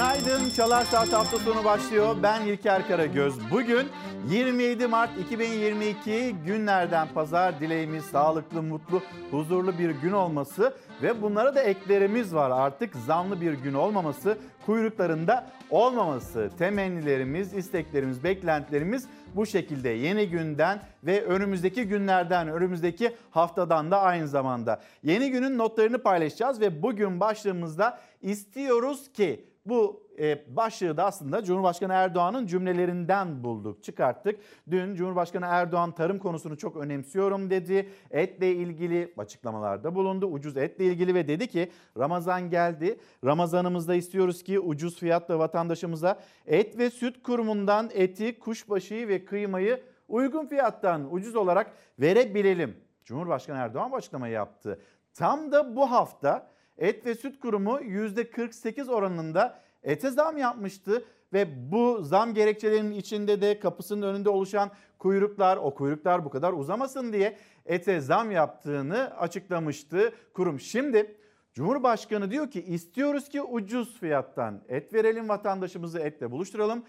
Günaydın. Çalar Saat hafta sonu başlıyor. Ben İlker Karagöz. Bugün 27 Mart 2022 günlerden pazar dileğimiz sağlıklı, mutlu, huzurlu bir gün olması ve bunlara da eklerimiz var. Artık zamlı bir gün olmaması, kuyruklarında olmaması. Temennilerimiz, isteklerimiz, beklentilerimiz bu şekilde yeni günden ve önümüzdeki günlerden, önümüzdeki haftadan da aynı zamanda. Yeni günün notlarını paylaşacağız ve bugün başlığımızda istiyoruz ki bu e, başlığı da aslında Cumhurbaşkanı Erdoğan'ın cümlelerinden bulduk, çıkarttık. Dün Cumhurbaşkanı Erdoğan tarım konusunu çok önemsiyorum dedi. Etle ilgili açıklamalarda bulundu. Ucuz etle ilgili ve dedi ki Ramazan geldi. Ramazanımızda istiyoruz ki ucuz fiyatla vatandaşımıza et ve süt kurumundan eti, kuşbaşıyı ve kıymayı uygun fiyattan ucuz olarak verebilelim. Cumhurbaşkanı Erdoğan bu açıklamayı yaptı. Tam da bu hafta Et ve Süt Kurumu %48 oranında ete zam yapmıştı ve bu zam gerekçelerinin içinde de kapısının önünde oluşan kuyruklar, o kuyruklar bu kadar uzamasın diye ete zam yaptığını açıklamıştı kurum. Şimdi Cumhurbaşkanı diyor ki istiyoruz ki ucuz fiyattan et verelim vatandaşımızı etle buluşturalım.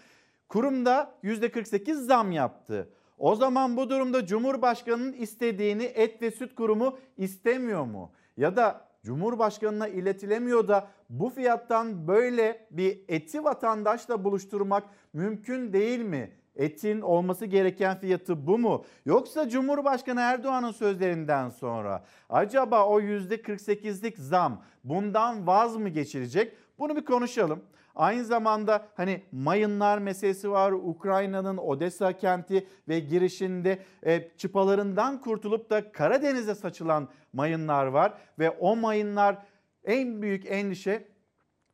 Kurumda %48 zam yaptı. O zaman bu durumda Cumhurbaşkanı'nın istediğini et ve süt kurumu istemiyor mu? Ya da Cumhurbaşkanına iletilemiyor da bu fiyattan böyle bir eti vatandaşla buluşturmak mümkün değil mi? Etin olması gereken fiyatı bu mu? Yoksa Cumhurbaşkanı Erdoğan'ın sözlerinden sonra acaba o %48'lik zam bundan vaz mı geçirecek? Bunu bir konuşalım. Aynı zamanda hani mayınlar meselesi var. Ukrayna'nın Odessa kenti ve girişinde e, çıpalarından kurtulup da Karadeniz'e saçılan mayınlar var. Ve o mayınlar en büyük endişe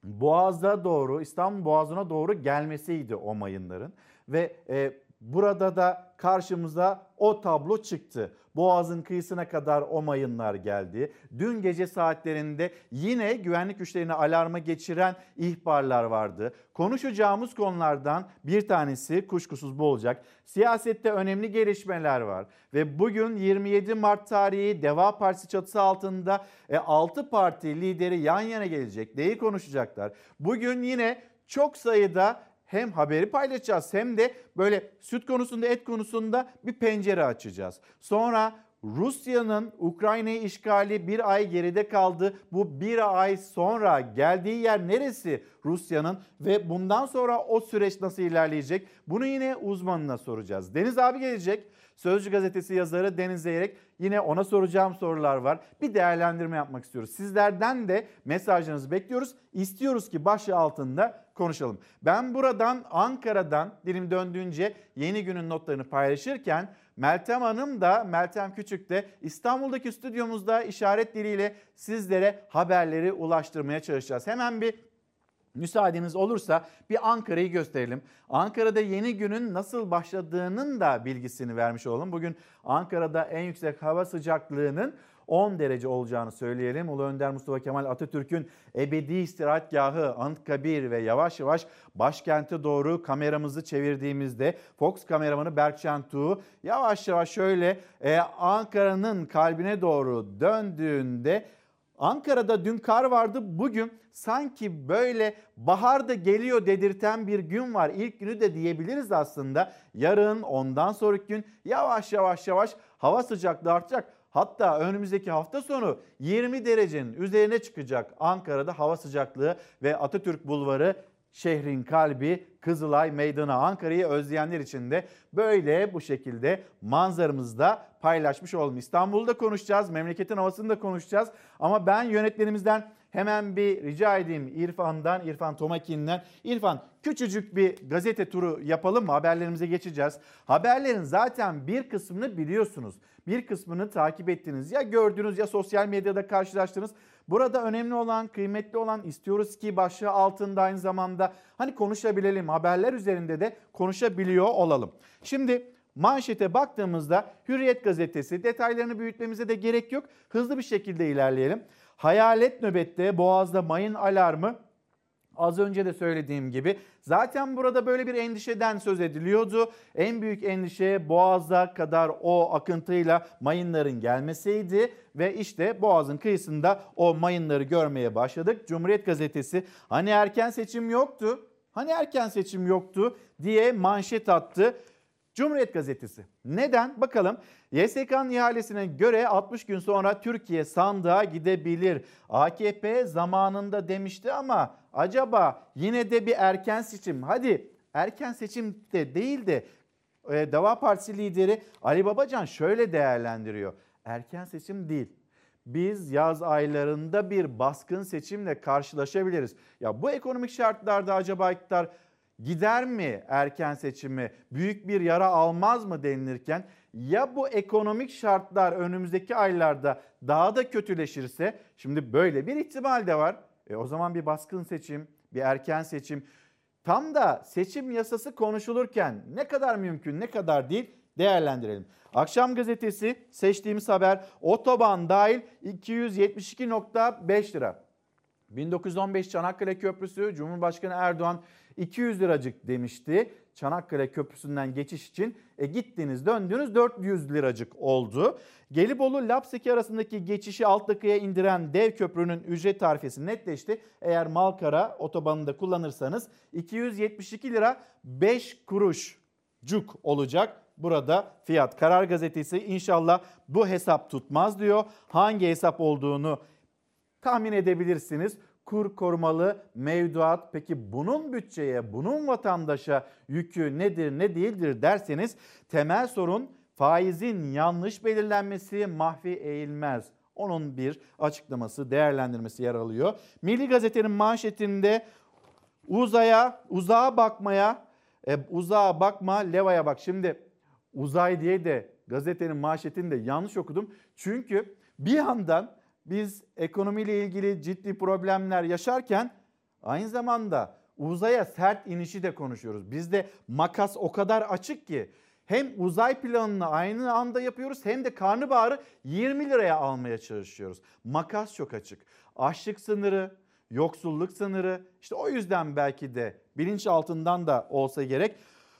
Boğaz'a doğru İstanbul Boğazı'na doğru gelmesiydi o mayınların. Ve e, burada da karşımıza o tablo çıktı. Boğaz'ın kıyısına kadar o mayınlar geldi. Dün gece saatlerinde yine güvenlik güçlerini alarma geçiren ihbarlar vardı. Konuşacağımız konulardan bir tanesi kuşkusuz bu olacak. Siyasette önemli gelişmeler var ve bugün 27 Mart tarihi Deva Partisi çatısı altında 6 e, parti lideri yan yana gelecek. Neyi konuşacaklar? Bugün yine çok sayıda hem haberi paylaşacağız hem de böyle süt konusunda et konusunda bir pencere açacağız. Sonra Rusya'nın Ukrayna'yı işgali bir ay geride kaldı. Bu bir ay sonra geldiği yer neresi Rusya'nın ve bundan sonra o süreç nasıl ilerleyecek? Bunu yine uzmanına soracağız. Deniz abi gelecek. Sözcü gazetesi yazarı Deniz Zeyrek yine ona soracağım sorular var. Bir değerlendirme yapmak istiyoruz. Sizlerden de mesajlarınızı bekliyoruz. İstiyoruz ki başlığı altında konuşalım. Ben buradan Ankara'dan dilim döndüğünce yeni günün notlarını paylaşırken Meltem Hanım da Meltem Küçük de İstanbul'daki stüdyomuzda işaret diliyle sizlere haberleri ulaştırmaya çalışacağız. Hemen bir Müsaadeniz olursa bir Ankara'yı gösterelim. Ankara'da yeni günün nasıl başladığının da bilgisini vermiş olalım. Bugün Ankara'da en yüksek hava sıcaklığının 10 derece olacağını söyleyelim. Ulu Önder Mustafa Kemal Atatürk'ün ebedi istirahatgahı Anıtkabir ve yavaş yavaş başkente doğru kameramızı çevirdiğimizde Fox kameramanı Berkcan Tuğ yavaş yavaş şöyle e, Ankara'nın kalbine doğru döndüğünde Ankara'da dün kar vardı. Bugün sanki böyle bahar da geliyor dedirten bir gün var. İlk günü de diyebiliriz aslında. Yarın ondan sonraki gün yavaş yavaş yavaş hava sıcaklığı artacak. Hatta önümüzdeki hafta sonu 20 derecenin üzerine çıkacak Ankara'da hava sıcaklığı ve Atatürk Bulvarı şehrin kalbi Kızılay Meydanı Ankara'yı özleyenler için de böyle bu şekilde manzaramızda paylaşmış olalım. İstanbul'da konuşacağız, memleketin havasını da konuşacağız ama ben yönetmenimizden hemen bir rica edeyim İrfan'dan, İrfan Tomakin'den. İrfan küçücük bir gazete turu yapalım mı? Haberlerimize geçeceğiz. Haberlerin zaten bir kısmını biliyorsunuz. Bir kısmını takip ettiniz. Ya gördünüz ya sosyal medyada karşılaştınız. Burada önemli olan, kıymetli olan istiyoruz ki başlığı altında aynı zamanda hani konuşabilelim. Haberler üzerinde de konuşabiliyor olalım. Şimdi manşete baktığımızda Hürriyet gazetesi detaylarını büyütmemize de gerek yok. Hızlı bir şekilde ilerleyelim. Hayalet nöbette Boğaz'da mayın alarmı Az önce de söylediğim gibi zaten burada böyle bir endişeden söz ediliyordu. En büyük endişe Boğaz'a kadar o akıntıyla mayınların gelmesiydi ve işte Boğaz'ın kıyısında o mayınları görmeye başladık. Cumhuriyet Gazetesi hani erken seçim yoktu, hani erken seçim yoktu diye manşet attı. Cumhuriyet Gazetesi. Neden? Bakalım. YSK'nın ihalesine göre 60 gün sonra Türkiye sandığa gidebilir. AKP zamanında demişti ama acaba yine de bir erken seçim. Hadi erken seçim de değil de e, Deva Partisi lideri Ali Babacan şöyle değerlendiriyor. Erken seçim değil. Biz yaz aylarında bir baskın seçimle karşılaşabiliriz. Ya bu ekonomik şartlarda acaba iktidar gider mi erken seçimi, büyük bir yara almaz mı denilirken ya bu ekonomik şartlar önümüzdeki aylarda daha da kötüleşirse şimdi böyle bir ihtimal de var. E o zaman bir baskın seçim, bir erken seçim tam da seçim yasası konuşulurken ne kadar mümkün, ne kadar değil değerlendirelim. Akşam gazetesi seçtiğimiz haber otoban dahil 272.5 lira. 1915 Çanakkale Köprüsü Cumhurbaşkanı Erdoğan 200 liracık demişti. Çanakkale Köprüsü'nden geçiş için e, gittiniz döndünüz 400 liracık oldu. Gelibolu Lapseki arasındaki geçişi Altlıkı'ya indiren dev köprünün ücret tarifesi netleşti. Eğer Malkara otobanında kullanırsanız 272 lira 5 kuruş cuk olacak. Burada fiyat Karar Gazetesi inşallah bu hesap tutmaz diyor. Hangi hesap olduğunu tahmin edebilirsiniz kur korumalı mevduat. Peki bunun bütçeye, bunun vatandaşa yükü nedir, ne değildir derseniz temel sorun faizin yanlış belirlenmesi mahvi eğilmez. Onun bir açıklaması, değerlendirmesi yer alıyor. Milli Gazete'nin manşetinde uzaya, uzağa bakmaya, e, uzağa bakma, levaya bak. Şimdi uzay diye de gazetenin manşetini de yanlış okudum. Çünkü bir yandan biz ekonomiyle ilgili ciddi problemler yaşarken aynı zamanda uzaya sert inişi de konuşuyoruz. Bizde makas o kadar açık ki hem uzay planını aynı anda yapıyoruz hem de karnabaharı 20 liraya almaya çalışıyoruz. Makas çok açık. Açlık sınırı, yoksulluk sınırı işte o yüzden belki de bilinç altından da olsa gerek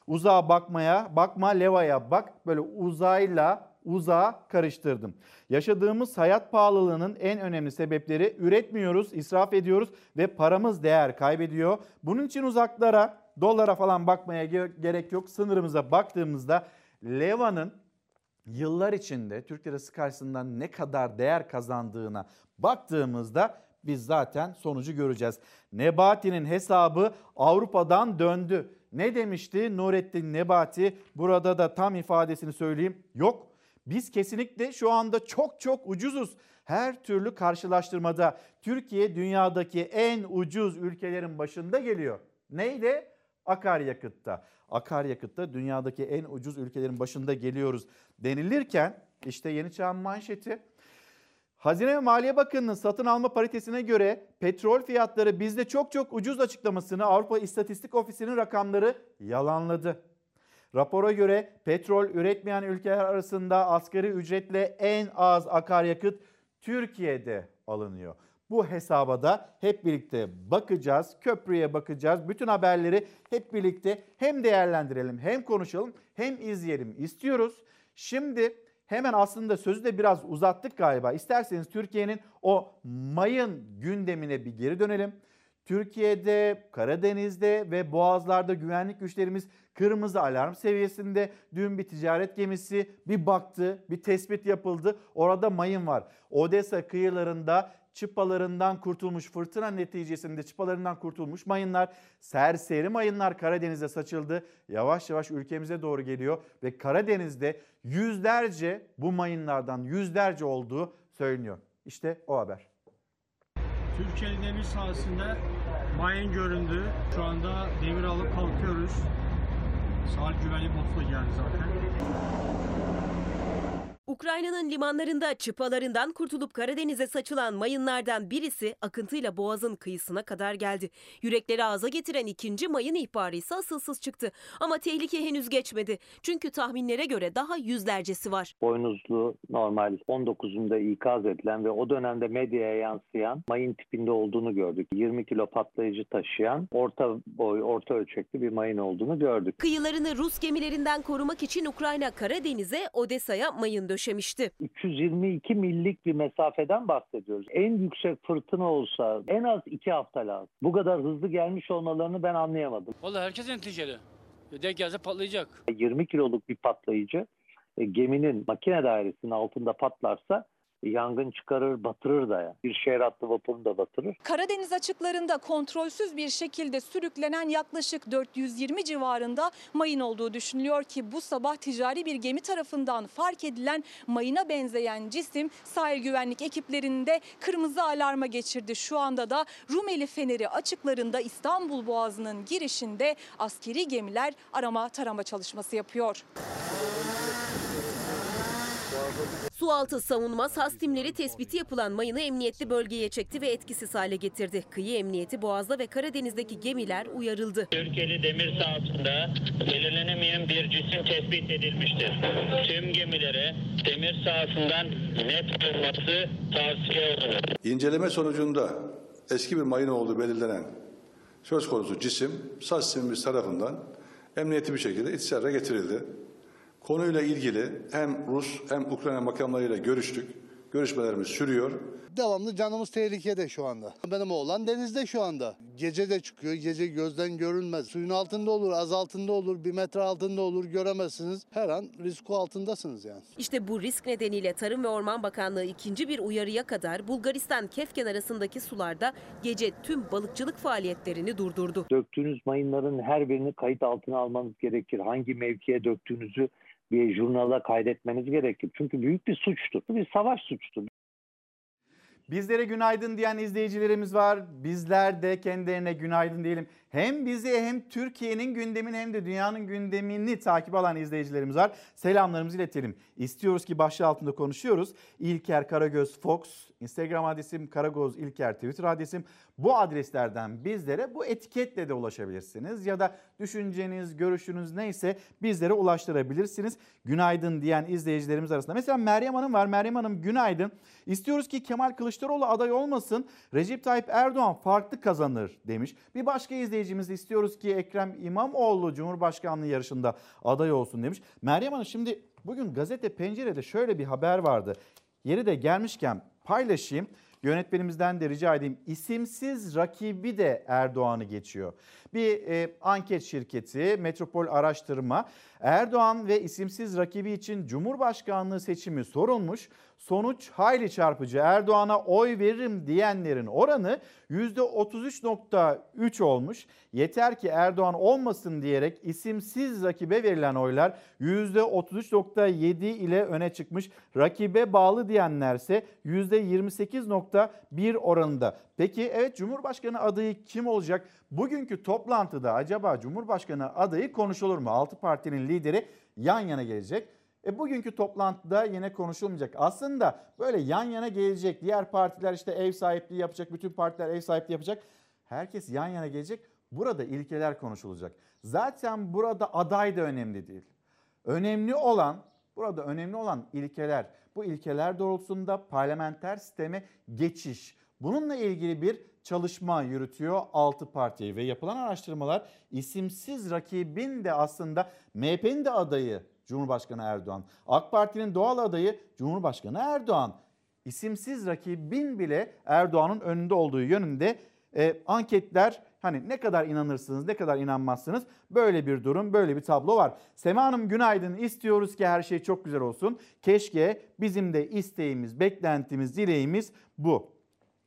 uzağa bakmaya, bakma levaya bak böyle uzayla uzağa karıştırdım. Yaşadığımız hayat pahalılığının en önemli sebepleri üretmiyoruz, israf ediyoruz ve paramız değer kaybediyor. Bunun için uzaklara, dolara falan bakmaya gerek yok. Sınırımıza baktığımızda Leva'nın yıllar içinde Türk lirası karşısında ne kadar değer kazandığına baktığımızda biz zaten sonucu göreceğiz. Nebati'nin hesabı Avrupa'dan döndü. Ne demişti Nurettin Nebati? Burada da tam ifadesini söyleyeyim. Yok biz kesinlikle şu anda çok çok ucuzuz. Her türlü karşılaştırmada Türkiye dünyadaki en ucuz ülkelerin başında geliyor. Neyle? Akaryakıtta. Akaryakıtta dünyadaki en ucuz ülkelerin başında geliyoruz denilirken işte Yeni Çağ'ın manşeti Hazine ve Maliye Bakanı'nın satın alma paritesine göre petrol fiyatları bizde çok çok ucuz açıklamasını Avrupa İstatistik Ofisi'nin rakamları yalanladı. Rapora göre petrol üretmeyen ülkeler arasında asgari ücretle en az akaryakıt Türkiye'de alınıyor. Bu hesaba da hep birlikte bakacağız, köprüye bakacağız. Bütün haberleri hep birlikte hem değerlendirelim, hem konuşalım, hem izleyelim istiyoruz. Şimdi hemen aslında sözü de biraz uzattık galiba. İsterseniz Türkiye'nin o mayın gündemine bir geri dönelim. Türkiye'de, Karadeniz'de ve Boğazlar'da güvenlik güçlerimiz kırmızı alarm seviyesinde. Dün bir ticaret gemisi bir baktı, bir tespit yapıldı. Orada mayın var. Odessa kıyılarında çıpalarından kurtulmuş fırtına neticesinde çıpalarından kurtulmuş mayınlar, serseri mayınlar Karadeniz'e saçıldı. Yavaş yavaş ülkemize doğru geliyor ve Karadeniz'de yüzlerce bu mayınlardan yüzlerce olduğu söyleniyor. İşte o haber. Türkiye demir sahasında mayın göründü. Şu anda demir alıp kalkıyoruz. Sahil güvenlik botu da geldi zaten. Ukrayna'nın limanlarında çıpalarından kurtulup Karadeniz'e saçılan mayınlardan birisi akıntıyla boğazın kıyısına kadar geldi. Yürekleri ağza getiren ikinci mayın ihbarı ise asılsız çıktı. Ama tehlike henüz geçmedi. Çünkü tahminlere göre daha yüzlercesi var. boynuzlu normal 19'unda ikaz edilen ve o dönemde medyaya yansıyan mayın tipinde olduğunu gördük. 20 kilo patlayıcı taşıyan orta boy, orta ölçekli bir mayın olduğunu gördük. Kıyılarını Rus gemilerinden korumak için Ukrayna Karadeniz'e Odessa'ya mayın döşemişti. 322 millik bir mesafeden bahsediyoruz. En yüksek fırtına olsa en az 2 hafta lazım. Bu kadar hızlı gelmiş olmalarını ben anlayamadım. Vallahi herkes neticeli. Denk gelse patlayacak. 20 kiloluk bir patlayıcı e, geminin makine dairesinin altında patlarsa e, yangın çıkarır, batırır da ya. Bir şehir hattı vapurunu da batırır. Karadeniz açıklarında kontrolsüz bir şekilde sürüklenen yaklaşık 420 civarında mayın olduğu düşünülüyor ki bu sabah ticari bir gemi tarafından fark edilen mayına benzeyen cisim sahil güvenlik ekiplerinde kırmızı alarma geçirdi. Şu anda da Rumeli Feneri açıklarında İstanbul Boğazı'nın girişinde askeri gemiler arama tarama çalışması yapıyor. Sualtı savunma SAS timleri tespiti yapılan mayını emniyetli bölgeye çekti ve etkisiz hale getirdi. Kıyı emniyeti Boğaz'da ve Karadeniz'deki gemiler uyarıldı. Türkiye'li demir sahasında belirlenemeyen bir cisim tespit edilmiştir. Tüm gemilere demir sahasından net olması tavsiye olunur. İnceleme sonucunda eski bir mayın olduğu belirlenen söz konusu cisim SAS simimiz tarafından emniyeti bir şekilde istisara getirildi. Konuyla ilgili hem Rus hem Ukrayna makamlarıyla görüştük. Görüşmelerimiz sürüyor. Devamlı canımız tehlikede şu anda. Benim oğlan denizde şu anda. Gece de çıkıyor. Gece gözden görünmez. Suyun altında olur, az altında olur, bir metre altında olur göremezsiniz. Her an risko altındasınız yani. İşte bu risk nedeniyle Tarım ve Orman Bakanlığı ikinci bir uyarıya kadar Bulgaristan Kefken arasındaki sularda gece tüm balıkçılık faaliyetlerini durdurdu. Döktüğünüz mayınların her birini kayıt altına almanız gerekir. Hangi mevkiye döktüğünüzü bir jurnala kaydetmeniz gerekir. Çünkü büyük bir suçtur. Bir savaş suçtur. Bizlere günaydın diyen izleyicilerimiz var. Bizler de kendilerine günaydın diyelim. Hem bizi hem Türkiye'nin gündemini hem de dünyanın gündemini takip alan izleyicilerimiz var. Selamlarımızı iletelim. İstiyoruz ki başlığı altında konuşuyoruz. İlker Karagöz Fox, Instagram adresim Karagöz İlker, Twitter adresim. Bu adreslerden bizlere bu etiketle de ulaşabilirsiniz. Ya da düşünceniz, görüşünüz neyse bizlere ulaştırabilirsiniz. Günaydın diyen izleyicilerimiz arasında. Mesela Meryem Hanım var. Meryem Hanım günaydın. İstiyoruz ki Kemal Kılıçdaroğlu aday olmasın. Recep Tayyip Erdoğan farklı kazanır demiş. Bir başka izleyicimiz istiyoruz ki Ekrem İmamoğlu Cumhurbaşkanlığı yarışında aday olsun demiş. Meryem Hanım şimdi bugün gazete pencerede şöyle bir haber vardı. Yeri de gelmişken paylaşayım. Yönetmenimizden de rica edeyim. İsimsiz rakibi de Erdoğan'ı geçiyor. Bir e, anket şirketi Metropol Araştırma Erdoğan ve isimsiz rakibi için Cumhurbaşkanlığı seçimi sorulmuş. Sonuç hayli çarpıcı. Erdoğan'a oy veririm diyenlerin oranı %33.3 olmuş. Yeter ki Erdoğan olmasın diyerek isimsiz rakibe verilen oylar %33.7 ile öne çıkmış. Rakibe bağlı diyenlerse %28.1 oranında. Peki evet Cumhurbaşkanı adayı kim olacak? Bugünkü toplantıda acaba Cumhurbaşkanı adayı konuşulur mu? Altı partinin lideri yan yana gelecek. E bugünkü toplantıda yine konuşulmayacak. Aslında böyle yan yana gelecek. Diğer partiler işte ev sahipliği yapacak. Bütün partiler ev sahipliği yapacak. Herkes yan yana gelecek. Burada ilkeler konuşulacak. Zaten burada aday da önemli değil. Önemli olan burada önemli olan ilkeler. Bu ilkeler doğrultusunda parlamenter sisteme geçiş. Bununla ilgili bir çalışma yürütüyor 6 parti ve yapılan araştırmalar isimsiz rakibin de aslında MHP'nin de adayı Cumhurbaşkanı Erdoğan. AK Parti'nin doğal adayı Cumhurbaşkanı Erdoğan. İsimsiz rakibin bile Erdoğan'ın önünde olduğu yönünde e, anketler hani ne kadar inanırsınız ne kadar inanmazsınız böyle bir durum böyle bir tablo var. Sema Hanım günaydın istiyoruz ki her şey çok güzel olsun. Keşke bizim de isteğimiz beklentimiz dileğimiz bu.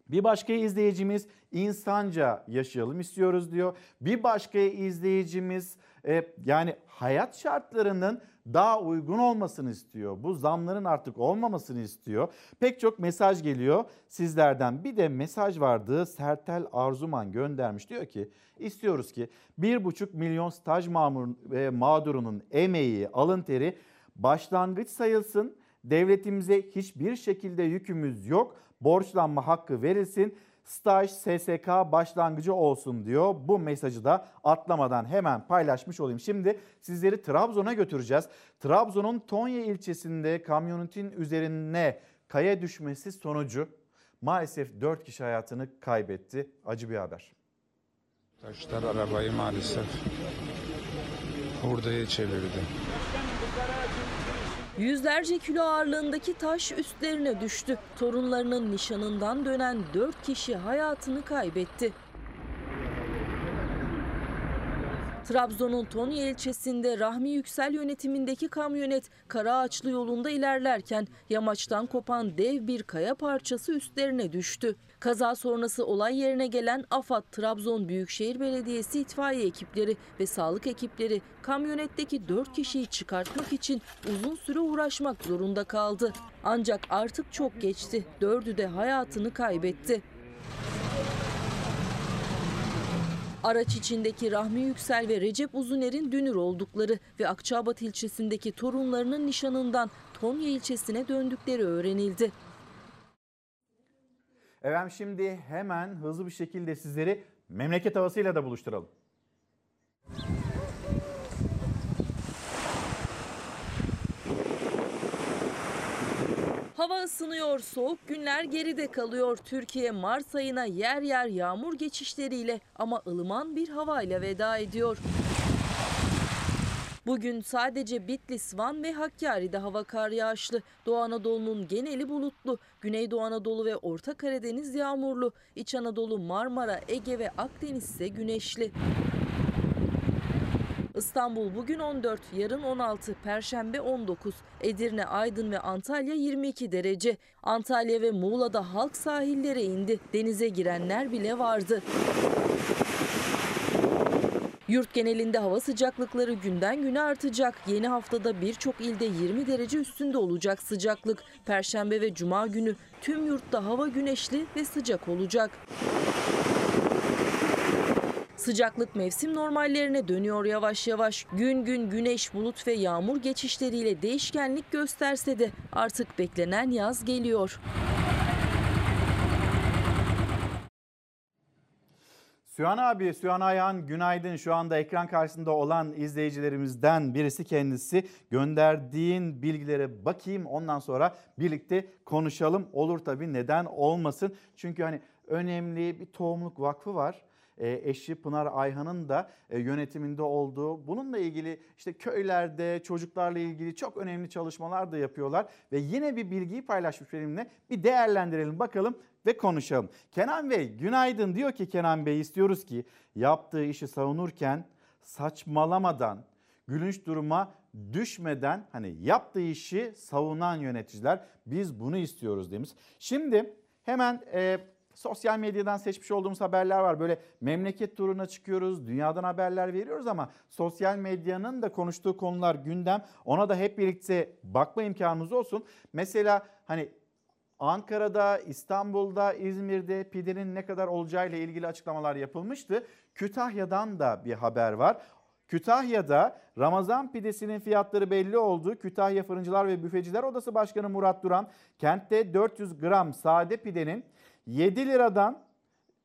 Bir başka izleyicimiz insanca yaşayalım istiyoruz diyor. Bir başka izleyicimiz e, yani hayat şartlarının daha uygun olmasını istiyor. Bu zamların artık olmamasını istiyor. Pek çok mesaj geliyor sizlerden. Bir de mesaj vardı Sertel Arzuman göndermiş. Diyor ki istiyoruz ki 1,5 milyon staj mamur, e, mağdurunun emeği, alın teri başlangıç sayılsın Devletimize hiçbir şekilde yükümüz yok. Borçlanma hakkı verilsin. Staj SSK başlangıcı olsun diyor. Bu mesajı da atlamadan hemen paylaşmış olayım. Şimdi sizleri Trabzon'a götüreceğiz. Trabzon'un Tonya ilçesinde kamyonetin üzerine kaya düşmesi sonucu maalesef 4 kişi hayatını kaybetti. Acı bir haber. Taşlar arabayı maalesef hurdaya çevirdi. Yüzlerce kilo ağırlığındaki taş üstlerine düştü. Torunlarının nişanından dönen 4 kişi hayatını kaybetti. Trabzon'un Tonya ilçesinde Rahmi Yüksel yönetimindeki kamyonet Karaağaçlı yolunda ilerlerken yamaçtan kopan dev bir kaya parçası üstlerine düştü. Kaza sonrası olay yerine gelen AFAD Trabzon Büyükşehir Belediyesi itfaiye ekipleri ve sağlık ekipleri kamyonetteki 4 kişiyi çıkartmak için uzun süre uğraşmak zorunda kaldı. Ancak artık çok geçti. Dördü de hayatını kaybetti. Araç içindeki Rahmi Yüksel ve Recep Uzuner'in dünür oldukları ve Akçabat ilçesindeki torunlarının nişanından Tonya ilçesine döndükleri öğrenildi. Efendim şimdi hemen hızlı bir şekilde sizleri memleket havasıyla da buluşturalım. Hava ısınıyor, soğuk günler geride kalıyor. Türkiye Mart ayına yer yer yağmur geçişleriyle ama ılıman bir havayla veda ediyor. Bugün sadece Bitlis, Van ve Hakkari'de hava kar yağışlı. Doğu Anadolu'nun geneli bulutlu. Güneydoğu Anadolu ve Orta Karadeniz yağmurlu. İç Anadolu, Marmara, Ege ve Akdeniz ise güneşli. İstanbul bugün 14, yarın 16, Perşembe 19, Edirne, Aydın ve Antalya 22 derece. Antalya ve Muğla'da halk sahillere indi. Denize girenler bile vardı. Yurt genelinde hava sıcaklıkları günden güne artacak. Yeni haftada birçok ilde 20 derece üstünde olacak sıcaklık. Perşembe ve cuma günü tüm yurtta hava güneşli ve sıcak olacak. Sıcaklık mevsim normallerine dönüyor yavaş yavaş. Gün gün güneş, bulut ve yağmur geçişleriyle değişkenlik gösterse de artık beklenen yaz geliyor. Sühan abi, Sühan Ayhan günaydın. Şu anda ekran karşısında olan izleyicilerimizden birisi kendisi. Gönderdiğin bilgilere bakayım ondan sonra birlikte konuşalım. Olur tabii neden olmasın. Çünkü hani önemli bir tohumluk vakfı var e, eşi Pınar Ayhan'ın da e, yönetiminde olduğu bununla ilgili işte köylerde çocuklarla ilgili çok önemli çalışmalar da yapıyorlar ve yine bir bilgiyi paylaşmış benimle bir değerlendirelim bakalım ve konuşalım. Kenan Bey günaydın diyor ki Kenan Bey istiyoruz ki yaptığı işi savunurken saçmalamadan gülünç duruma düşmeden hani yaptığı işi savunan yöneticiler biz bunu istiyoruz demiş. Şimdi hemen e, sosyal medyadan seçmiş olduğumuz haberler var. Böyle memleket turuna çıkıyoruz, dünyadan haberler veriyoruz ama sosyal medyanın da konuştuğu konular gündem. Ona da hep birlikte bakma imkanımız olsun. Mesela hani Ankara'da, İstanbul'da, İzmir'de pidenin ne kadar olacağıyla ilgili açıklamalar yapılmıştı. Kütahya'dan da bir haber var. Kütahya'da Ramazan pidesinin fiyatları belli oldu. Kütahya Fırıncılar ve Büfeciler Odası Başkanı Murat Duran kentte 400 gram sade pidenin 7 liradan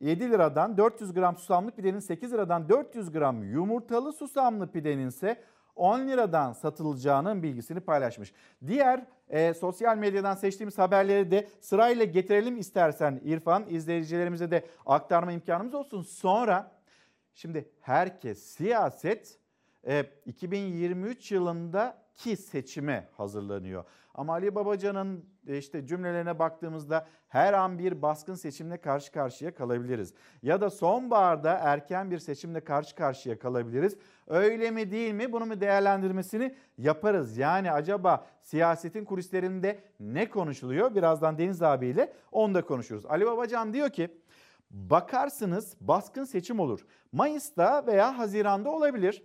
7 liradan 400 gram susamlı pidenin 8 liradan 400 gram yumurtalı susamlı pidenin ise 10 liradan satılacağının bilgisini paylaşmış. Diğer e, sosyal medyadan seçtiğimiz haberleri de sırayla getirelim istersen İrfan. izleyicilerimize de aktarma imkanımız olsun. Sonra şimdi herkes siyaset e, 2023 yılındaki seçime hazırlanıyor. Ama Ali Babacan'ın e, işte cümlelerine baktığımızda her an bir baskın seçimle karşı karşıya kalabiliriz. Ya da sonbaharda erken bir seçimle karşı karşıya kalabiliriz. Öyle mi değil mi bunu mu değerlendirmesini yaparız. Yani acaba siyasetin kulislerinde ne konuşuluyor? Birazdan Deniz abiyle onu da konuşuruz. Ali Babacan diyor ki bakarsınız baskın seçim olur. Mayıs'ta veya Haziran'da olabilir.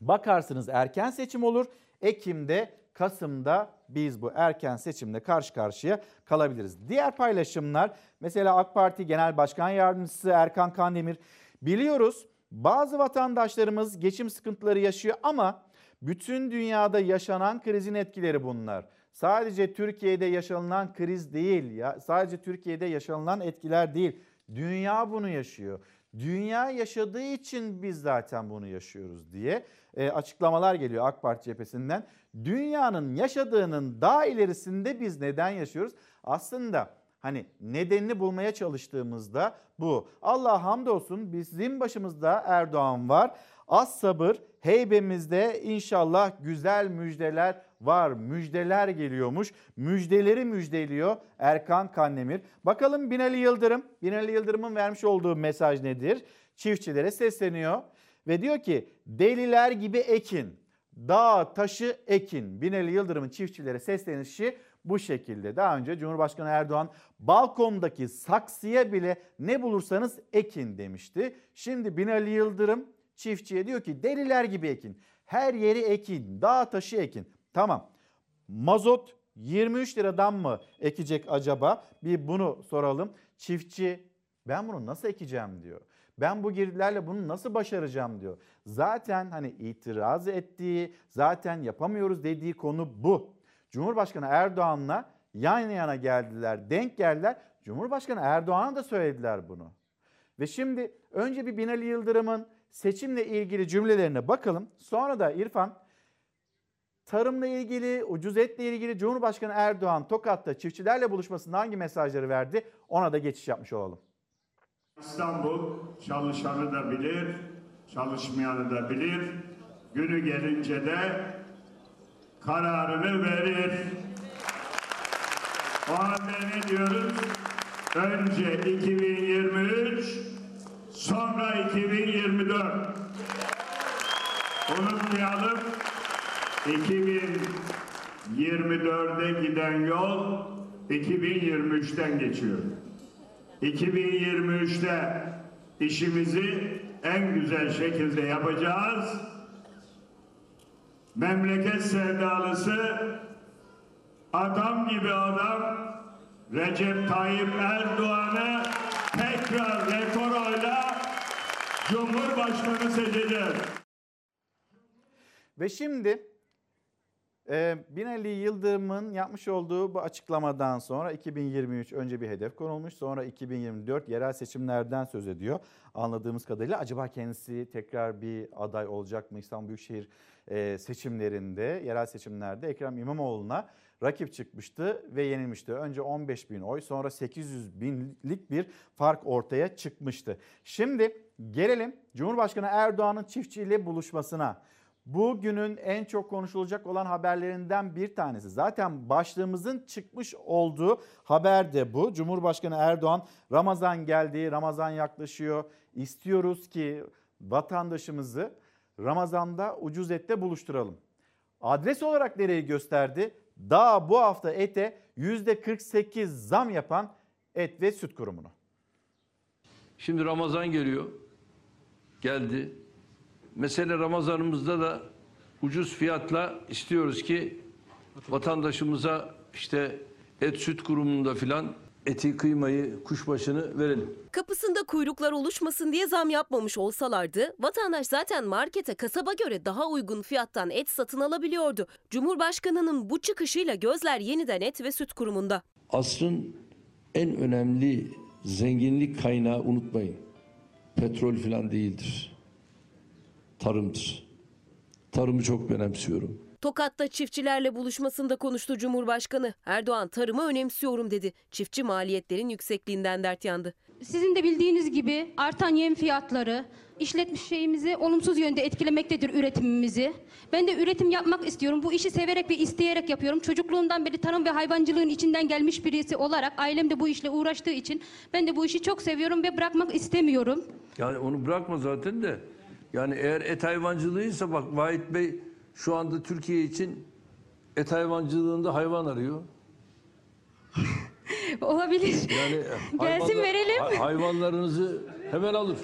Bakarsınız erken seçim olur. Ekim'de Kasım'da biz bu erken seçimle karşı karşıya kalabiliriz. Diğer paylaşımlar mesela AK Parti Genel Başkan Yardımcısı Erkan Kandemir biliyoruz bazı vatandaşlarımız geçim sıkıntıları yaşıyor ama bütün dünyada yaşanan krizin etkileri bunlar. Sadece Türkiye'de yaşanılan kriz değil ya sadece Türkiye'de yaşanılan etkiler değil. Dünya bunu yaşıyor. Dünya yaşadığı için biz zaten bunu yaşıyoruz diye e, açıklamalar geliyor AK Parti cephesinden. Dünyanın yaşadığının daha ilerisinde biz neden yaşıyoruz? Aslında hani nedenini bulmaya çalıştığımızda bu. Allah hamdolsun bizim başımızda Erdoğan var. Az sabır heybemizde inşallah güzel müjdeler var. Müjdeler geliyormuş. Müjdeleri müjdeliyor Erkan Kannemir. Bakalım Binali Yıldırım. Binali Yıldırım'ın vermiş olduğu mesaj nedir? Çiftçilere sesleniyor ve diyor ki deliler gibi ekin. Dağ taşı ekin. Binali Yıldırım'ın çiftçilere seslenişi bu şekilde. Daha önce Cumhurbaşkanı Erdoğan balkondaki saksıya bile ne bulursanız ekin demişti. Şimdi Binali Yıldırım çiftçiye diyor ki deliler gibi ekin. Her yeri ekin, dağ taşı ekin. Tamam. Mazot 23 liradan mı ekecek acaba? Bir bunu soralım. Çiftçi ben bunu nasıl ekeceğim diyor. Ben bu girdilerle bunu nasıl başaracağım diyor. Zaten hani itiraz ettiği, zaten yapamıyoruz dediği konu bu. Cumhurbaşkanı Erdoğan'la yan yana geldiler, denk geldiler. Cumhurbaşkanı Erdoğan'a da söylediler bunu. Ve şimdi önce bir Binali Yıldırım'ın seçimle ilgili cümlelerine bakalım. Sonra da İrfan tarımla ilgili, ucuz etle ilgili Cumhurbaşkanı Erdoğan Tokat'ta çiftçilerle buluşmasında hangi mesajları verdi ona da geçiş yapmış olalım. İstanbul çalışanı da bilir, çalışmayanı da bilir. Günü gelince de kararını verir. O halde ne diyoruz? Önce 2023, sonra 2024. Unutmayalım, 2024'e giden yol 2023'ten geçiyor. 2023'te işimizi en güzel şekilde yapacağız. Memleket sevdalısı adam gibi adam Recep Tayyip Erdoğan'ı tekrar rekor oyla Cumhurbaşkanı seçeceğiz. Ve şimdi e, Binali Yıldırım'ın yapmış olduğu bu açıklamadan sonra 2023 önce bir hedef konulmuş sonra 2024 yerel seçimlerden söz ediyor. Anladığımız kadarıyla acaba kendisi tekrar bir aday olacak mı İstanbul Büyükşehir seçimlerinde yerel seçimlerde Ekrem İmamoğlu'na rakip çıkmıştı ve yenilmişti. Önce 15 bin oy sonra 800 binlik bir fark ortaya çıkmıştı. Şimdi gelelim Cumhurbaşkanı Erdoğan'ın çiftçiyle buluşmasına. Bugünün en çok konuşulacak olan haberlerinden bir tanesi. Zaten başlığımızın çıkmış olduğu haber de bu. Cumhurbaşkanı Erdoğan Ramazan geldi, Ramazan yaklaşıyor. İstiyoruz ki vatandaşımızı Ramazan'da ucuz ette buluşturalım. Adres olarak nereyi gösterdi? Daha bu hafta ete %48 zam yapan et ve süt kurumunu. Şimdi Ramazan geliyor. Geldi. Mesele Ramazanımızda da ucuz fiyatla istiyoruz ki vatandaşımıza işte et süt kurumunda filan eti kıymayı kuşbaşını verelim. Kapısında kuyruklar oluşmasın diye zam yapmamış olsalardı vatandaş zaten markete kasaba göre daha uygun fiyattan et satın alabiliyordu. Cumhurbaşkanının bu çıkışıyla gözler yeniden et ve süt kurumunda. Asrın en önemli zenginlik kaynağı unutmayın. Petrol filan değildir. Tarımdır. Tarımı çok önemsiyorum. Tokat'ta çiftçilerle buluşmasında konuştu Cumhurbaşkanı. Erdoğan tarımı önemsiyorum dedi. Çiftçi maliyetlerin yüksekliğinden dert yandı. Sizin de bildiğiniz gibi artan yem fiyatları işletmiş şeyimizi olumsuz yönde etkilemektedir üretimimizi. Ben de üretim yapmak istiyorum. Bu işi severek ve isteyerek yapıyorum. Çocukluğumdan beri tarım ve hayvancılığın içinden gelmiş birisi olarak ailem de bu işle uğraştığı için ben de bu işi çok seviyorum ve bırakmak istemiyorum. Yani onu bırakma zaten de. Yani eğer et hayvancılığıysa bak Vahit Bey şu anda Türkiye için et hayvancılığında hayvan arıyor. Olabilir. Yani Gelsin hayvanla- verelim. hay- hayvanlarınızı hemen alır.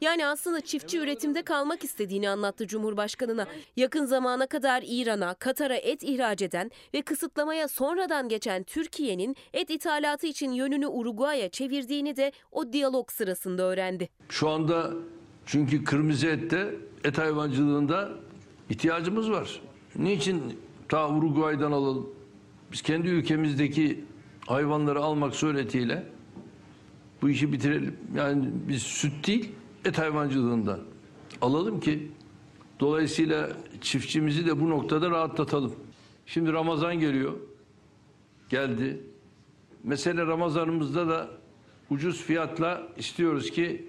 Yani aslında çiftçi üretimde kalmak istediğini anlattı Cumhurbaşkanına. Yakın zamana kadar İran'a, Katar'a et ihraç eden ve kısıtlamaya sonradan geçen Türkiye'nin et ithalatı için yönünü Uruguay'a çevirdiğini de o diyalog sırasında öğrendi. Şu anda çünkü kırmızı ette et hayvancılığında ihtiyacımız var. Niçin ta Uruguay'dan alalım? Biz kendi ülkemizdeki hayvanları almak suretiyle bu işi bitirelim. Yani biz süt değil et hayvancılığından alalım ki dolayısıyla çiftçimizi de bu noktada rahatlatalım. Şimdi Ramazan geliyor. Geldi. Mesele Ramazanımızda da ucuz fiyatla istiyoruz ki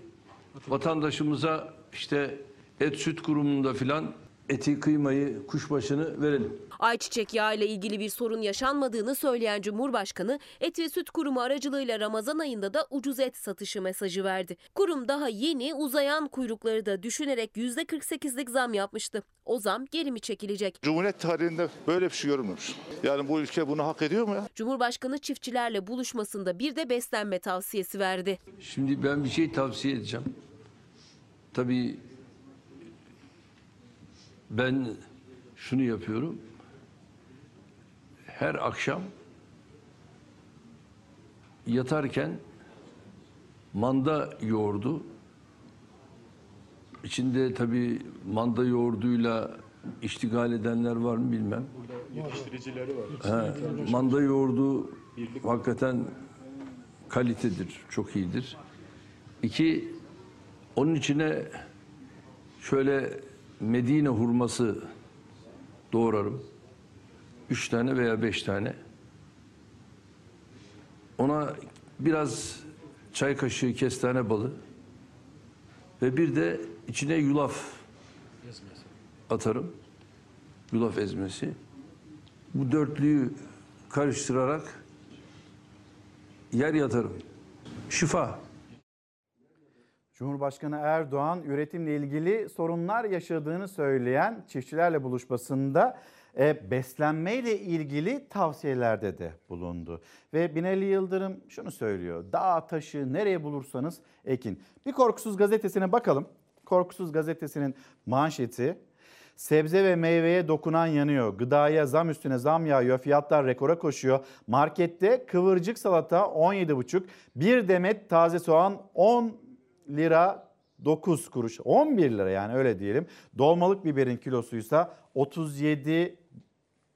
vatandaşımıza işte et süt kurumunda filan eti kıymayı kuşbaşını verelim. Ayçiçek yağı ile ilgili bir sorun yaşanmadığını söyleyen Cumhurbaşkanı Et ve Süt Kurumu aracılığıyla Ramazan ayında da ucuz et satışı mesajı verdi. Kurum daha yeni uzayan kuyrukları da düşünerek %48'lik zam yapmıştı. O zam geri mi çekilecek? Cumhuriyet tarihinde böyle bir şey görülmemiş. Yani bu ülke bunu hak ediyor mu ya? Cumhurbaşkanı çiftçilerle buluşmasında bir de beslenme tavsiyesi verdi. Şimdi ben bir şey tavsiye edeceğim. Tabii ben şunu yapıyorum. Her akşam yatarken manda yoğurdu içinde tabii manda yoğurduyla iştigal edenler var mı bilmem. Yetiştiricileri var. Ha, manda yoğurdu hakikaten kalitedir, çok iyidir. İki, onun içine şöyle Medine hurması doğrarım. Üç tane veya beş tane. Ona biraz çay kaşığı kestane balı ve bir de içine yulaf atarım. Yulaf ezmesi. Bu dörtlüyü karıştırarak yer yatarım. Şifa. Cumhurbaşkanı Erdoğan üretimle ilgili sorunlar yaşadığını söyleyen çiftçilerle buluşmasında e, beslenmeyle ilgili tavsiyelerde de bulundu. Ve Binali Yıldırım şunu söylüyor. Dağ taşı nereye bulursanız ekin. Bir Korkusuz gazetesine bakalım. Korkusuz gazetesinin manşeti Sebze ve meyveye dokunan yanıyor. Gıdaya zam üstüne zam yağıyor. Fiyatlar rekora koşuyor. Markette kıvırcık salata 17,5. Bir demet taze soğan 10 lira 9 kuruş. 11 lira yani öyle diyelim. Dolmalık biberin kilosuysa 37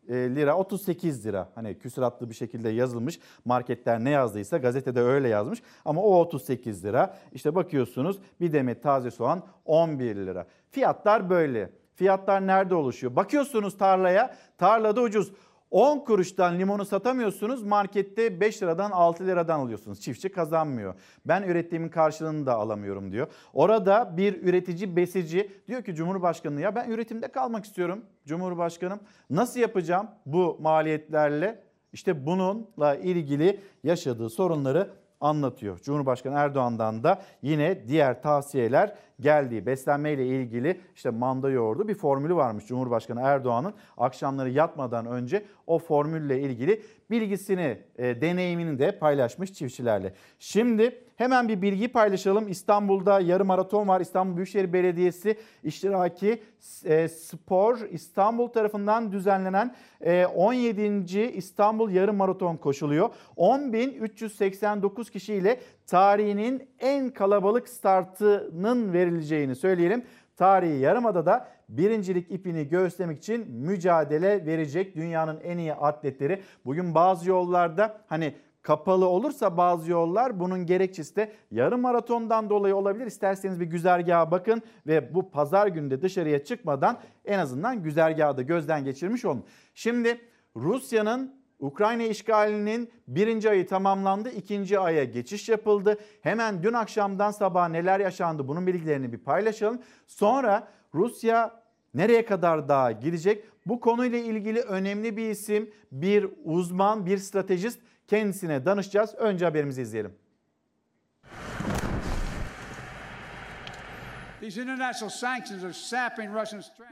lira 38 lira. Hani küsuratlı bir şekilde yazılmış. Marketler ne yazdıysa gazetede öyle yazmış. Ama o 38 lira işte bakıyorsunuz bir demet taze soğan 11 lira. Fiyatlar böyle. Fiyatlar nerede oluşuyor? Bakıyorsunuz tarlaya tarlada ucuz 10 kuruştan limonu satamıyorsunuz markette 5 liradan 6 liradan alıyorsunuz. Çiftçi kazanmıyor. Ben ürettiğimin karşılığını da alamıyorum diyor. Orada bir üretici besici diyor ki Cumhurbaşkanı ya ben üretimde kalmak istiyorum Cumhurbaşkanım. Nasıl yapacağım bu maliyetlerle? İşte bununla ilgili yaşadığı sorunları anlatıyor. Cumhurbaşkanı Erdoğan'dan da yine diğer tavsiyeler geldi. Beslenmeyle ilgili işte manda yoğurdu bir formülü varmış Cumhurbaşkanı Erdoğan'ın. Akşamları yatmadan önce o formülle ilgili bilgisini, e, deneyimini de paylaşmış çiftçilerle. Şimdi hemen bir bilgi paylaşalım. İstanbul'da yarım maraton var. İstanbul Büyükşehir Belediyesi iştiraki e, spor İstanbul tarafından düzenlenen e, 17. İstanbul yarım maraton koşuluyor. 10.389 kişiyle tarihinin en kalabalık startının verileceğini söyleyelim. Tarihi Yarımada'da birincilik ipini göğüslemek için mücadele verecek dünyanın en iyi atletleri. Bugün bazı yollarda hani kapalı olursa bazı yollar bunun gerekçesi de yarım maratondan dolayı olabilir. İsterseniz bir güzergaha bakın ve bu pazar günü de dışarıya çıkmadan en azından güzergahı da gözden geçirmiş olun. Şimdi Rusya'nın Ukrayna işgalinin birinci ayı tamamlandı, ikinci aya geçiş yapıldı. Hemen dün akşamdan sabah neler yaşandı bunun bilgilerini bir paylaşalım. Sonra Rusya nereye kadar daha gidecek? Bu konuyla ilgili önemli bir isim, bir uzman, bir stratejist kendisine danışacağız. Önce haberimizi izleyelim.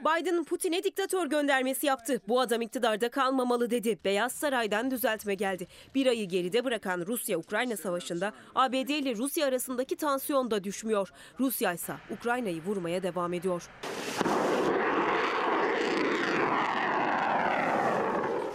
Biden Putin'e diktatör göndermesi yaptı. Bu adam iktidarda kalmamalı dedi. Beyaz Saray'dan düzeltme geldi. Bir ayı geride bırakan Rusya-Ukrayna savaşında ABD ile Rusya arasındaki tansiyon da düşmüyor. Rusya ise Ukrayna'yı vurmaya devam ediyor.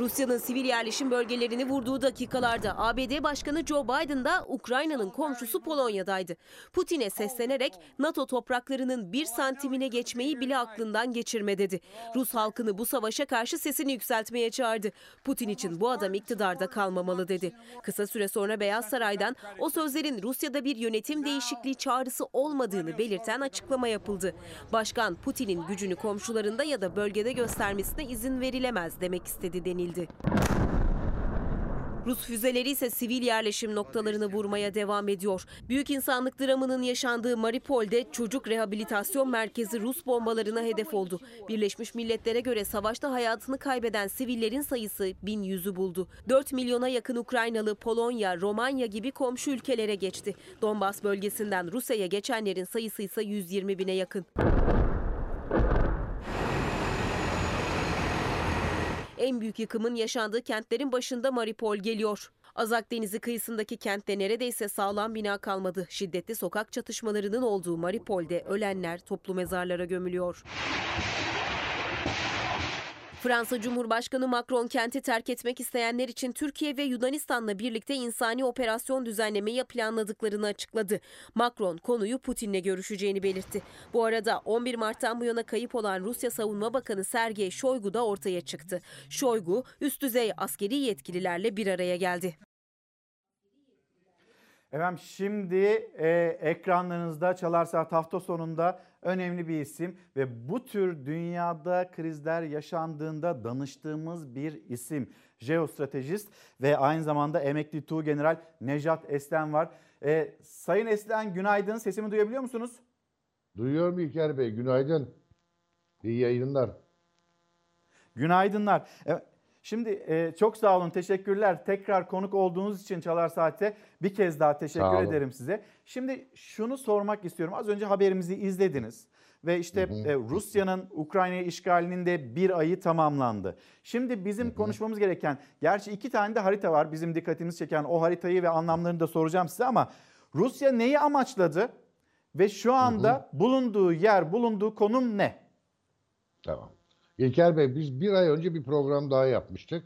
Rusya'nın sivil yerleşim bölgelerini vurduğu dakikalarda ABD Başkanı Joe Biden da Ukrayna'nın komşusu Polonya'daydı. Putin'e seslenerek NATO topraklarının bir santimine geçmeyi bile aklından geçirme dedi. Rus halkını bu savaşa karşı sesini yükseltmeye çağırdı. Putin için bu adam iktidarda kalmamalı dedi. Kısa süre sonra Beyaz Saray'dan o sözlerin Rusya'da bir yönetim değişikliği çağrısı olmadığını belirten açıklama yapıldı. Başkan Putin'in gücünü komşularında ya da bölgede göstermesine izin verilemez demek istedi denildi. Rus füzeleri ise sivil yerleşim noktalarını vurmaya devam ediyor. Büyük insanlık dramının yaşandığı Mariupol'de çocuk rehabilitasyon merkezi Rus bombalarına hedef oldu. Birleşmiş Milletler'e göre savaşta hayatını kaybeden sivillerin sayısı 1100'ü buldu. 4 milyona yakın Ukraynalı Polonya, Romanya gibi komşu ülkelere geçti. Donbas bölgesinden Rusya'ya geçenlerin sayısı ise 120 bine yakın. En büyük yıkımın yaşandığı kentlerin başında Mariupol geliyor. Azak Denizi kıyısındaki kentte neredeyse sağlam bina kalmadı. Şiddetli sokak çatışmalarının olduğu Mariupol'de ölenler toplu mezarlara gömülüyor. Fransa Cumhurbaşkanı Macron kenti terk etmek isteyenler için Türkiye ve Yunanistan'la birlikte insani operasyon düzenlemeyi planladıklarını açıkladı. Macron konuyu Putin'le görüşeceğini belirtti. Bu arada 11 Mart'tan bu yana kayıp olan Rusya Savunma Bakanı Sergey Shoigu da ortaya çıktı. Shoigu üst düzey askeri yetkililerle bir araya geldi. Efendim şimdi e, ekranlarınızda Çalar Saat hafta sonunda önemli bir isim ve bu tür dünyada krizler yaşandığında danıştığımız bir isim. Jeostratejist ve aynı zamanda emekli Tuğ General Nejat Eslen var. E, Sayın Eslen günaydın sesimi duyabiliyor musunuz? Duyuyorum İlker Bey günaydın. İyi yayınlar. Günaydınlar. E, Şimdi e, çok sağ olun, teşekkürler. Tekrar konuk olduğunuz için Çalar Saat'e bir kez daha teşekkür ederim size. Şimdi şunu sormak istiyorum. Az önce haberimizi izlediniz ve işte e, Rusya'nın Ukrayna işgalinin de bir ayı tamamlandı. Şimdi bizim hı hı. konuşmamız gereken, gerçi iki tane de harita var bizim dikkatimizi çeken o haritayı ve anlamlarını da soracağım size ama Rusya neyi amaçladı ve şu anda hı hı. bulunduğu yer, bulunduğu konum ne? Tamam. İlker Bey biz bir ay önce bir program daha yapmıştık.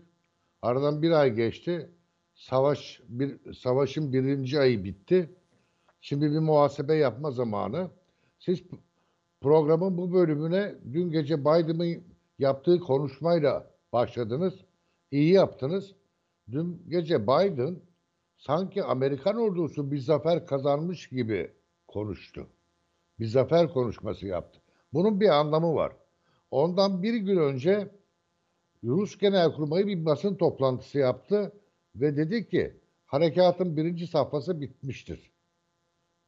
Aradan bir ay geçti. Savaş bir savaşın birinci ayı bitti. Şimdi bir muhasebe yapma zamanı. Siz programın bu bölümüne dün gece Biden'ın yaptığı konuşmayla başladınız. İyi yaptınız. Dün gece Biden sanki Amerikan ordusu bir zafer kazanmış gibi konuştu. Bir zafer konuşması yaptı. Bunun bir anlamı var. Ondan bir gün önce Rus Genelkurmayı bir basın toplantısı yaptı ve dedi ki harekatın birinci safhası bitmiştir.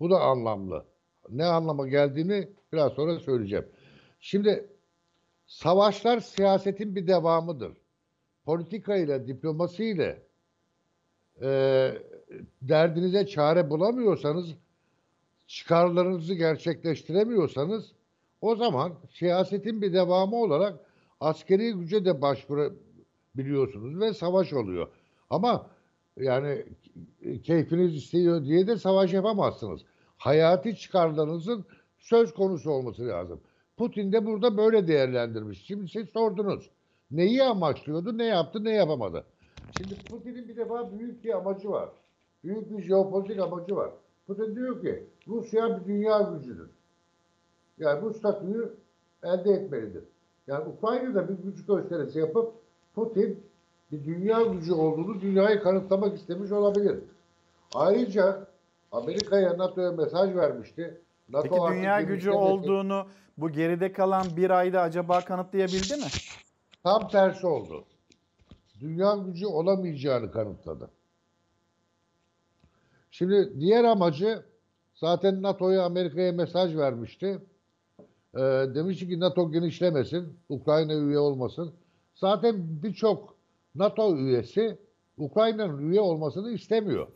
Bu da anlamlı. Ne anlama geldiğini biraz sonra söyleyeceğim. Şimdi savaşlar siyasetin bir devamıdır. Politika ile, diplomasi ile e, derdinize çare bulamıyorsanız, çıkarlarınızı gerçekleştiremiyorsanız o zaman siyasetin bir devamı olarak askeri güce de başvurabiliyorsunuz ve savaş oluyor. Ama yani keyfiniz istiyor diye de savaş yapamazsınız. Hayati çıkarlarınızın söz konusu olması lazım. Putin de burada böyle değerlendirmiş. Şimdi siz sordunuz. Neyi amaçlıyordu, ne yaptı, ne yapamadı. Şimdi Putin'in bir defa büyük bir amacı var. Büyük bir jeopolitik amacı var. Putin diyor ki Rusya bir dünya gücüdür. Yani bu statüyü elde etmelidir. Yani Ukrayna'da bir güç gösterisi yapıp Putin bir dünya gücü olduğunu dünyayı kanıtlamak istemiş olabilir. Ayrıca Amerika'ya NATO'ya mesaj vermişti. NATO Peki dünya gücü olduğunu bu geride kalan bir ayda acaba kanıtlayabildi mi? Tam tersi oldu. Dünya gücü olamayacağını kanıtladı. Şimdi diğer amacı zaten NATO'ya Amerika'ya mesaj vermişti. E, demişti ki NATO genişlemesin, Ukrayna üye olmasın. Zaten birçok NATO üyesi Ukrayna'nın üye olmasını istemiyor.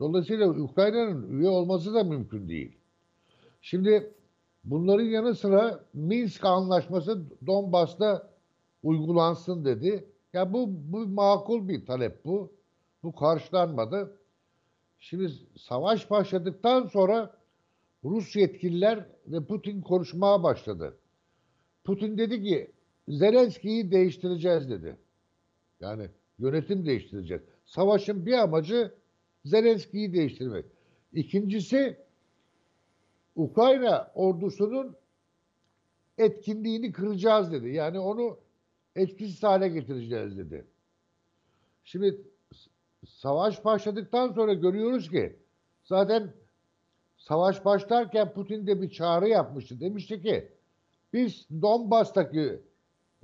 Dolayısıyla Ukrayna'nın üye olması da mümkün değil. Şimdi bunların yanı sıra Minsk Anlaşması Donbas'ta uygulansın dedi. Ya bu, bu makul bir talep bu. Bu karşılanmadı. Şimdi savaş başladıktan sonra Rus yetkililer ve Putin konuşmaya başladı. Putin dedi ki Zelenski'yi değiştireceğiz dedi. Yani yönetim değiştirecek. Savaşın bir amacı Zelenski'yi değiştirmek. İkincisi Ukrayna ordusunun etkinliğini kıracağız dedi. Yani onu etkisiz hale getireceğiz dedi. Şimdi savaş başladıktan sonra görüyoruz ki zaten savaş başlarken Putin de bir çağrı yapmıştı. Demişti ki biz Donbas'taki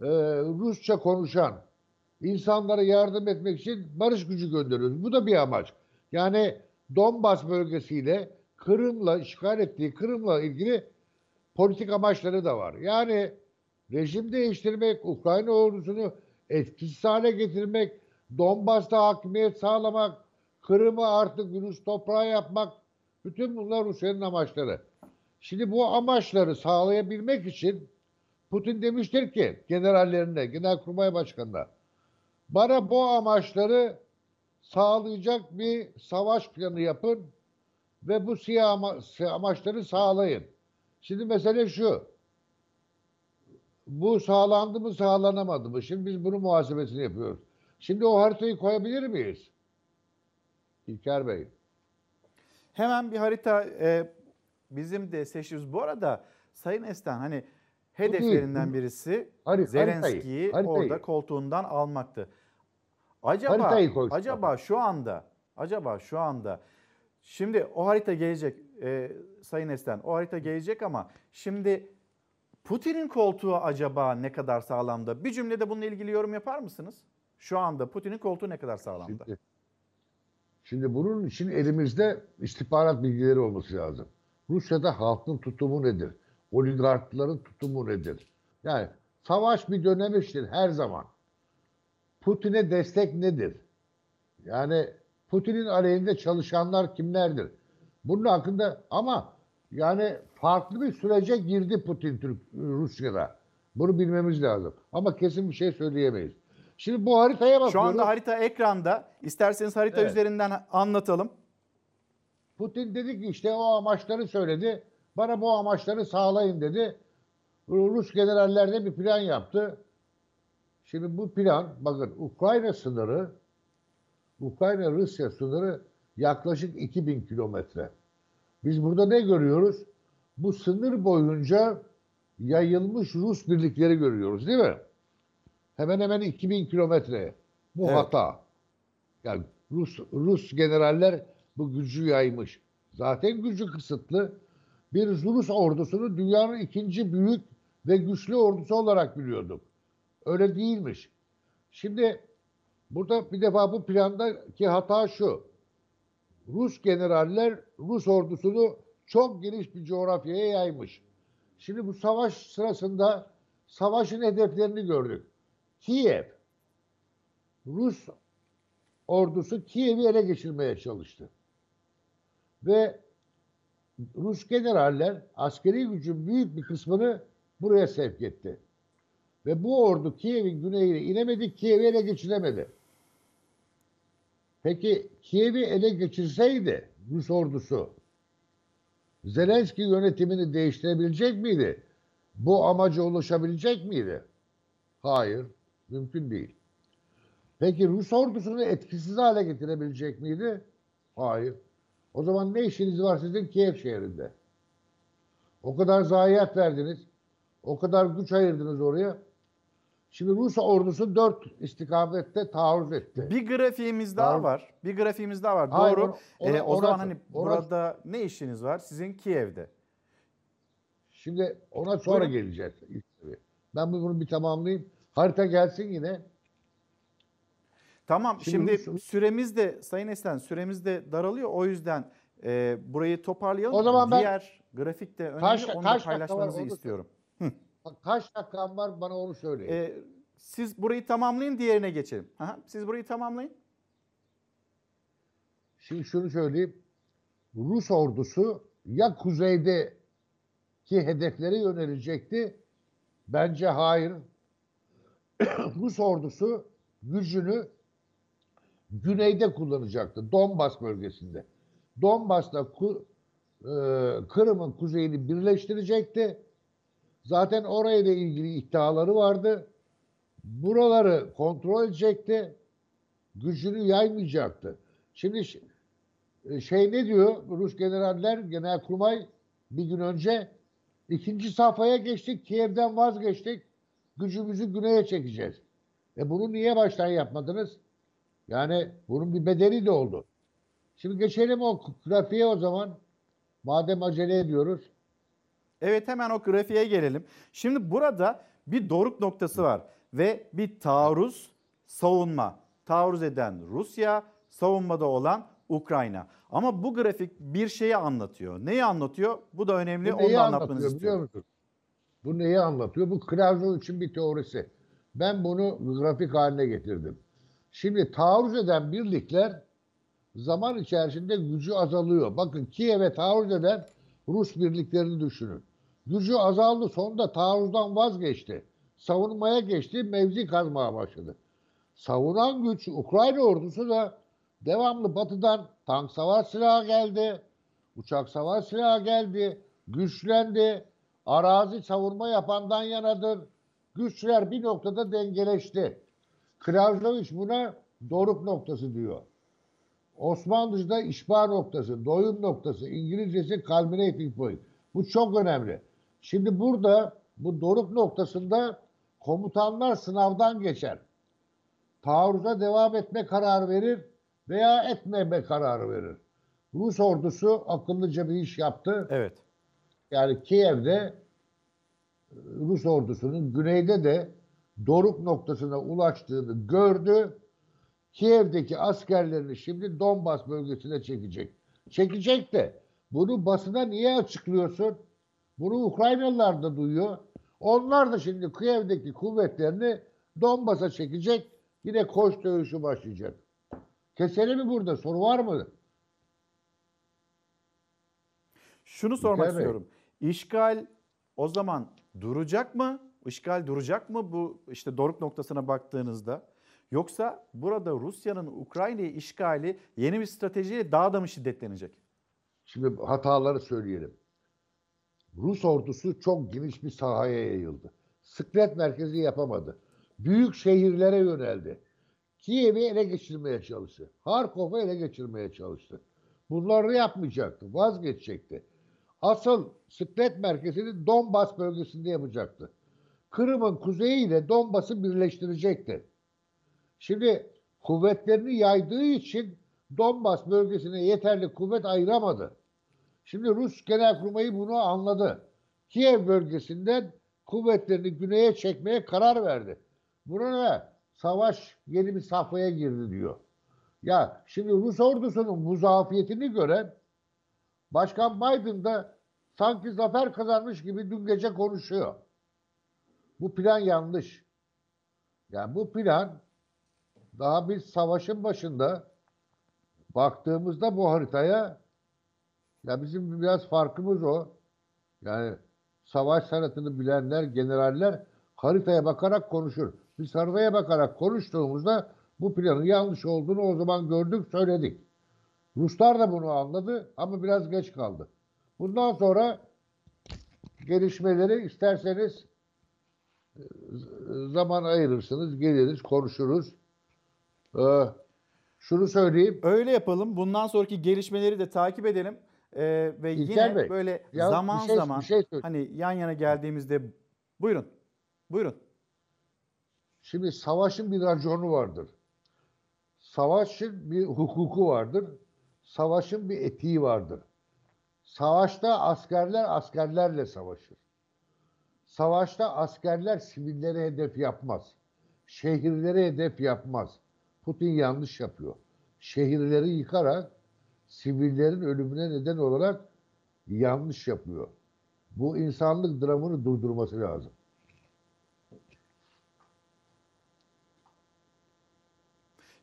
e, Rusça konuşan insanlara yardım etmek için barış gücü gönderiyoruz. Bu da bir amaç. Yani Donbas bölgesiyle Kırım'la işgal ettiği Kırım'la ilgili politik amaçları da var. Yani rejim değiştirmek, Ukrayna ordusunu etkisiz hale getirmek, Donbas'ta hakimiyet sağlamak, Kırım'ı artık Rus toprağı yapmak, bütün bunlar Rusya'nın amaçları. Şimdi bu amaçları sağlayabilmek için Putin demiştir ki generallerine, genelkurmay başkanına bana bu amaçları sağlayacak bir savaş planı yapın ve bu siyah ama- amaçları sağlayın. Şimdi mesele şu. Bu sağlandı mı sağlanamadı mı? Şimdi biz bunun muhasebesini yapıyoruz. Şimdi o haritayı koyabilir miyiz? İlker Bey. Hemen bir harita e, bizim de seçiyoruz. Bu arada Sayın Esen hani hedeflerinden birisi Zelenski'yi orada koltuğundan almaktı. Acaba acaba şu anda acaba şu anda şimdi o harita gelecek e, Sayın Esen o harita gelecek ama şimdi Putin'in koltuğu acaba ne kadar sağlamda? Bir cümlede bununla ilgili yorum yapar mısınız? Şu anda Putin'in koltuğu ne kadar sağlamda? Şimdi, şimdi bunun için elimizde istihbarat bilgileri olması lazım. Rusya'da halkın tutumu nedir? Oligarkların tutumu nedir? Yani savaş bir dönem iştir her zaman. Putin'e destek nedir? Yani Putin'in aleyhinde çalışanlar kimlerdir? Bunun hakkında ama yani farklı bir sürece girdi Putin Türk Rusya'da. Bunu bilmemiz lazım. Ama kesin bir şey söyleyemeyiz. Şimdi bu haritaya bakıyoruz. Şu anda harita ekranda. İsterseniz harita Evet. üzerinden anlatalım. Putin dedi ki işte o amaçları söyledi. Bana bu amaçları sağlayın dedi. Rus generaller de bir plan yaptı. Şimdi bu plan bakın Ukrayna sınırı Ukrayna Rusya sınırı yaklaşık 2000 kilometre. Biz burada ne görüyoruz? Bu sınır boyunca yayılmış Rus birlikleri görüyoruz değil mi? Hemen hemen 2000 kilometre. Bu Evet. hata. Yani Rus Rus generaller bu gücü yaymış. Zaten gücü kısıtlı. Bir Rus ordusunu dünyanın ikinci büyük ve güçlü ordusu olarak biliyorduk. Öyle değilmiş. Şimdi burada bir defa bu plandaki hata şu. Rus generaller Rus ordusunu çok geniş bir coğrafyaya yaymış. Şimdi bu savaş sırasında savaşın hedeflerini gördük. Kiev, Rus ordusu Kiev'i ele geçirmeye çalıştı. Ve Rus generaller askeri gücün büyük bir kısmını buraya sevk etti. Ve bu ordu Kiev'in güneyine inemedi, Kiev'i ele geçiremedi. Peki Kiev'i ele geçirseydi Rus ordusu Zelenski yönetimini değiştirebilecek miydi? Bu amaca ulaşabilecek miydi? Hayır, mümkün değil. Peki Rus ordusunu etkisiz hale getirebilecek miydi? Hayır. O zaman ne işiniz var sizin Kiev şehrinde? O kadar zayiat verdiniz. O kadar güç ayırdınız oraya. Şimdi Rus ordusu dört istikamette taarruz etti. Bir grafiğimiz daha Taarruz- var. Bir grafiğimiz daha var. Hayır, Doğru. ona- ona- Ee, o ona- zaman hani ona- burada ne işiniz var? Sizin Kiev'de. Şimdi ona sonra Buyurun. geleceğiz. Ben bunu bir tamamlayayım. Harita gelsin yine. Tamam Şimdi şimdi, süremiz de Sayın Esen süremiz de daralıyor. O yüzden e, burayı toparlayalım. O zaman ben- Diğer grafik de önemli. Kaç- Onu kaç var, paylaşmanızı da- istiyorum. Bak Kaç dakikam var bana onu söyleyin. Ee, siz burayı tamamlayın diğerine geçelim. Aha, siz burayı tamamlayın. Şimdi şunu söyleyeyim. Rus ordusu ya kuzeydeki hedeflere yönelecekti. Bence hayır. Rus ordusu gücünü güneyde kullanacaktı. Donbas bölgesinde. Donbas'ta ku- e, Kırım'ın kuzeyini birleştirecekti. Zaten orayla ilgili iddiaları vardı. buraları kontrol edecekti. Gücünü yaymayacaktı. Şimdi e, şey ne diyor Rus generaller, genelkurmay bir gün önce ikinci safhaya geçtik, Kiev'den vazgeçtik, gücümüzü güneye çekeceğiz. E bunu niye baştan yapmadınız? Yani bunun bir bedeli de oldu. Şimdi geçelim o grafiğe o zaman. Madem acele ediyoruz. Evet hemen o grafiğe gelelim. Şimdi burada bir doruk noktası var ve bir taarruz, savunma. Taarruz eden Rusya, savunmada olan Ukrayna. Ama bu grafik bir şeyi anlatıyor. Neyi anlatıyor? Bu da önemli. Bu Onu neyi da anlatmanızı anlatıyor biliyor istiyorum. musun? Bu neyi anlatıyor? Bu Clausewitz için bir teorisi. Ben bunu grafik haline getirdim. Şimdi taarruz eden birlikler zaman içerisinde gücü azalıyor. Bakın Kiev'e taarruz eden Rus birliklerini düşünün. Gücü azaldı sonunda taarruzdan vazgeçti. Savunmaya geçti, mevzi kazmaya başladı. Savunan güç Ukrayna ordusu da devamlı batıdan tank savaş silahı geldi, uçak savaş silahı geldi, güçlendi. Arazi savunma yapandan yanadır. Güçler bir noktada dengeleşti. Clausewitz buna doruk noktası diyor. Osmanlıca'da işba noktası, doyum noktası, İngilizcesi culminating point. Bu çok önemli. Şimdi burada bu doruk noktasında komutanlar sınavdan geçer. Taarruza devam etme kararı verir veya etmeme kararı verir. Rus ordusu akıllıca bir iş yaptı. Evet. Yani Kiev'de Rus ordusunun güneyde de doruk noktasına ulaştığını gördü. Kiev'deki askerlerini şimdi Donbas bölgesine çekecek. Çekecek de bunu basına niye açıklıyorsun? Bunu Ukraynalılar da duyuyor. Onlar da şimdi Kiev'deki kuvvetlerini Donbas'a çekecek. Yine koş dövüşü başlayacak. Keselim mi burada? Soru var mı? Şunu sormak Bey. istiyorum. İşgal o zaman duracak mı? İşgal duracak mı bu işte doruk noktasına baktığınızda? Yoksa burada Rusya'nın Ukrayna'yı işgali yeni bir stratejiyle daha da mı şiddetlenecek? Şimdi hataları söyleyelim. Rus ordusu çok geniş bir sahaya yayıldı. Sıklet merkezi yapamadı. Büyük şehirlere yöneldi. Kiev'i ele geçirmeye çalıştı. Harkov'u ele geçirmeye çalıştı. Bunları yapmayacaktı. Vazgeçecekti. Asıl sıklet merkezini Donbas bölgesinde yapacaktı. Kırım'ın kuzeyiyle Donbas'ı birleştirecekti. Şimdi kuvvetlerini yaydığı için Donbas bölgesine yeterli kuvvet ayıramadı. Şimdi Rus Genelkurmayı bunu anladı. Kiev bölgesinden kuvvetlerini güneye çekmeye karar verdi. Buna ne? Savaş yeni bir safhaya girdi diyor. Ya şimdi Rus ordusunun bu gören Başkan Biden da sanki zafer kazanmış gibi dün gece konuşuyor. Bu plan yanlış. Yani bu plan daha biz savaşın başında baktığımızda bu haritaya ya bizim biraz farkımız o. Yani savaş sanatını bilenler, generaller haritaya bakarak konuşur. Biz haritaya bakarak konuştuğumuzda bu planın yanlış olduğunu o zaman gördük, söyledik. Ruslar da bunu anladı ama biraz geç kaldı. Bundan sonra gelişmeleri isterseniz e, zaman ayırırsınız, geliriz, konuşuruz. Ee, şunu söyleyeyim. Öyle yapalım. Bundan sonraki gelişmeleri de takip edelim. Ee, ve İlker yine Bey, böyle ya zaman bir şey- zaman bir şey hani yan yana geldiğimizde buyurun. Buyurun. Şimdi savaşın bir raconu vardır. Savaşın bir hukuku vardır. Savaşın bir etiği vardır. Savaşta askerler askerlerle savaşır. Savaşta askerler sivillere hedef yapmaz. Şehirlere hedef yapmaz. Putin yanlış yapıyor. Şehirleri yıkarak sivillerin ölümüne neden olarak yanlış yapıyor. Bu insanlık dramını durdurması lazım.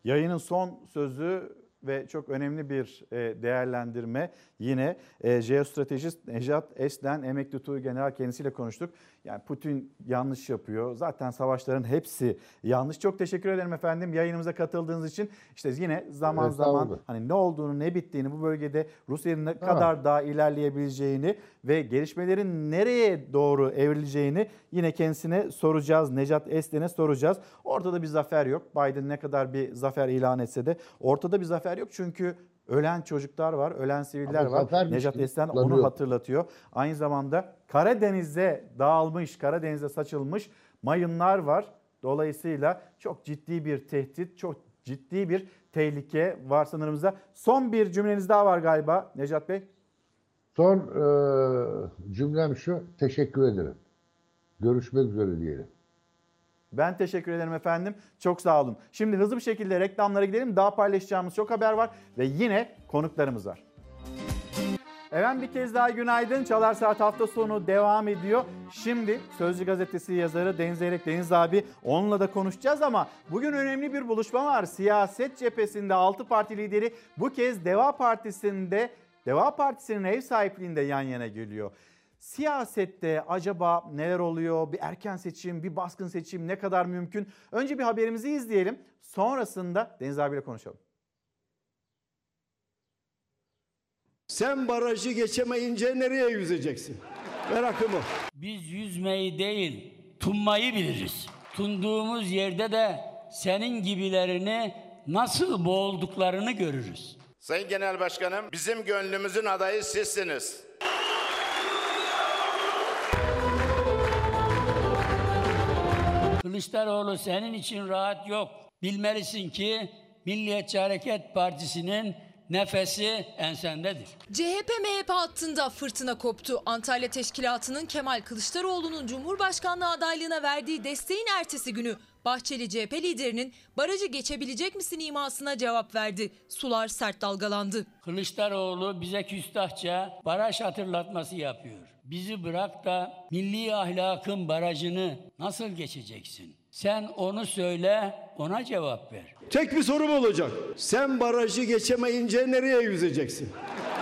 Yayının son sözü ve çok önemli bir e, değerlendirme yine e, jeostratejist Nejat Eslen emekli Tuğgeneral kendisiyle konuştuk. Yani Putin yanlış yapıyor. Zaten savaşların hepsi yanlış. Çok teşekkür ederim efendim yayınımıza katıldığınız için. İşte yine zaman zaman hani ne olduğunu ne bittiğini bu bölgede Rusya'nın ne kadar daha ilerleyebileceğini ve gelişmelerin nereye doğru evrileceğini yine kendisine soracağız. Necat Esten'e soracağız. Ortada bir zafer yok. Biden ne kadar bir zafer ilan etse de ortada bir zafer yok. Çünkü ölen çocuklar var, ölen siviller Ama var. Necat Esten onu hatırlatıyor. Aynı zamanda Karadeniz'e dağılmış, Karadeniz'e saçılmış mayınlar var. Dolayısıyla çok ciddi bir tehdit, çok ciddi bir tehlike var sınırımızda. Son bir cümleniz daha var galiba Necat Bey. Son e, cümlem şu, teşekkür ederim. Görüşmek üzere diyelim. Ben teşekkür ederim efendim. Çok sağ olun. Şimdi hızlı bir şekilde reklamlara gidelim. Daha paylaşacağımız çok haber var ve yine konuklarımız var. Efendim bir kez daha günaydın. Çalar Saat hafta sonu devam ediyor. Şimdi Sözcü Gazetesi yazarı Deniz Eyrek Deniz abi onunla da konuşacağız ama bugün önemli bir buluşma var. Siyaset cephesinde 6 parti lideri bu kez Deva Partisi'nde Deva Partisi'nin ev sahipliğinde yan yana geliyor. Siyasette acaba neler oluyor? Bir erken seçim, bir baskın seçim ne kadar mümkün? Önce bir haberimizi izleyelim. Sonrasında Deniz abiyle konuşalım. Sen barajı geçemeyince nereye yüzeceksin? Merakım o. Biz yüzmeyi değil, tunmayı biliriz. Tunduğumuz yerde de senin gibilerini nasıl boğulduklarını görürüz. Sayın Genel Başkanım, bizim gönlümüzün adayı sizsiniz. Kılıçdaroğlu senin için rahat yok. Bilmelisin ki Milliyetçi Hareket Partisi'nin nefesi ensendedir. CHP MHP hattında fırtına koptu. Antalya Teşkilatı'nın Kemal Kılıçdaroğlu'nun Cumhurbaşkanlığı adaylığına verdiği desteğin ertesi günü Bahçeli CHP liderinin barajı geçebilecek misin imasına cevap verdi. Sular sert dalgalandı. Kılıçdaroğlu bize küstahça baraj hatırlatması yapıyor. Bizi bırak da milli ahlakın barajını nasıl geçeceksin? Sen onu söyle, ona cevap ver. Tek bir sorum olacak. Sen barajı geçemeyince nereye yüzeceksin?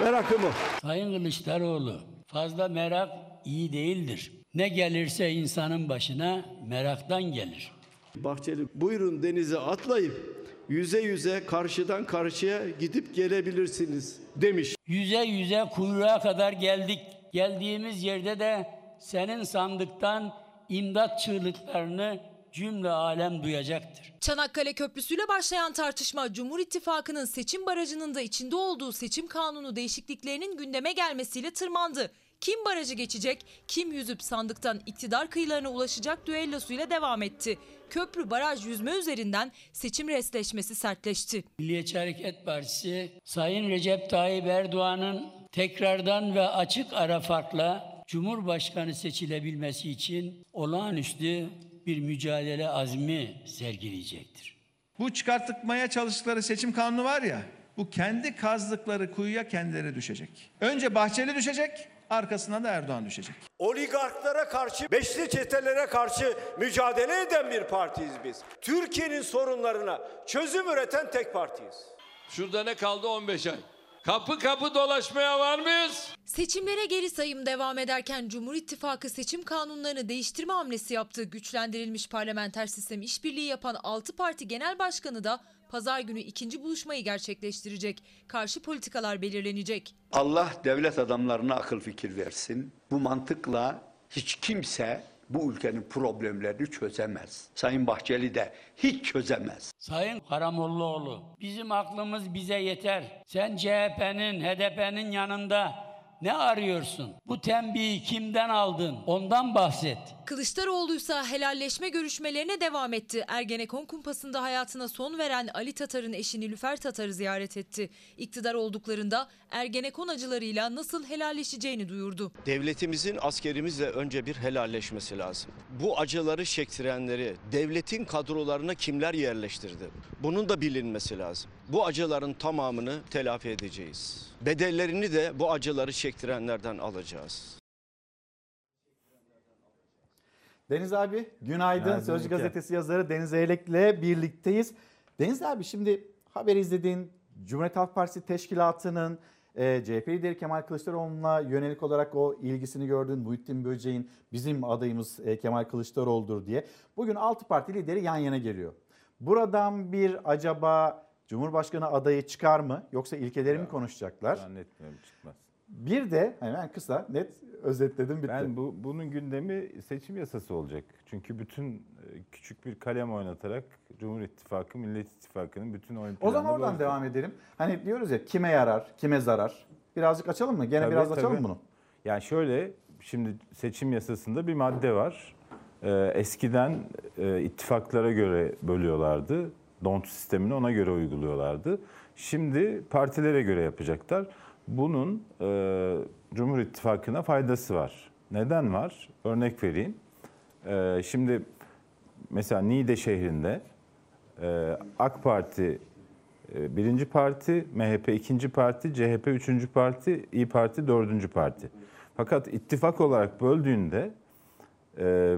Merakım o. Sayın Kılıçdaroğlu, fazla merak iyi değildir. Ne gelirse insanın başına meraktan gelir. Bahçeli buyurun denize atlayıp yüze yüze karşıdan karşıya gidip gelebilirsiniz demiş. Yüze yüze kuyruğa kadar geldik. Geldiğimiz yerde de senin sandıktan imdat çığlıklarını cümle alem duyacaktır. Çanakkale Köprüsü'yle başlayan tartışma Cumhur İttifakı'nın seçim barajının da içinde olduğu seçim kanunu değişikliklerinin gündeme gelmesiyle tırmandı. Kim barajı geçecek, kim yüzüp sandıktan iktidar kıyılarına ulaşacak düellosuyla devam etti. Köprü baraj yüzme üzerinden seçim resleşmesi sertleşti. Milliyetçi Hareket Partisi Sayın Recep Tayyip Erdoğan'ın tekrardan ve açık ara farkla Cumhurbaşkanı seçilebilmesi için olağanüstü bir mücadele azmi sergileyecektir. Bu çıkartmaya çalıştıkları seçim kanunu var ya, bu kendi kazdıkları kuyuya kendileri düşecek. Önce Bahçeli düşecek, arkasına da Erdoğan düşecek. Oligarklara karşı, beşli çetelere karşı mücadele eden bir partiyiz biz. Türkiye'nin sorunlarına çözüm üreten tek partiyiz. Şurada ne kaldı 15 ay? Kapı kapı dolaşmaya var mıyız? Seçimlere geri sayım devam ederken Cumhur İttifakı seçim kanunlarını değiştirme hamlesi yaptı. Güçlendirilmiş parlamenter sistem işbirliği yapan 6 parti genel başkanı da pazar günü ikinci buluşmayı gerçekleştirecek. Karşı politikalar belirlenecek. Allah devlet adamlarına akıl fikir versin. Bu mantıkla hiç kimse bu ülkenin problemlerini çözemez. Sayın Bahçeli de hiç çözemez. Sayın Karamollaoğlu, bizim aklımız bize yeter. Sen CHP'nin, HDP'nin yanında ne arıyorsun? Bu tembihi kimden aldın? Ondan bahset. Kılıçdaroğlu ise helalleşme görüşmelerine devam etti. Ergenekon kumpasında hayatına son veren Ali Tatar'ın eşi Nilüfer Tatar'ı ziyaret etti. İktidar olduklarında Ergenekon acılarıyla nasıl helalleşeceğini duyurdu. Devletimizin askerimizle önce bir helalleşmesi lazım. Bu acıları çektirenleri, devletin kadrolarına kimler yerleştirdi? Bunun da bilinmesi lazım. Bu acıların tamamını telafi edeceğiz. Bedellerini de bu acıları çektirenlerden alacağız. Deniz abi günaydın. Günaydın Sözcü. Gazetesi yazarı Deniz Eylek'le birlikteyiz. Deniz abi şimdi haber izlediğin Cumhuriyet Halk Partisi Teşkilatı'nın e, CHP lideri Kemal Kılıçdaroğlu'na yönelik olarak o ilgisini gördün. Muhittin Böceğin bizim adayımız e, Kemal Kılıçdaroğlu'dur diye. Bugün 6 parti lideri yan yana geliyor. Buradan bir acaba Cumhurbaşkanı adayı çıkar mı yoksa ilkeleri mi konuşacaklar? Zannetmiyorum çıkmaz. Bir de hemen kısa net özetledim bitti. Ben bu bunun gündemi seçim yasası olacak. Çünkü bütün e, küçük bir kalem oynatarak Cumhur İttifakı, Millet İttifakı'nın bütün oyun O zaman oradan bozdu. devam edelim. Hani diyoruz ya kime yarar, kime zarar. Birazcık açalım mı? Gene Tabii, biraz açalım tabii. bunu. Yani şöyle şimdi seçim yasasında bir madde var. Ee, eskiden e, ittifaklara göre bölüyorlardı. Don't sistemini ona göre uyguluyorlardı. Şimdi partilere göre yapacaklar. Bunun e, Cumhur İttifakı'na faydası var. Neden var? Örnek vereyim. E, şimdi mesela Niğde şehrinde e, AK Parti e, birinci parti, MHP ikinci parti, CHP üçüncü parti, İyi Parti dördüncü parti. Fakat ittifak olarak böldüğünde e,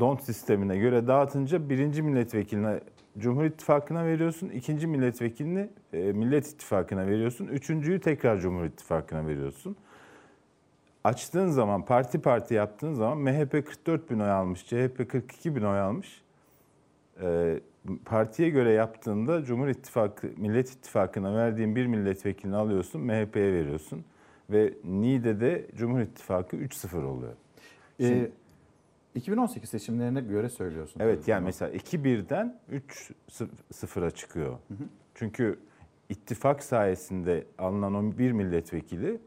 DONT sistemine göre dağıtınca birinci milletvekiline Cumhur İttifakı'na veriyorsun, ikinci milletvekilini e, Millet İttifakı'na veriyorsun, üçüncüyü tekrar Cumhur İttifakı'na veriyorsun. Açtığın zaman, parti parti yaptığın zaman MHP 44 bin oy almış, CHP 42 bin oy almış. E, partiye göre yaptığında Cumhur İttifakı, Millet İttifakı'na verdiğin bir milletvekilini alıyorsun, MHP'ye veriyorsun. Ve Niğde'de Cumhur İttifakı 3-0 oluyor. Şimdi- Ee, 2018 seçimlerine göre söylüyorsun. Evet yani mesela 2-1'den 3-0'a çıkıyor. Çünkü ittifak sayesinde alınan bir milletvekili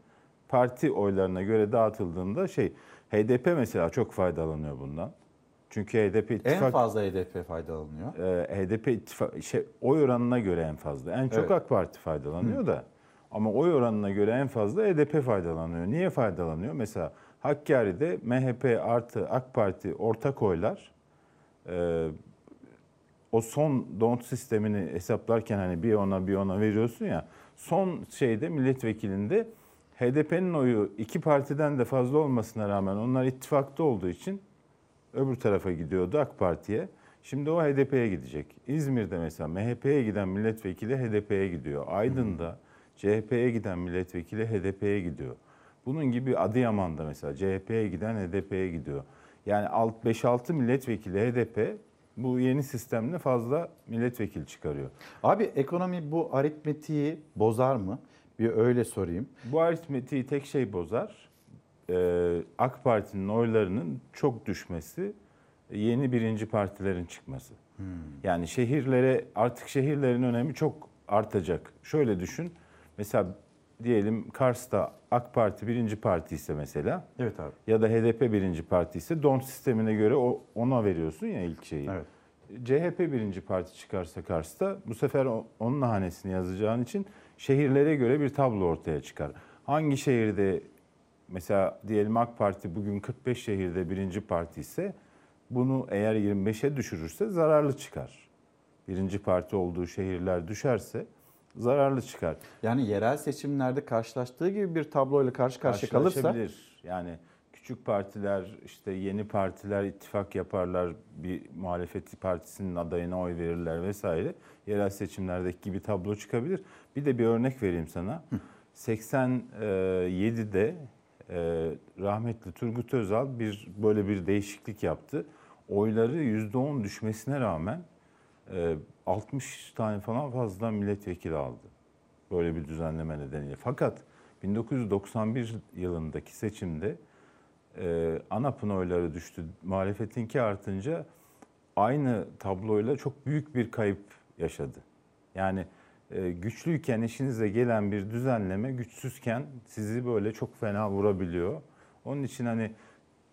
parti oylarına göre dağıtıldığında şey HDP mesela çok faydalanıyor bundan. Çünkü HDP ittifak En fazla HDP faydalanıyor. e, HDP ittifak şey oy oranına göre en fazla. En çok Evet. AK Parti faydalanıyor da ama oy oranına göre en fazla HDP faydalanıyor. Niye faydalanıyor? Mesela Hakkari'de MHP artı AK Parti ortak oylar e, o son don't sistemini hesaplarken hani bir ona bir ona veriyorsun ya son şeyde milletvekilinde HDP'nin oyu iki partiden de fazla olmasına rağmen onlar ittifakta olduğu için öbür tarafa gidiyordu AK Parti'ye. Şimdi o HDP'ye gidecek. İzmir'de mesela MHP'ye giden milletvekili HDP'ye gidiyor. Aydın'da CHP'ye giden milletvekili HDP'ye gidiyor. Bunun gibi Adıyaman'da mesela CHP'ye giden HDP'ye gidiyor. Yani alt 5-6 milletvekili HDP bu yeni sistemle fazla milletvekili çıkarıyor. Abi ekonomi bu aritmetiği bozar mı? Bir öyle sorayım. Bu aritmetiği tek şey bozar. Ee, AK Parti'nin oylarının çok düşmesi, yeni birinci partilerin çıkması. Yani şehirlere artık şehirlerin önemi çok artacak. Şöyle düşün. Mesela diyelim Kars'ta AK Parti birinci parti ise mesela Evet abi. ya da HDP birinci parti ise don sistemine göre o, ona veriyorsun ya ilk şeyi. Evet. CHP birinci parti çıkarsa Kars'ta bu sefer o- onun hanesini yazacağın için şehirlere göre bir tablo ortaya çıkar. Hangi şehirde mesela diyelim AK Parti bugün 45 şehirde birinci parti ise bunu eğer 25'e düşürürse zararlı çıkar. Birinci parti olduğu şehirler düşerse zararlı çıkar. Yani yerel seçimlerde karşılaştığı gibi bir tabloyla karşı karşıya kalırsa. Yani küçük partiler, işte yeni partiler ittifak yaparlar, bir muhalefet partisinin adayına oy verirler vesaire. Yerel seçimlerdeki gibi tablo çıkabilir. Bir de bir örnek vereyim sana. 87'de e, rahmetli Turgut Özal bir böyle bir değişiklik yaptı. Oyları %10 düşmesine rağmen e, 60 tane falan fazla milletvekili aldı. Böyle bir düzenleme nedeniyle. Fakat 1991 yılındaki seçimde e, ANAP'ın oyları düştü. Muhalefetinki artınca aynı tabloyla çok büyük bir kayıp yaşadı. Yani e, güçlüyken işinize gelen bir düzenleme güçsüzken sizi böyle çok fena vurabiliyor. Onun için hani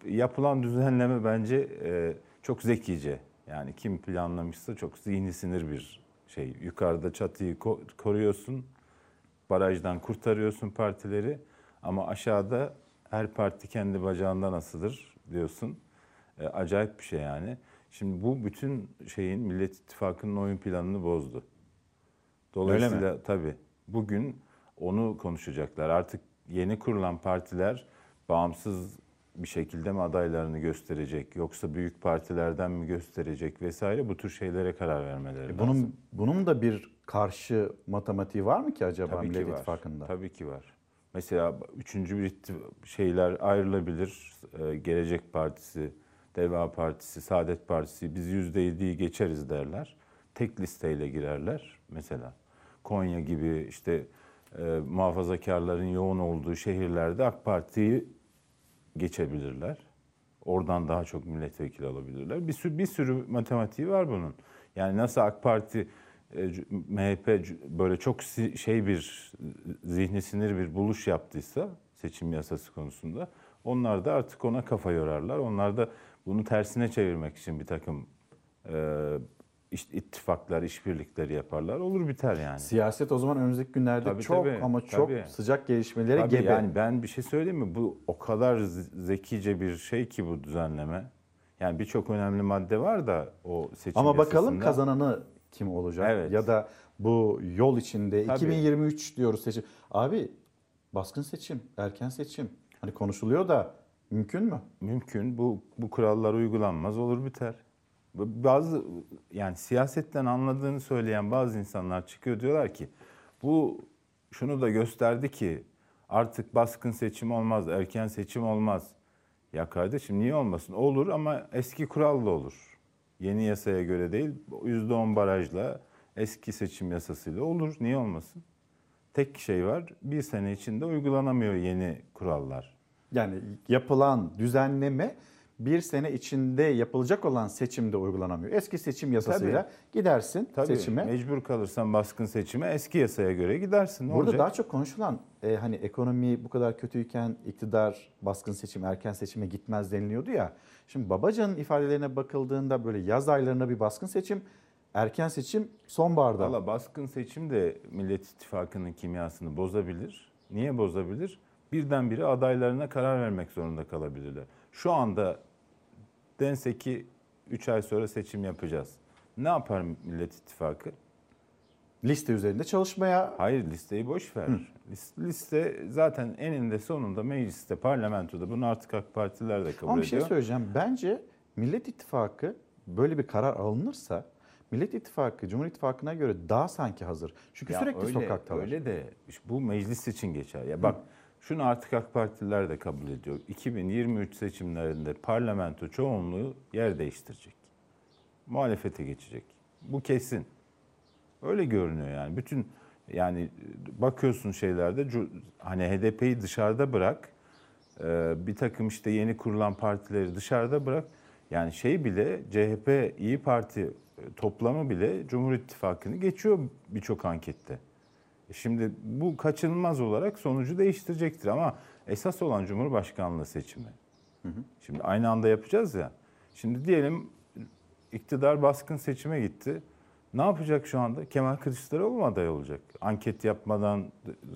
yapılan düzenleme bence e, çok zekice. Yani kim planlamışsa çok zihni sinir bir şey. Yukarıda çatıyı ko- koruyorsun, barajdan kurtarıyorsun partileri ama aşağıda her parti kendi bacağından asılır diyorsun. E, acayip bir şey yani. Şimdi bu bütün şeyin Millet İttifakı'nın oyun planını bozdu. Dolayısıyla tabii bugün onu konuşacaklar. Artık yeni kurulan partiler bağımsız bir şekilde mi adaylarını gösterecek yoksa büyük partilerden mi gösterecek vesaire bu tür şeylere karar vermeleri lazım. E, bunun bunun da bir karşı matematiği var mı ki acaba Tabii Millet ki var. İttifakı'nda? Tabii ki var. Mesela üçüncü bir şeyler ayrılabilir. Ee, Gelecek Partisi, Deva Partisi, Saadet Partisi biz yüzde yediyi geçeriz derler. Tek listeyle girerler mesela. Konya gibi işte e, muhafazakarların yoğun olduğu şehirlerde AK Parti'yi geçebilirler. Oradan daha çok milletvekili alabilirler. Bir sürü, bir sürü matematiği var bunun. Yani nasıl AK Parti, e, MHP böyle çok şey bir zihni sinir bir buluş yaptıysa seçim yasası konusunda onlar da artık ona kafa yorarlar. Onlar da bunu tersine çevirmek için bir takım e, iş- ittifaklar, işbirlikleri yaparlar. Olur biter yani. Siyaset o zaman önümüzdeki günlerde Tabii, çok tabii, ama çok tabii. sıcak gelişmeleri Tabii gebe. Yani ben bir şey söyleyeyim mi? Bu o kadar zekice bir şey ki bu düzenleme. Yani birçok önemli madde var da o seçim Ama bakalım yasasında. kazananı kim olacak? Evet. Ya da bu yol içinde Tabii. 2023 diyoruz seçim. Abi baskın seçim, erken seçim. Hani konuşuluyor da mümkün mü? Mümkün. Bu bu kurallar uygulanmaz olur biter. Bazı yani siyasetten anladığını söyleyen bazı insanlar çıkıyor diyorlar ki bu şunu da gösterdi ki artık baskın seçim olmaz, erken seçim olmaz. Ya kardeşim niye olmasın? Olur ama eski kuralla olur. Yeni yasaya göre değil, %10 barajla eski seçim yasasıyla olur. Niye olmasın? Tek şey var, bir sene içinde uygulanamıyor yeni kurallar. Yani yapılan düzenleme bir sene içinde yapılacak olan seçimde uygulanamıyor. Eski seçim yasasıyla Tabii. gidersin Tabii seçime. mecbur kalırsan baskın seçime eski yasaya göre gidersin. Ne Burada olacak? daha çok konuşulan e, hani ekonomi bu kadar kötüyken iktidar baskın seçim erken seçime gitmez deniliyordu ya. Şimdi Babacan'ın ifadelerine bakıldığında böyle yaz aylarında bir baskın seçim, erken seçim sonbaharda. Valla baskın seçim de Millet İttifakı'nın kimyasını bozabilir. Niye bozabilir? Birdenbire adaylarına karar vermek zorunda kalabilirler. Şu anda dense ki 3 ay sonra seçim yapacağız. Ne yapar Millet İttifakı? Liste üzerinde çalışmaya... Hayır listeyi boş ver. Lis- Liste zaten eninde sonunda mecliste, parlamentoda. Bunu artık AK Partiler de kabul Ama bir şey ediyor. söyleyeceğim. Bence Millet İttifakı böyle bir karar alınırsa Millet İttifakı Cumhur İttifakı'na göre daha sanki hazır. Çünkü Ya sürekli öyle, sokaktalar. Öyle de işte bu meclis için geçer. Ya bak şunu artık AK Partililer de kabul ediyor. 2023 seçimlerinde parlamento çoğunluğu yer değiştirecek. Muhalefete geçecek. Bu kesin. Öyle görünüyor yani. Bütün yani bakıyorsun şeylerde hani HDP'yi dışarıda bırak. e, Bir takım işte yeni kurulan partileri dışarıda bırak. Yani şey bile CHP İyi Parti toplamı bile Cumhur İttifakı'nı geçiyor birçok ankette. E Şimdi bu kaçınılmaz olarak sonucu değiştirecektir ama esas olan Cumhurbaşkanlığı seçimi. Şimdi aynı anda yapacağız ya. Şimdi diyelim iktidar baskın seçime gitti. Ne yapacak şu anda? Kemal Kılıçdaroğlu mu aday olacak? Anket yapmadan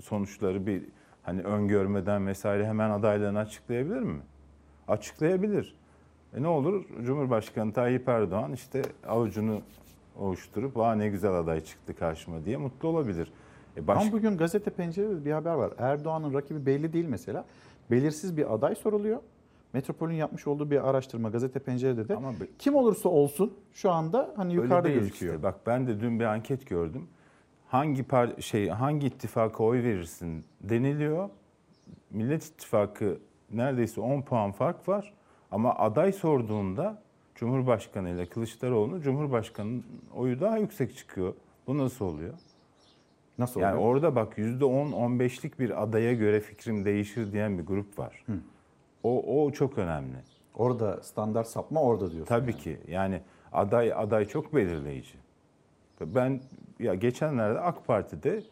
sonuçları bir hani öngörmeden vesaire hemen adaylarını açıklayabilir mi? Açıklayabilir. E ne olur? Cumhurbaşkanı Tayyip Erdoğan işte avucunu ovuşturup Aa ne güzel aday çıktı karşıma diye mutlu olabilir. E baş... Ama bugün gazete pencerede bir haber var. Erdoğan'ın rakibi belli değil mesela. Belirsiz bir aday soruluyor. Metropol'ün yapmış olduğu bir araştırma gazete pencerede de kim olursa olsun şu anda hani yukarıda gözüküyor. işte. Bak ben de dün bir anket gördüm. Hangi par şey hangi ittifaka oy verirsin deniliyor. Millet İttifakı neredeyse 10 puan fark var. Ama aday sorduğunda Cumhurbaşkanı ile Kılıçdaroğlu Cumhurbaşkanı'nın oyu daha yüksek çıkıyor. Bu nasıl oluyor? Nasıl yani oluyor? orada bak %10-15'lik bir adaya göre fikrim değişir diyen bir grup var. O, o çok önemli. Orada standart sapma orada diyorsun. Tabii ki. Yani aday aday çok belirleyici. Ben ya geçenlerde AK Parti'de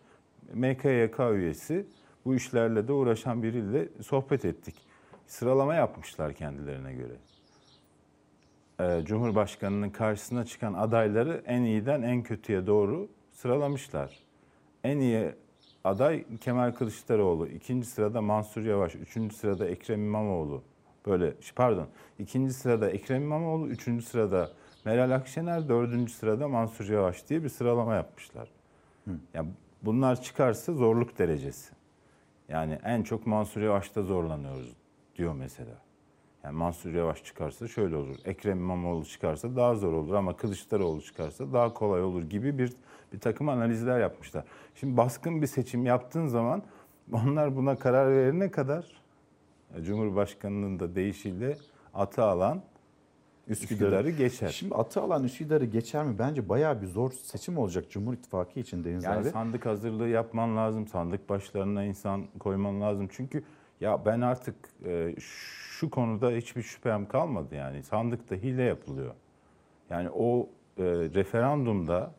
MKYK üyesi bu işlerle de uğraşan biriyle sohbet ettik. Sıralama yapmışlar kendilerine göre. Ee, Cumhurbaşkanının karşısına çıkan adayları en iyiden en kötüye doğru sıralamışlar. En iyi aday Kemal Kılıçdaroğlu, ikinci sırada Mansur Yavaş, üçüncü sırada Ekrem İmamoğlu. Böyle pardon, ikinci sırada Ekrem İmamoğlu, üçüncü sırada Meral Akşener, dördüncü sırada Mansur Yavaş diye bir sıralama yapmışlar. Yani bunlar çıkarsa zorluk derecesi. Yani en çok Mansur Yavaş'ta zorlanıyoruz diyor mesela. Yani Mansur Yavaş çıkarsa şöyle olur. Ekrem İmamoğlu çıkarsa daha zor olur ama Kılıçdaroğlu çıkarsa daha kolay olur gibi bir bir takım analizler yapmışlar. Şimdi baskın bir seçim yaptığın zaman onlar buna karar verene kadar Cumhurbaşkanının da deyişiyle atı alan Üsküdar'ı geçer. Şimdi atı alan Üsküdar'ı geçer mi? Bence bayağı bir zor seçim olacak Cumhur İttifakı için Deniz Yani abi. sandık hazırlığı yapman lazım. Sandık başlarına insan koyman lazım. Çünkü ya ben artık e, şu konuda hiçbir şüphem kalmadı yani. Sandıkta hile yapılıyor. Yani o e, referandumda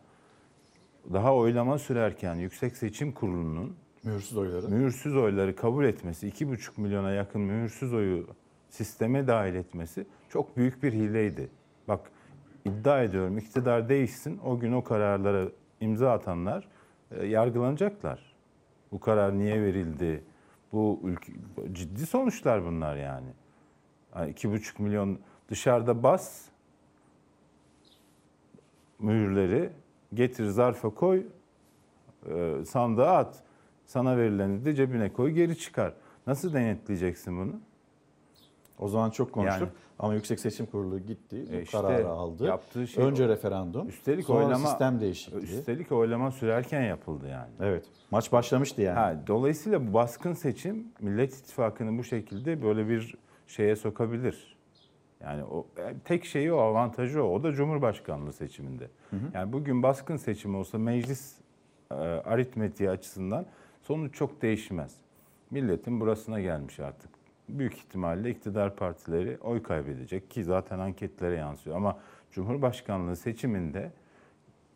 daha oylama sürerken Yüksek Seçim Kurulu'nun Mühürsüz oyları. mühürsüz oyları kabul etmesi, 2,5 milyona yakın mühürsüz oyu sisteme dahil etmesi çok büyük bir hileydi. Bak iddia ediyorum iktidar değişsin o gün o kararlara imza atanlar e, yargılanacaklar. Bu karar niye verildi? Bu ülke, ciddi sonuçlar bunlar yani. Yani 2,5 milyon dışarıda bas mühürleri getir zarfa koy e, sandığa at. Sana verileni de cebine koy geri çıkar. Nasıl denetleyeceksin bunu? O zaman çok konuştuk. Yani- Ama Yüksek Seçim Kurulu gitti, bu E işte kararı aldı. yaptığı şey Önce o. referandum, Üstelik sonra oylama sistem değişikliği. Üstelik oylama sürerken yapıldı yani. Evet. Maç başlamıştı yani. Ha, dolayısıyla bu baskın seçim Millet İttifakı'nı bu şekilde böyle bir şeye sokabilir. Yani o e, tek şeyi o avantajı o. O da Cumhurbaşkanlığı seçiminde. Yani bugün baskın seçim olsa meclis e, aritmetiği açısından sonuç çok değişmez. Milletin burasına gelmiş artık. Büyük ihtimalle iktidar partileri oy kaybedecek ki zaten anketlere yansıyor. Ama Cumhurbaşkanlığı seçiminde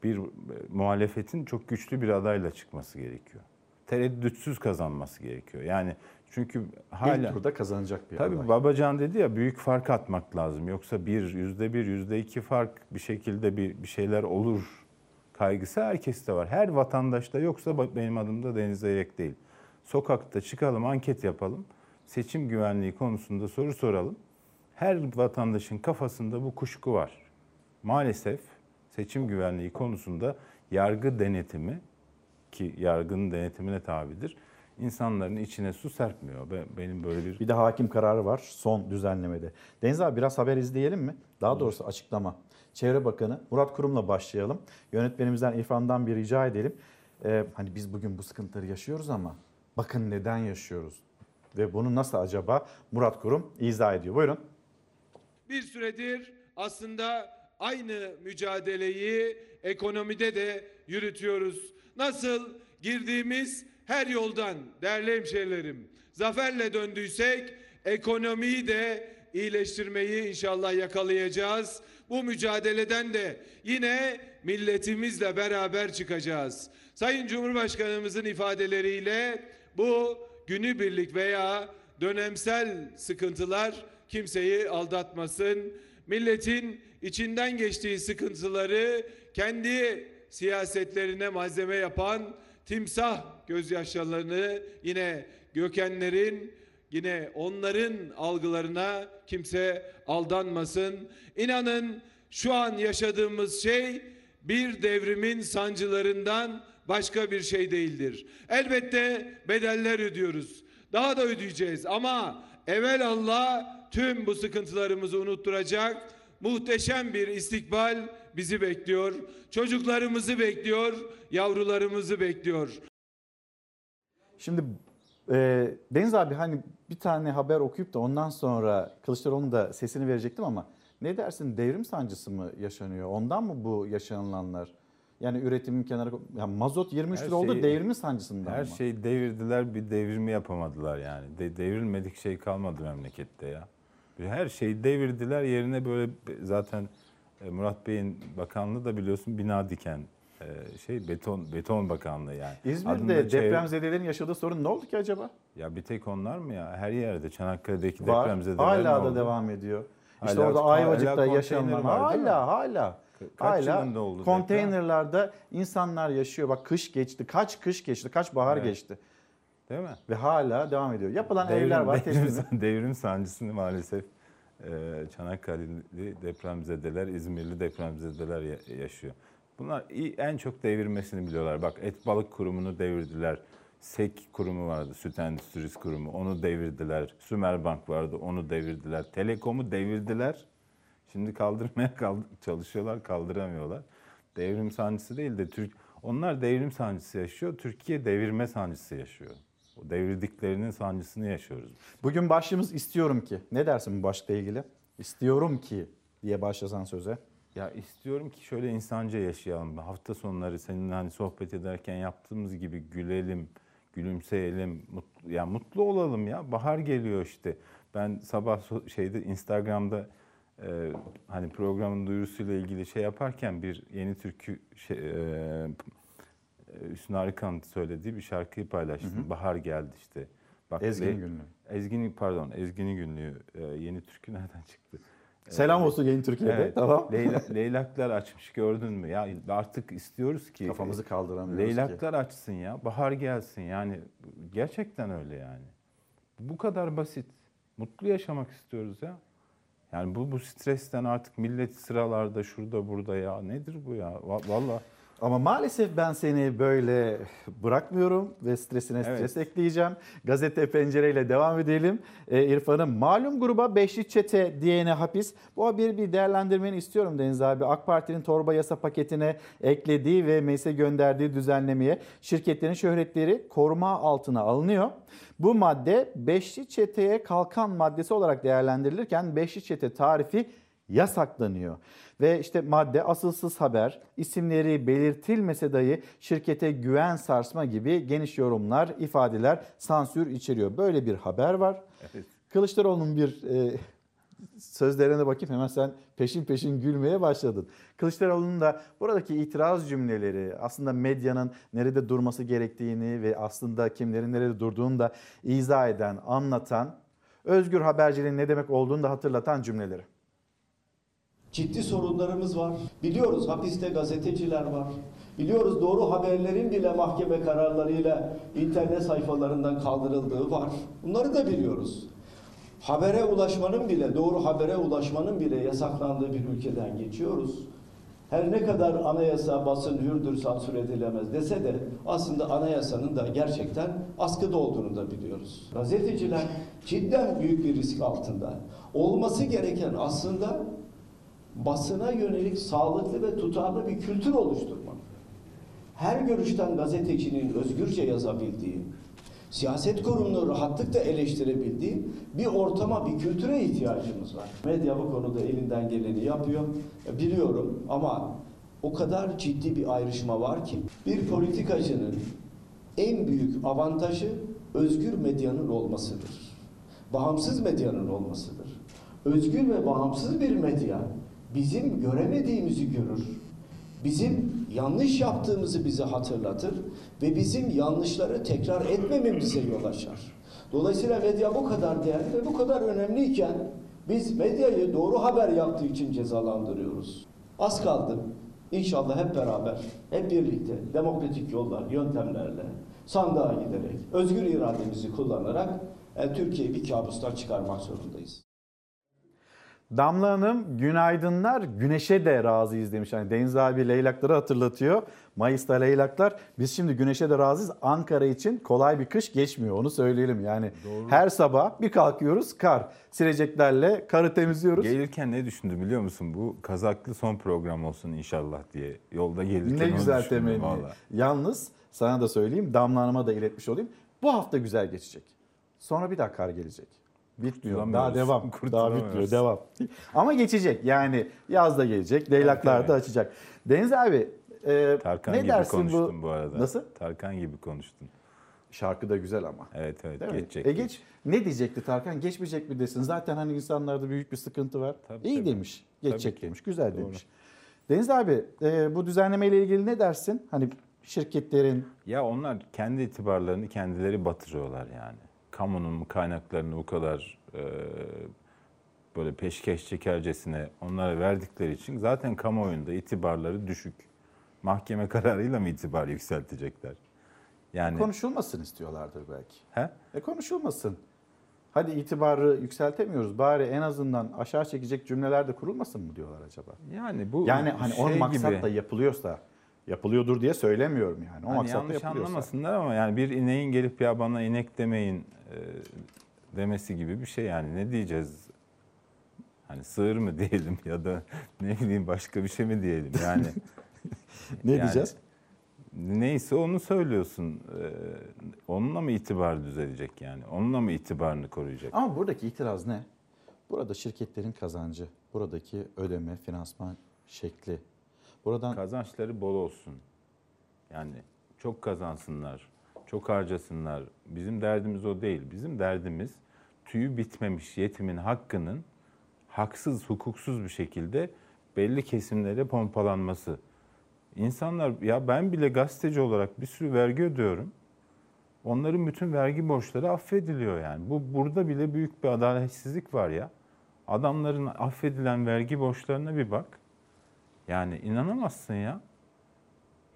bir e, muhalefetin çok güçlü bir adayla çıkması gerekiyor. Tereddütsüz kazanması gerekiyor. Yani çünkü hala... İlk turda kazanacak bir Tabii aday. Babacan dedi ya büyük fark atmak lazım. Yoksa bir, yüzde bir, yüzde iki fark bir şekilde bir, bir şeyler olur kaygısı herkeste var. Her vatandaşta yoksa benim adım da Deniz Zeyrek değil. Sokakta çıkalım, anket yapalım. Seçim güvenliği konusunda soru soralım. Her vatandaşın kafasında bu kuşku var. Maalesef seçim güvenliği konusunda yargı denetimi ki yargının denetimine tabidir. İnsanların içine su serpmiyor. Ben- Benim böyle bir Bir de hakim kararı var son düzenlemede. Deniz abi biraz haber izleyelim mi? Daha doğrusu açıklama. Çevre Bakanı Murat Kurum'la başlayalım. Yönetmenimizden İrfan'dan bir rica edelim. Ee, hani biz bugün bu sıkıntıları yaşıyoruz ama bakın neden yaşıyoruz? Ve bunu nasıl acaba Murat Kurum izah ediyor. Buyurun. Bir süredir aslında aynı mücadeleyi ekonomide de yürütüyoruz. Nasıl girdiğimiz her yoldan değerli hemşehrilerim zaferle döndüysek ekonomiyi de iyileştirmeyi inşallah yakalayacağız. Bu mücadeleden de yine milletimizle beraber çıkacağız. Sayın Cumhurbaşkanımızın ifadeleriyle bu günübirlik veya dönemsel sıkıntılar kimseyi aldatmasın. Milletin içinden geçtiği sıkıntıları kendi siyasetlerine malzeme yapan timsah gözyaşlarını yine Gökenlerin yine onların algılarına kimse aldanmasın. İnanın şu an yaşadığımız şey bir devrimin sancılarından başka bir şey değildir. Elbette bedeller ödüyoruz. Daha da ödeyeceğiz ama evvel Allah tüm bu sıkıntılarımızı unutturacak muhteşem bir istikbal bizi bekliyor. Çocuklarımızı bekliyor, yavrularımızı bekliyor. Şimdi e, Deniz abi hani bir tane haber okuyup da ondan sonra Kılıçdaroğlu'nun da sesini verecektim ama ne dersin devrim sancısı mı yaşanıyor? Ondan mı bu yaşanılanlar? Yani üretimin kenara ya mazot 23 Her lira oldu şeyi- devrimin sancısından her mı? şeyi devirdiler bir devrimi yapamadılar yani. De, devrilmedik şey kalmadı memlekette ya. Her şeyi devirdiler yerine böyle zaten Murat Bey'in bakanlığı da biliyorsun bina diken e, şey beton beton bakanlığı yani. İzmir'de Adında çevre- depremzedelerin yaşadığı sorun ne oldu ki acaba? Ya bir tek onlar mı ya? Her yerde Çanakkale'deki Var. depremzedeler Hala da devam ediyor. İşte Hala- orada Ayvacık'ta mi? hala hala kaç hala oldu konteynerlarda insanlar yaşıyor. Bak kış geçti. Kaç kış geçti? Kaç bahar Evet. geçti? Değil mi? Ve hala devam ediyor. Yapılan Devrim- evler var. Devrim, devrim sancısını maalesef e, Çanakkale'li depremzedeler, İzmirli depremzedeler ya- yaşıyor. Bunlar en çok devirmesini biliyorlar. Bak et balık kurumunu devirdiler. SEK kurumu vardı, Süt Endüstrisi Kurumu. Onu devirdiler. Sümerbank vardı, onu devirdiler. Telekom'u devirdiler. Şimdi kaldırmaya kaldı- çalışıyorlar, kaldıramıyorlar. Devrim sancısı değil de Türk onlar devrim sancısı yaşıyor. Türkiye devirme sancısı yaşıyor. O devirdiklerinin sancısını yaşıyoruz. Bugün başlığımız istiyorum ki. Ne dersin bu başlıkla ilgili? İstiyorum ki. diye başlasan söze. Ya istiyorum ki şöyle insanca yaşayalım. Hafta sonları seninle hani sohbet ederken yaptığımız gibi gülelim, gülümseyelim, mutlu, ya mutlu olalım ya. Bahar geliyor işte. Ben sabah şeyde Instagram'da e, hani programın duyurusuyla ilgili şey yaparken bir yeni türkü şey, e, Hüsnü Arıkan söylediği bir şarkıyı paylaştım. Hı hı. Bahar geldi işte. Bak, Ezgi'nin Le- günlüğü. Ezgi'nin pardon, Ezgi'nin günlüğü. E, yeni türkü nereden çıktı? Selam olsun yeni Türkiye'de, tamam. Leyla, leylaklar açmış gördün mü? Ya artık istiyoruz ki Kafamızı kaldıramıyoruz Leylaklar açsın ya. Bahar gelsin yani. Gerçekten öyle yani. Bu kadar basit. Mutlu yaşamak istiyoruz ya. Yani bu bu stresten artık millet sıralarda şurada burada ya. Nedir bu ya? Va- Vallahi Ama maalesef ben seni böyle bırakmıyorum ve stresine Evet. stres ekleyeceğim. Gazete pencereyle devam edelim. Ee, İrfan'ım malum gruba beşli çete diyene hapis. Bu haberi bir değerlendirmeni istiyorum Deniz abi. AK Parti'nin torba yasa paketine eklediği ve meclise gönderdiği düzenlemeye şirketlerin şöhretleri koruma altına alınıyor. Bu madde beşli çeteye kalkan maddesi olarak değerlendirilirken beşli çete tarifi yasaklanıyor. Ve işte madde asılsız haber, isimleri belirtilmese dahi şirkete güven sarsma gibi geniş yorumlar, ifadeler sansür içeriyor. Böyle bir haber var. Evet. Kılıçdaroğlu'nun bir e, sözlerine bakayım hemen sen peşin peşin gülmeye başladın. Kılıçdaroğlu'nun da buradaki itiraz cümleleri aslında medyanın nerede durması gerektiğini ve aslında kimlerin nerede durduğunu da izah eden, anlatan, özgür haberciliğin ne demek olduğunu da hatırlatan cümleleri. Ciddi sorunlarımız var. Biliyoruz hapiste gazeteciler var. Biliyoruz doğru haberlerin bile mahkeme kararlarıyla internet sayfalarından kaldırıldığı var. Bunları da biliyoruz. Habere ulaşmanın bile, doğru habere ulaşmanın bile yasaklandığı bir ülkeden geçiyoruz. Her ne kadar anayasa basın hürdür sansür edilemez dese de aslında anayasanın da gerçekten askıda olduğunu da biliyoruz. Gazeteciler cidden büyük bir risk altında. Olması gereken aslında basına yönelik sağlıklı ve tutarlı bir kültür oluşturmak. Her görüşten gazetecinin özgürce yazabildiği, siyaset kurumunu rahatlıkla eleştirebildiği bir ortama, bir kültüre ihtiyacımız var. Medya bu konuda elinden geleni yapıyor, biliyorum ama o kadar ciddi bir ayrışma var ki bir politikacının en büyük avantajı özgür medyanın olmasıdır. Bağımsız medyanın olmasıdır. Özgür ve bağımsız bir medya bizim göremediğimizi görür. Bizim yanlış yaptığımızı bize hatırlatır ve bizim yanlışları tekrar etmememize yol açar. Dolayısıyla medya bu kadar değerli ve bu kadar önemliyken biz medyayı doğru haber yaptığı için cezalandırıyoruz. Az kaldı. İnşallah hep beraber, hep birlikte demokratik yollar, yöntemlerle sandığa giderek, özgür irademizi kullanarak e, Türkiye'yi bir kabustan çıkarmak zorundayız. Damla Hanım günaydınlar güneşe de razıyız demiş. Hani Deniz abi leylakları hatırlatıyor. Mayıs'ta leylaklar. Biz şimdi güneşe de razıyız. Ankara için kolay bir kış geçmiyor onu söyleyelim. Yani her sabah bir kalkıyoruz kar. Sileceklerle karı temizliyoruz. Gelirken ne düşündü biliyor musun? Bu kazaklı son program olsun inşallah diye. Yolda gelirken Ne güzel düşündüm temenni. vallahi. Yalnız sana da söyleyeyim Damla Hanım'a da iletmiş olayım. Bu hafta güzel geçecek. Sonra bir daha kar gelecek. Bitmiyor. Daha devam. Daha bitmiyor. Devam. Ama geçecek. Yani yaz da gelecek. Leylaklar da açacak. Deniz abi e, Tarkan ne gibi dersin konuştun bu? bu, arada. Nasıl? Tarkan gibi konuştun. Şarkı da güzel ama. Evet evet Değil mi? geçecek. E geç. Ne diyecekti Tarkan? Geçmeyecek mi desin? Zaten hani insanlarda büyük bir sıkıntı var. Tabii, İyi tabii. demiş. Geçecek Tabii ki. demiş. Güzel Doğru. demiş. Deniz abi e, bu düzenlemeyle ilgili ne dersin? Hani şirketlerin Ya onlar kendi itibarlarını kendileri batırıyorlar yani. Kamunun kaynaklarını bu kadar e, böyle peşkeş çekercesine onlara verdikleri için zaten kamuoyunda itibarları düşük. Mahkeme kararıyla mı itibar yükseltecekler? Yani konuşulmasın istiyorlardır belki. he? E konuşulmasın. Hadi itibarı yükseltemiyoruz. Bari en azından aşağı çekecek cümleler de kurulmasın mı diyorlar acaba? Yani bu Yani hani o şey maksatla gibi. yapılıyorsa yapılıyordur diye söylemiyorum yani. O Hani maksatla yanlış yapılıyorsa. anlamasınlar ama yani bir ineğin gelip ya bana inek demeyin demesi gibi bir şey yani ne diyeceğiz? Hani sığır mı diyelim ya da ne bileyim başka bir şey mi diyelim yani. Ne Yani diyeceğiz? Neyse onu söylüyorsun. Ee, onunla mı itibar düzelecek yani? Onunla mı itibarını koruyacak? Ama buradaki itiraz ne? Burada şirketlerin kazancı, buradaki ödeme, finansman şekli. Buradan Kazançları bol olsun. Yani çok kazansınlar, çok harcasınlar. Bizim derdimiz o değil. Bizim derdimiz tüyü bitmemiş yetimin hakkının haksız, hukuksuz bir şekilde belli kesimlere pompalanması. İnsanlar ya ben bile gazeteci olarak bir sürü vergi ödüyorum. Onların bütün vergi borçları affediliyor yani. Bu burada bile büyük bir adaletsizlik var ya. Adamların affedilen vergi borçlarına bir bak. Yani inanamazsın ya.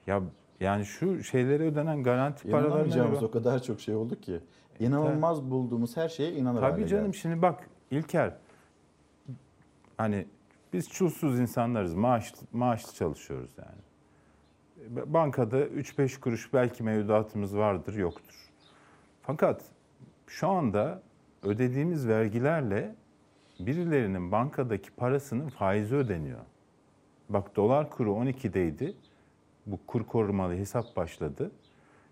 Ya yani şu şeylere ödenen garanti paralarına bir inanamayacağımız o kadar çok şey oldu ki. İnanılmaz bulduğumuz her şeye inanır Tabii canım geldik. şimdi bak İlker hani biz çulsuz insanlarız. Maaş, maaşlı çalışıyoruz yani. Bankada 3-5 kuruş belki mevduatımız vardır, yoktur. Fakat şu anda ödediğimiz vergilerle birilerinin bankadaki parasının faizi ödeniyor. Bak dolar kuru 12'deydi. Bu kur korumalı hesap başladı.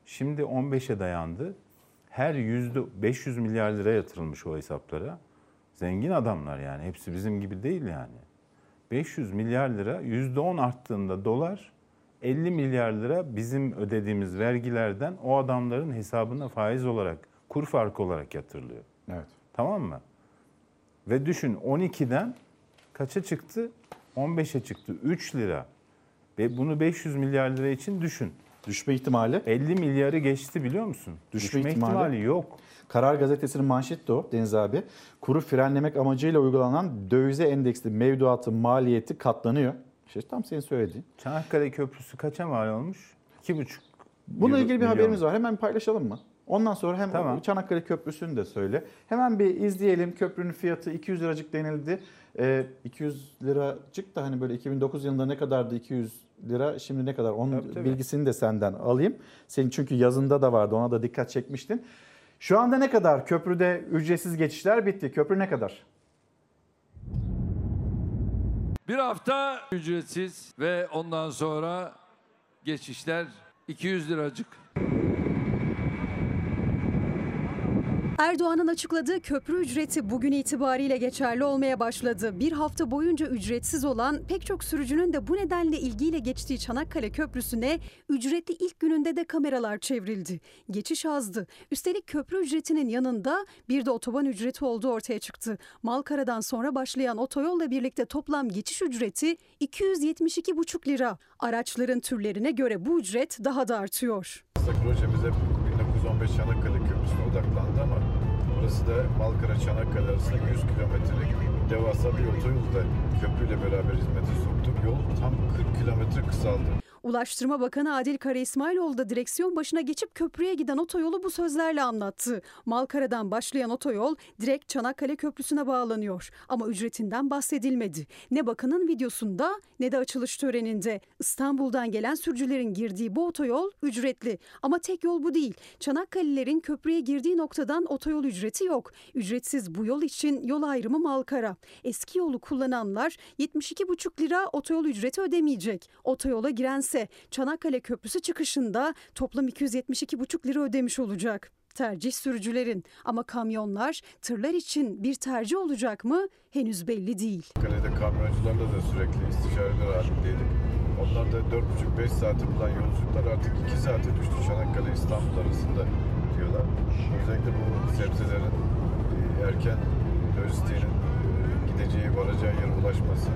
Şimdi 15'e dayandı. Her yüzde 500 milyar lira yatırılmış o hesaplara. Zengin adamlar yani. Hepsi bizim gibi değil yani. 500 milyar lira yüzde 10 arttığında dolar 50 milyar lira bizim ödediğimiz vergilerden o adamların hesabına faiz olarak, kur farkı olarak yatırılıyor. Evet. Tamam mı? Ve düşün 12'den kaça çıktı? 15'e çıktı. 3 lira. Ve bunu 500 milyar lira için düşün. Düşme ihtimali? 50 milyarı geçti biliyor musun? Düşme, ihtimali. yok. Karar gazetesinin manşeti de o Deniz abi. Kuru frenlemek amacıyla uygulanan dövize endeksli mevduatın maliyeti katlanıyor. İşte tam senin söylediğin. Çanakkale Köprüsü kaça mal olmuş? 2,5 Bununla ilgili bir milyon. haberimiz var. Hemen paylaşalım mı? Ondan sonra hem Tamam. Çanakkale Köprüsü'nü de söyle. Hemen bir izleyelim. Köprünün fiyatı 200 liracık denildi. Ee, 200 liracık da hani böyle 2009 yılında ne kadardı 200 lira şimdi ne kadar onun Tabii, tabii. bilgisini de senden alayım. Senin çünkü yazında da vardı ona da dikkat çekmiştin. Şu anda ne kadar köprüde ücretsiz geçişler bitti. Köprü ne kadar? Bir hafta ücretsiz ve ondan sonra geçişler 200 liracık. Erdoğan'ın açıkladığı köprü ücreti bugün itibariyle geçerli olmaya başladı. Bir hafta boyunca ücretsiz olan pek çok sürücünün de bu nedenle ilgiyle geçtiği Çanakkale Köprüsü'ne ücretli ilk gününde de kameralar çevrildi. Geçiş azdı. Üstelik köprü ücretinin yanında bir de otoban ücreti olduğu ortaya çıktı. Malkara'dan sonra başlayan otoyolla birlikte toplam geçiş ücreti 272,5 lira. Araçların türlerine göre bu ücret daha da artıyor. Aslında projemiz hep 1915 Çanakkale Köprüsü'ne odaklandı ama burası da Malkara Çanakkale arasında 100 kilometrelik devasa bir otoyolu da köprüyle beraber hizmete soktuk. Yol tam 40 kilometre kısaldı. Ulaştırma Bakanı Adil Kara İsmailoğlu da direksiyon başına geçip köprüye giden otoyolu bu sözlerle anlattı. Malkara'dan başlayan otoyol direkt Çanakkale Köprüsü'ne bağlanıyor. Ama ücretinden bahsedilmedi. Ne bakanın videosunda ne de açılış töreninde. İstanbul'dan gelen sürücülerin girdiği bu otoyol ücretli. Ama tek yol bu değil. Çanakkale'lilerin köprüye girdiği noktadan otoyol ücreti yok. Ücretsiz bu yol için yol ayrımı Malkara. Eski yolu kullananlar 72,5 lira otoyol ücreti ödemeyecek. Otoyola girense Çanakkale Köprüsü çıkışında toplam 272,5 lira ödemiş olacak. Tercih sürücülerin ama kamyonlar, tırlar için bir tercih olacak mı henüz belli değil. Kalede kamyoncularla da sürekli istişareler halindeydik. Onlar da 4,5-5 saati bulan yolculuklar artık 2 saate düştü Çanakkale İstanbul arasında diyorlar. Özellikle bu sebzelerin e, erken lojistiğinin e, gideceği, varacağı yere ulaşması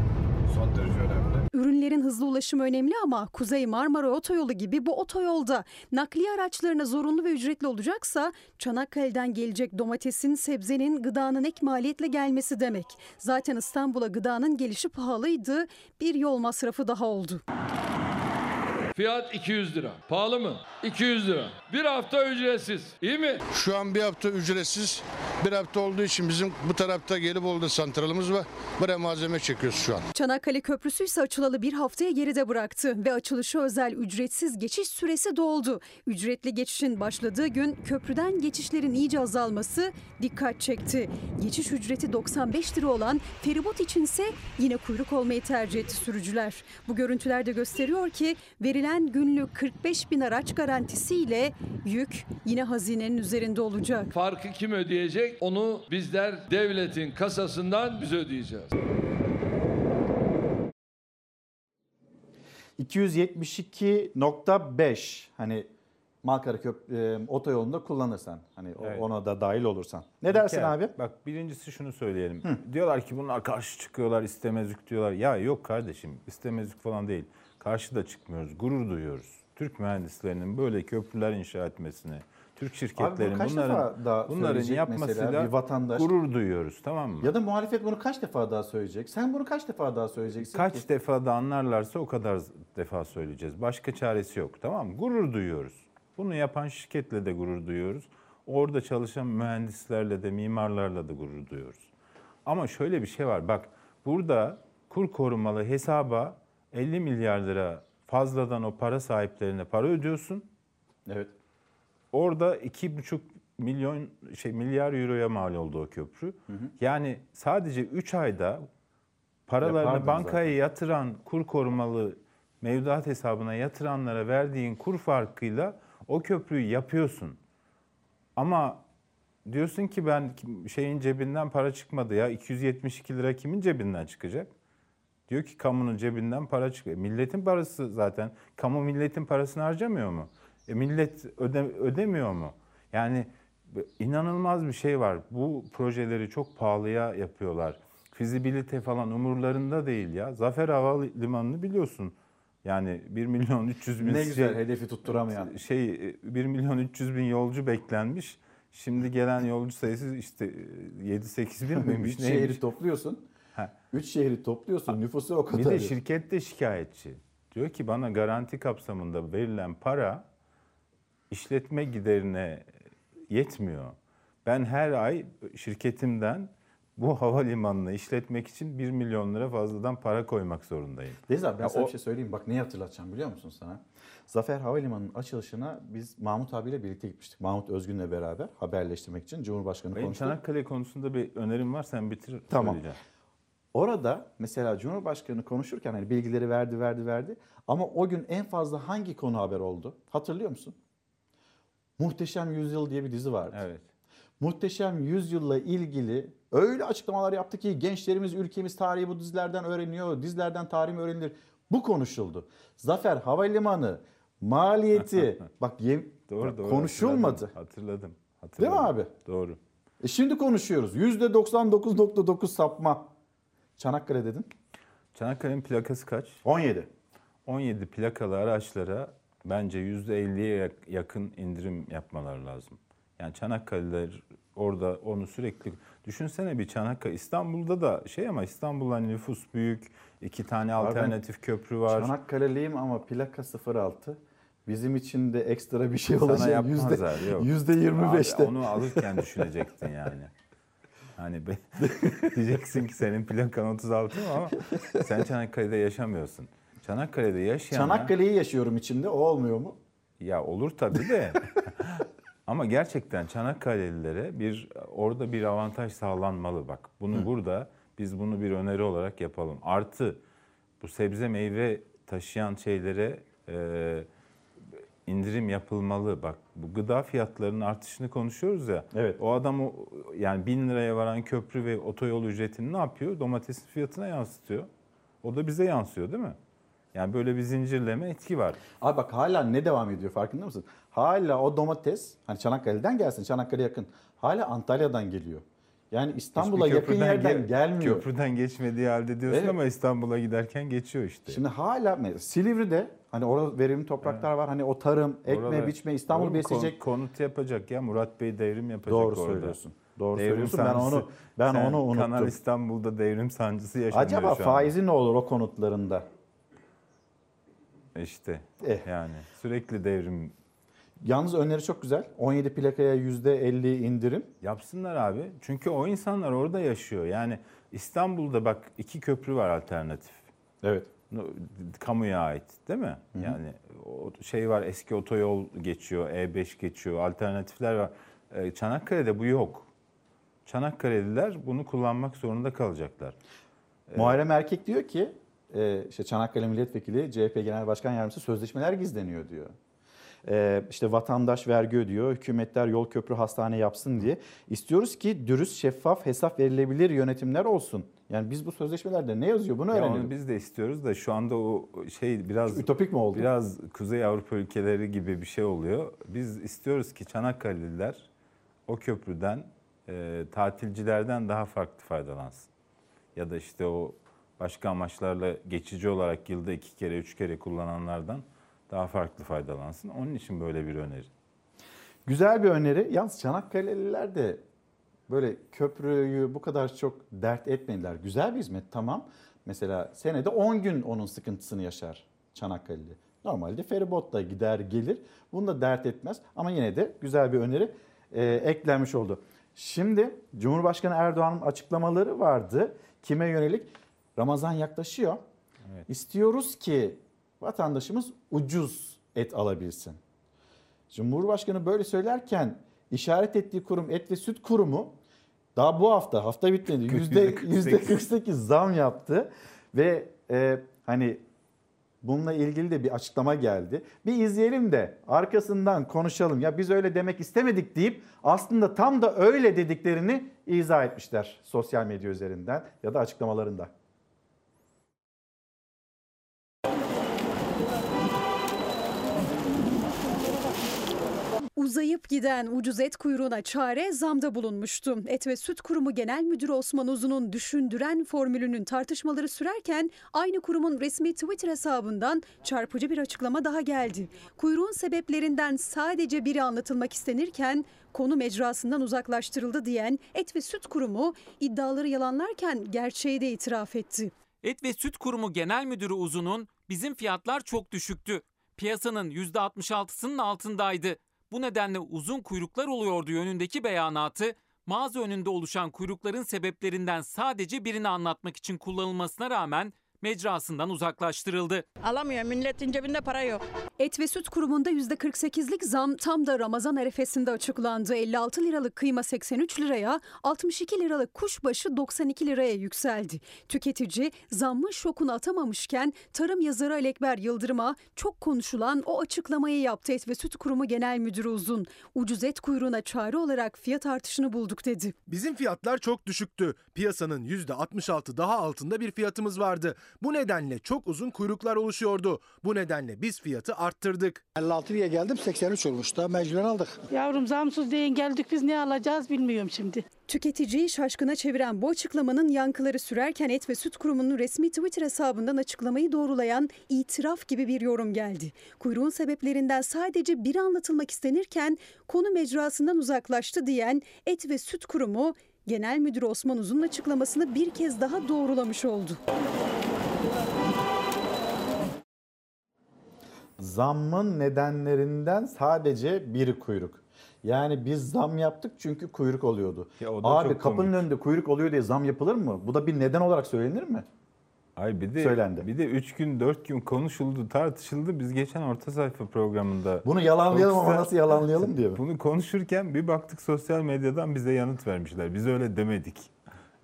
son derece önemli. Ürünlerin hızlı ulaşımı önemli ama Kuzey Marmara Otoyolu gibi bu otoyolda nakliye araçlarına zorunlu ve ücretli olacaksa Çanakkale'den gelecek domatesin, sebzenin, gıdanın ek maliyetle gelmesi demek. Zaten İstanbul'a gıdanın gelişi pahalıydı. Bir yol masrafı daha oldu. Fiyat 200 lira. Pahalı mı? 200 lira. Bir hafta ücretsiz. İyi mi? Şu an bir hafta ücretsiz. Bir hafta olduğu için bizim bu tarafta Gelibolu'da santralımız var. Buraya malzeme çekiyoruz şu an. Çanakkale Köprüsü ise açılalı bir haftaya geride bıraktı ve açılışı özel ücretsiz geçiş süresi doldu. Ücretli geçişin başladığı gün köprüden geçişlerin iyice azalması dikkat çekti. Geçiş ücreti 95 lira olan feribot içinse yine kuyruk olmayı tercih etti sürücüler. Bu görüntüler de gösteriyor ki verilen günlük 45 bin araç garantisiyle yük yine hazinenin üzerinde olacak. Farkı kim ödeyecek? Onu bizler devletin kasasından biz ödeyeceğiz. 272.5 hani Malkara Köp e, otoyolunda kullanırsan hani Evet. ona da dahil olursan. Ne dersin İlker, abi? Bak birincisi şunu söyleyelim. Diyorlar ki bunlar karşı çıkıyorlar istemezlik diyorlar. Ya yok kardeşim istemezlik falan değil. Karşı da çıkmıyoruz. Gurur duyuyoruz. Türk mühendislerinin böyle köprüler inşa etmesine, Türk şirketlerin kaç bunların, daha bunların yapmasıyla mesela bir vatandaş? gurur duyuyoruz tamam mı? Ya da muhalefet bunu kaç defa daha söyleyecek? Sen bunu kaç defa daha söyleyeceksin Kaç ki? defa da anlarlarsa o kadar defa söyleyeceğiz. Başka çaresi yok tamam mı? Gurur duyuyoruz. Bunu yapan şirketle de gurur duyuyoruz. Orada çalışan mühendislerle de mimarlarla da gurur duyuyoruz. Ama şöyle bir şey var bak burada kur korumalı hesaba 50 milyar lira fazladan o para sahiplerine para ödüyorsun. Evet. Orada 2,5 milyon şey milyar euroya mal oldu o köprü. Yani sadece 3 ayda paralarını Yapardın bankaya yatıran kur korumalı mevduat hesabına yatıranlara verdiğin kur farkıyla o köprüyü yapıyorsun. Ama diyorsun ki ben şeyin cebinden para çıkmadı ya 272 lira kimin cebinden çıkacak? Diyor ki kamunun cebinden para çıkıyor. Milletin parası zaten. Kamu milletin parasını harcamıyor mu? E millet öde, ödemiyor mu? Yani inanılmaz bir şey var. Bu projeleri çok pahalıya yapıyorlar. Fizibilite falan umurlarında değil ya. Zafer Havalimanı'nı biliyorsun. Yani 1 milyon 300 bin Ne güzel hedefi tutturamayan. Şey 1 milyon 300 bin yolcu beklenmiş. Şimdi gelen yolcu sayısı işte 7-8 bin miymiş şehri topluyorsun. Üç şehri topluyorsun. Nüfusu o kadar. Bir de şirket de şikayetçi. Diyor ki bana garanti kapsamında verilen para işletme giderine yetmiyor. Ben her ay şirketimden bu havalimanını işletmek için 1 milyon lira fazladan para koymak zorundayım. Deniz abi ben Ya sana o- bir şey söyleyeyim. Bak neyi hatırlatacağım biliyor musun sana? Zafer Havalimanı'nın açılışına biz Mahmut abiyle birlikte gitmiştik. Mahmut Özgün'le beraber haberleştirmek için Cumhurbaşkanı Benim konuştuk. Çanakkale konusunda bir önerim var sen bitir Tamam. Orada mesela Cumhurbaşkanı konuşurken hani bilgileri verdi verdi verdi ama o gün en fazla hangi konu haber oldu? Hatırlıyor musun? Muhteşem Yüzyıl diye bir dizi vardı. Evet. Muhteşem Yüzyıl'la ilgili öyle açıklamalar yaptı ki gençlerimiz, ülkemiz tarihi bu dizilerden öğreniyor. Dizilerden tarih öğrenilir? Bu konuşuldu. Zafer Havalimanı maliyeti bak ye- Doğru doğru. hatırlamadı. Hatırladım. hatırladım. Değil mi hatırladım. abi? Doğru. E şimdi konuşuyoruz. %99.9 sapma. Çanakkale dedin. Çanakkale'nin plakası kaç? 17. 17 plakalı araçlara bence %50'ye yak- yakın indirim yapmaları lazım. Yani Çanakkale'ler orada onu sürekli düşünsene bir Çanakkale İstanbul'da da şey ama İstanbul'da nüfus büyük. iki tane Abi ben alternatif köprü var. Çanakkale'liyim ama plaka 06. Bizim için de ekstra bir şey Sana olacak. yapmazlar. Yüzde, Yok. yüzde 25'te. Abi onu alırken düşünecektin yani. Hani be, diyeceksin ki senin plakan 36 mı ama sen Çanakkale'de yaşamıyorsun. Çanakkale'de yaşayan Çanakkale'yi yaşıyorum içinde. O olmuyor mu? Ya olur tabii de. Ama gerçekten Çanakkale'lilere bir orada bir avantaj sağlanmalı bak. Bunu burada biz bunu bir öneri olarak yapalım. Artı bu sebze meyve taşıyan şeylere e, indirim yapılmalı. Bak bu gıda fiyatlarının artışını konuşuyoruz ya. Evet. O adam o, yani bin liraya varan köprü ve otoyol ücretini ne yapıyor? Domatesin fiyatına yansıtıyor. O da bize yansıyor değil mi? Yani böyle bir zincirleme etki var. Abi bak hala ne devam ediyor farkında mısın? Hala o domates hani Çanakkale'den gelsin. Çanakkale yakın. Hala Antalya'dan geliyor. Yani İstanbul'a yakın yerden ge- gelmiyor. Köprüden geçmediği halde diyorsun Evet. ama İstanbul'a giderken geçiyor işte. Şimdi hala Silivri'de hani orada verimli topraklar var. Hani o tarım, ekme, Oralar- biçme, İstanbul besleyecek. kon- konut yapacak ya Murat Bey devrim yapacak Doğru orada. söylüyorsun. Doğru Devrim söylüyorsun. Ben sancısı- onu ben Sen onu unuttum. Kanal İstanbul'da devrim sancısı yaşanıyor Acaba şu anda. faizi ne olur o konutlarında? İşte Eh. yani sürekli devrim Yalnız öneri çok güzel. 17 plakaya %50 indirim. yapsınlar abi. Çünkü o insanlar orada yaşıyor. Yani İstanbul'da bak iki köprü var alternatif. Evet. No- Kamuya ait değil mi? Yani o şey var eski otoyol geçiyor, E5 geçiyor, alternatifler var. Ee, Çanakkale'de bu yok. Çanakkale'liler bunu kullanmak zorunda kalacaklar. Muharrem Erkek diyor ki e, işte Çanakkale Milletvekili CHP Genel Başkan Yardımcısı sözleşmeler gizleniyor diyor. Ee, işte vatandaş vergi ödüyor, hükümetler yol köprü hastane yapsın diye. İstiyoruz ki dürüst, şeffaf, hesap verilebilir yönetimler olsun. Yani biz bu sözleşmelerde ne yazıyor bunu Ya öğrenelim. biz de istiyoruz da şu anda o şey biraz Ütopik mi oldu? Biraz Kuzey Avrupa ülkeleri gibi bir şey oluyor. Biz istiyoruz ki Çanakkale'liler o köprüden e, tatilcilerden daha farklı faydalansın. Ya da işte o başka amaçlarla geçici olarak yılda iki kere, üç kere kullananlardan daha farklı faydalansın. Onun için böyle bir öneri. Güzel bir öneri. Yalnız Çanakkale'liler de böyle köprüyü bu kadar çok dert etmediler. Güzel bir hizmet tamam. Mesela senede 10 gün onun sıkıntısını yaşar Çanakkale'li. Normalde feribotla gider gelir. Bunu da dert etmez. Ama yine de güzel bir öneri e, eklenmiş oldu. Şimdi Cumhurbaşkanı Erdoğan'ın açıklamaları vardı. Kime yönelik? Ramazan yaklaşıyor. İstiyoruz ki vatandaşımız ucuz et alabilsin. Cumhurbaşkanı böyle söylerken işaret ettiği kurum Et ve Süt Kurumu daha bu hafta hafta bitmedi yüzde yüzde 48 zam yaptı ve e, hani bununla ilgili de bir açıklama geldi. Bir izleyelim de arkasından konuşalım. Ya biz öyle demek istemedik deyip aslında tam da öyle dediklerini izah etmişler sosyal medya üzerinden ya da açıklamalarında. Uzayıp giden ucuz et kuyruğuna çare zamda bulunmuştu. Et ve Süt Kurumu Genel Müdürü Osman Uzun'un düşündüren formülünün tartışmaları sürerken aynı kurumun resmi Twitter hesabından çarpıcı bir açıklama daha geldi. Kuyruğun sebeplerinden sadece biri anlatılmak istenirken konu mecrasından uzaklaştırıldı diyen Et ve Süt Kurumu iddiaları yalanlarken gerçeği de itiraf etti. Et ve Süt Kurumu Genel Müdürü Uzun'un bizim fiyatlar çok düşüktü. Piyasanın %66'sının altındaydı. Bu nedenle uzun kuyruklar oluyordu yönündeki beyanatı mağaza önünde oluşan kuyrukların sebeplerinden sadece birini anlatmak için kullanılmasına rağmen mecrasından uzaklaştırıldı. Alamıyor milletin cebinde para yok. Et ve Süt Kurumu'nda %48'lik zam tam da Ramazan arefesinde açıklandı. 56 liralık kıyma 83 liraya, 62 liralık kuşbaşı 92 liraya yükseldi. Tüketici zammın şokunu atamamışken tarım yazarı Alekber Yıldırım'a çok konuşulan o açıklamayı yaptı Et ve Süt Kurumu Genel Müdürü Uzun. Ucuz et kuyruğuna çare olarak fiyat artışını bulduk dedi. Bizim fiyatlar çok düşüktü. Piyasanın %66 daha altında bir fiyatımız vardı. Bu nedenle çok uzun kuyruklar oluşuyordu. Bu nedenle biz fiyatı arttırdık. 56 liraya geldim 83 olmuş da mecburen aldık. Yavrum zamsız deyin geldik biz ne alacağız bilmiyorum şimdi. Tüketiciyi şaşkına çeviren bu açıklamanın yankıları sürerken Et ve Süt Kurumu'nun resmi Twitter hesabından açıklamayı doğrulayan itiraf gibi bir yorum geldi. Kuyruğun sebeplerinden sadece biri anlatılmak istenirken konu mecrasından uzaklaştı diyen Et ve Süt Kurumu Genel Müdürü Osman Uzun'un açıklamasını bir kez daha doğrulamış oldu. Zammın nedenlerinden sadece biri kuyruk. Yani biz zam yaptık çünkü kuyruk oluyordu. o da Abi çok kapının komik. önünde kuyruk oluyor diye zam yapılır mı? Bu da bir neden olarak söylenir mi? Ay bir de Söylendi. bir de 3 gün 4 gün konuşuldu, tartışıldı. Biz geçen orta sayfa programında Bunu yalanlayalım ama nasıl yalanlayalım diye mi? Bunu konuşurken bir baktık sosyal medyadan bize yanıt vermişler. Biz öyle demedik.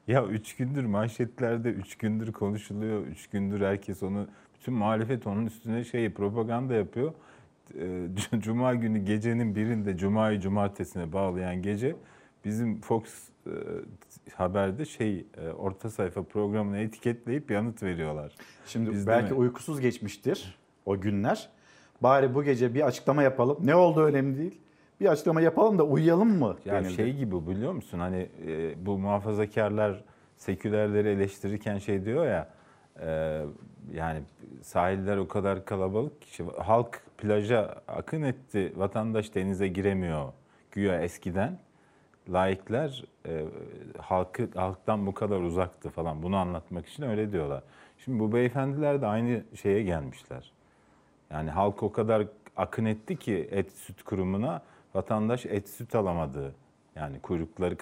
Ya 3 gündür manşetlerde 3 gündür konuşuluyor. 3 gündür herkes onu bütün muhalefet onun üstüne şey propaganda yapıyor. Ee, Cuma günü gecenin birinde Cuma'yı cumartesine bağlayan gece bizim Fox e, haberde şey e, orta sayfa programını etiketleyip yanıt veriyorlar. Şimdi Biz belki uykusuz geçmiştir o günler. Bari bu gece bir açıklama yapalım. Ne oldu önemli değil. Bir açıklama yapalım da uyuyalım mı? Yani denildi. şey gibi biliyor musun hani e, bu muhafazakarlar sekülerleri eleştirirken şey diyor ya e, yani sahiller o kadar kalabalık ki halk plaja akın etti vatandaş denize giremiyor güya eskiden laikler e, halkı halktan bu kadar uzaktı falan bunu anlatmak için öyle diyorlar. Şimdi bu beyefendiler de aynı şeye gelmişler. Yani halk o kadar akın etti ki et süt kurumuna vatandaş et süt alamadı. Yani kuyrukları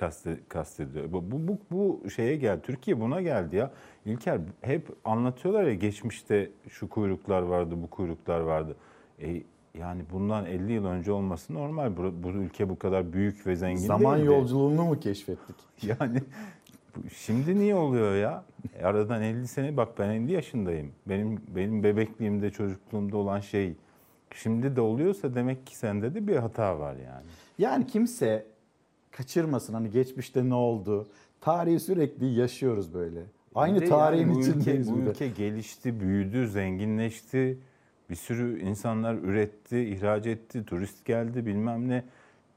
kastediyor. Bu, bu, bu, şeye geldi. Türkiye buna geldi ya. İlker hep anlatıyorlar ya geçmişte şu kuyruklar vardı, bu kuyruklar vardı. E, yani bundan 50 yıl önce olması normal. Bu, bu ülke bu kadar büyük ve zengin Zaman değildi. yolculuğunu mu keşfettik? Yani şimdi niye oluyor ya? E, Aradan 50 sene bak ben 50 yaşındayım. Benim benim bebekliğimde çocukluğumda olan şey şimdi de oluyorsa demek ki sende de bir hata var yani. Yani kimse kaçırmasın hani geçmişte ne oldu? Tarihi sürekli yaşıyoruz böyle. Aynı de tarihin yani bu ülke, içindeyiz bu ülke gelişti, büyüdü, zenginleşti. Bir sürü insanlar üretti, ihraç etti, turist geldi bilmem ne.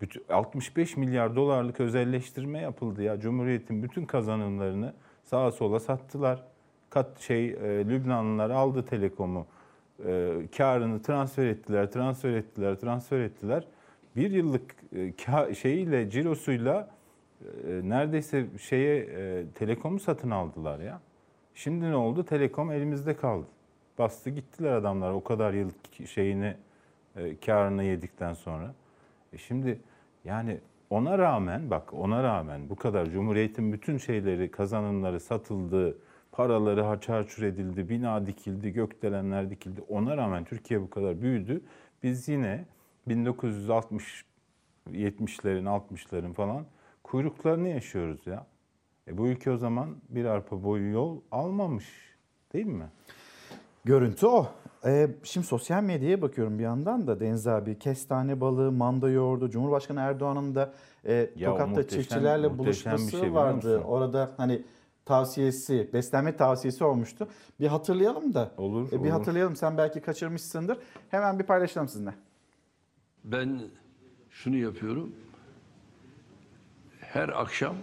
Bütün, 65 milyar dolarlık özelleştirme yapıldı ya. Cumhuriyet'in bütün kazanımlarını sağa sola sattılar. Kat şey e, Lübnanlılar aldı telekomu. E, karını transfer ettiler, transfer ettiler, transfer ettiler. Bir yıllık e, şeyiyle, cirosuyla e, neredeyse şeye e, telekomu satın aldılar ya. Şimdi ne oldu? Telekom elimizde kaldı. Bastı gittiler adamlar o kadar yıl şeyini karını yedikten sonra. E şimdi yani ona rağmen bak ona rağmen bu kadar Cumhuriyet'in bütün şeyleri kazanımları satıldı, paraları harçar edildi, bina dikildi, gökdelenler dikildi. Ona rağmen Türkiye bu kadar büyüdü. Biz yine 1960 70'lerin 60'ların falan kuyruklarını yaşıyoruz ya. E bu ülke o zaman bir arpa boyu yol almamış değil mi? Görüntü o. Ee, şimdi sosyal medyaya bakıyorum bir yandan da Deniz abi kestane balığı, manda yoğurdu. Cumhurbaşkanı Erdoğan'ın da e, Ya Tokat'ta muhteşem- çiftçilerle muhteşem bir buluşması şey vardı. Orada hani tavsiyesi, beslenme tavsiyesi olmuştu. Bir hatırlayalım da. Olur, E, bir olur. hatırlayalım. Sen belki kaçırmışsındır. Hemen bir paylaşalım sizinle. Ben şunu yapıyorum. Her akşam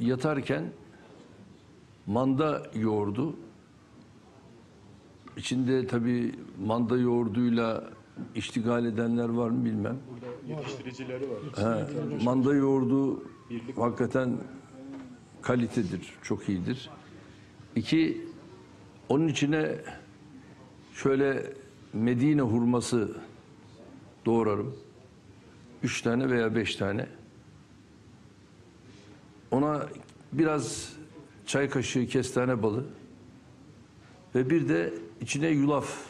yatarken manda yoğurdu. İçinde tabii manda yoğurduyla iştigal edenler var mı bilmem. Yetiştiricileri var. Ha, manda yoğurdu hakikaten kalitedir, çok iyidir. İki, onun içine şöyle Medine hurması doğrarım. Üç tane veya beş tane. Ona biraz çay kaşığı kestane balı ve bir de içine yulaf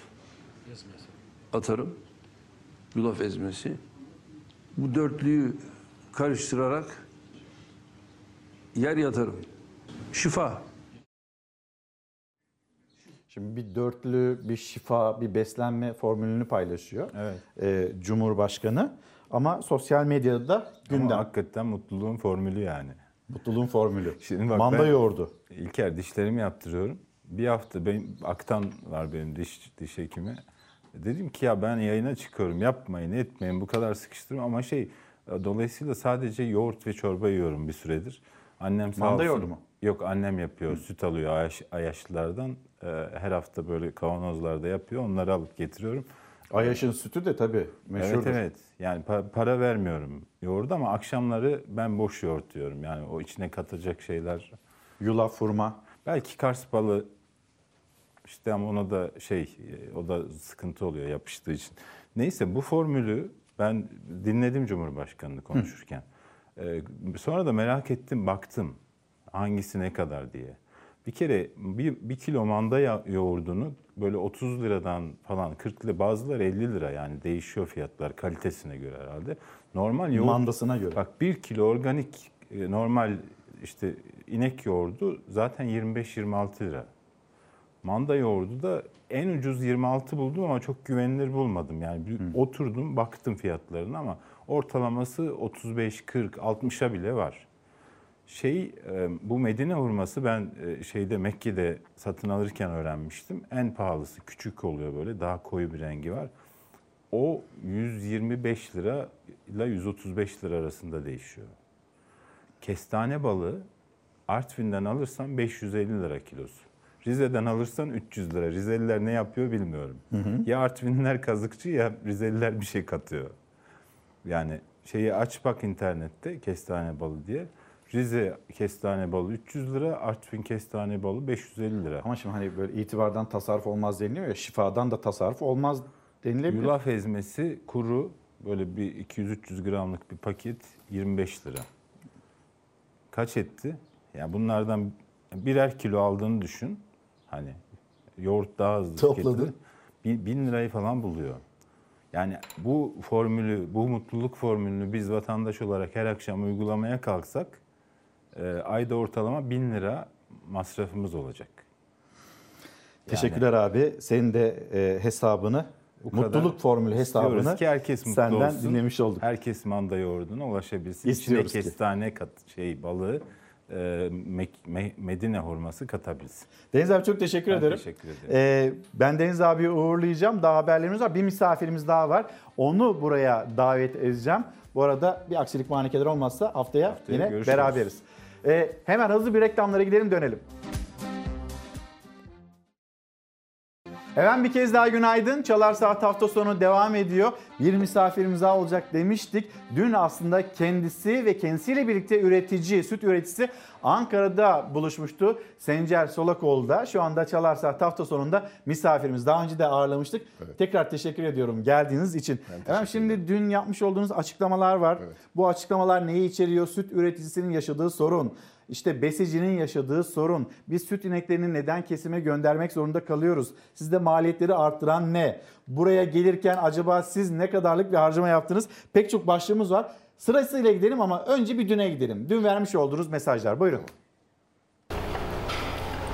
atarım. Yulaf ezmesi. Bu dörtlüyü karıştırarak yer yatarım. Şifa. Şimdi bir dörtlü, bir şifa, bir beslenme formülünü paylaşıyor Evet. e, Cumhurbaşkanı. Ama sosyal medyada da gündem. Ama hakikaten mutluluğun formülü yani. Mutluluğun formülü. Şimdi bak Manda ben yoğurdu. İlker dişlerimi yaptırıyorum. Bir hafta benim aktan var benim diş diş hekimi. Dedim ki ya ben yayına çıkıyorum yapmayın etmeyin bu kadar sıkıştırma ama şey dolayısıyla sadece yoğurt ve çorba yiyorum bir süredir. Annem sağ Manda olsun- yoğurdu mu? Yok annem yapıyor. Süt alıyor Ayaş, Ayaşlılardan. Ee, her hafta böyle kavanozlarda yapıyor. Onları alıp getiriyorum. Ayaş'ın sütü de tabii meşhurdur. Evet evet. Yani pa- para vermiyorum yoğurdu ama akşamları ben boş yoğurt diyorum. Yani o içine katacak şeyler. Yulaf, hurma. Belki Kars balı işte ama ona da şey e, o da sıkıntı oluyor yapıştığı için. Neyse bu formülü ben dinledim Cumhurbaşkanı'nı konuşurken. Ee, sonra da merak ettim baktım hangisi ne kadar diye. Bir kere bir, bir kilo manda yoğurdunu böyle 30 liradan falan 40 lira bazıları 50 lira yani değişiyor fiyatlar kalitesine göre herhalde. Normal yoğurt. Mandasına göre. Bak bir kilo organik e, normal işte inek yoğurdu zaten 25-26 lira. Manda yoğurdu da en ucuz 26 buldum ama çok güvenilir bulmadım. Yani bir oturdum baktım fiyatlarına ama ortalaması 35, 40, 60'a bile var. Şey e, bu Medine hurması ben e, şeyde Mekke'de satın alırken öğrenmiştim. En pahalısı küçük oluyor böyle daha koyu bir rengi var. O 125 lira ile 135 lira arasında değişiyor. Kestane balığı Artvin'den alırsan 550 lira kilosu. Rize'den alırsan 300 lira. Rizeliler ne yapıyor bilmiyorum. Ya Artvinliler kazıkçı ya Rizeliler bir şey katıyor. Yani şeyi aç bak internette kestane balı diye. Rize kestane balı 300 lira, Artvin kestane balı 550 lira. Ama şimdi hani böyle itibardan tasarruf olmaz deniliyor ya şifadan da tasarruf olmaz denilebilir. Yulaf ezmesi kuru böyle bir 200-300 gramlık bir paket 25 lira. Kaç etti? Yani bunlardan birer kilo aldığını düşün. Hani yoğurt daha hızlı Topladı. tüketilir. Bin, bin lirayı falan buluyor. Yani bu formülü, bu mutluluk formülünü biz vatandaş olarak her akşam uygulamaya kalksak e, ayda ortalama bin lira masrafımız olacak. Teşekkürler abi. Senin de e, hesabını, Bu kadar mutluluk formülü hesabını ki herkes mutlu senden olsun. dinlemiş olduk. Herkes manda yoğurduna ulaşabilsin. İstiyoruz İçine ki. kestane kat, şey balığı, e, Medine hurması katabilsin. Deniz abi çok teşekkür Ben ederim. teşekkür ederim. Ee, ben Deniz abiyi uğurlayacağım. Daha haberlerimiz var. Bir misafirimiz daha var. Onu buraya davet edeceğim. Bu arada bir aksilik manikeler olmazsa haftaya, Haftaya yine görüşürüz. beraberiz. Ee, hemen hızlı bir reklamlara gidelim dönelim. Efendim bir kez daha günaydın. Çalar Saat hafta sonu devam ediyor. Bir misafirimiz daha olacak demiştik. Dün aslında kendisi ve kendisiyle birlikte üretici, süt üreticisi Ankara'da buluşmuştu. Sencer Solakoğlu da şu anda Çalar Saat hafta sonunda misafirimiz. Daha önce de ağırlamıştık. Tekrar teşekkür ediyorum geldiğiniz için. Efendim şimdi dün yapmış olduğunuz açıklamalar var. Bu açıklamalar neyi içeriyor? Süt üreticisinin yaşadığı sorun. İşte besicinin yaşadığı sorun. Biz süt ineklerini neden kesime göndermek zorunda kalıyoruz? Sizde maliyetleri arttıran ne? Buraya gelirken acaba siz ne kadarlık bir harcama yaptınız? Pek çok başlığımız var. Sırasıyla gidelim ama önce bir düne gidelim. Dün vermiş olduğunuz mesajlar. Buyurun.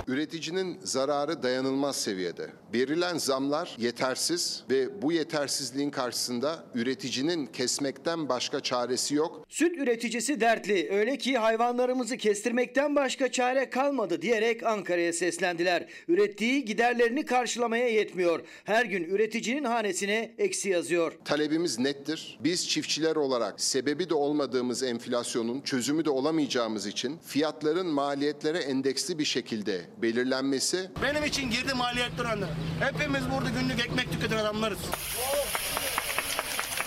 Üreticinin zararı dayanılmaz seviyede. Verilen zamlar yetersiz ve bu yetersizliğin karşısında üreticinin kesmekten başka çaresi yok. Süt üreticisi dertli. Öyle ki hayvanlarımızı kestirmekten başka çare kalmadı diyerek Ankara'ya seslendiler. Ürettiği giderlerini karşılamaya yetmiyor. Her gün üreticinin hanesine eksi yazıyor. Talebimiz nettir. Biz çiftçiler olarak sebebi de olmadığımız enflasyonun çözümü de olamayacağımız için fiyatların maliyetlere endeksli bir şekilde belirlenmesi Benim için girdi maliyetler önde. Hepimiz burada günlük ekmek tüketen adamlarız.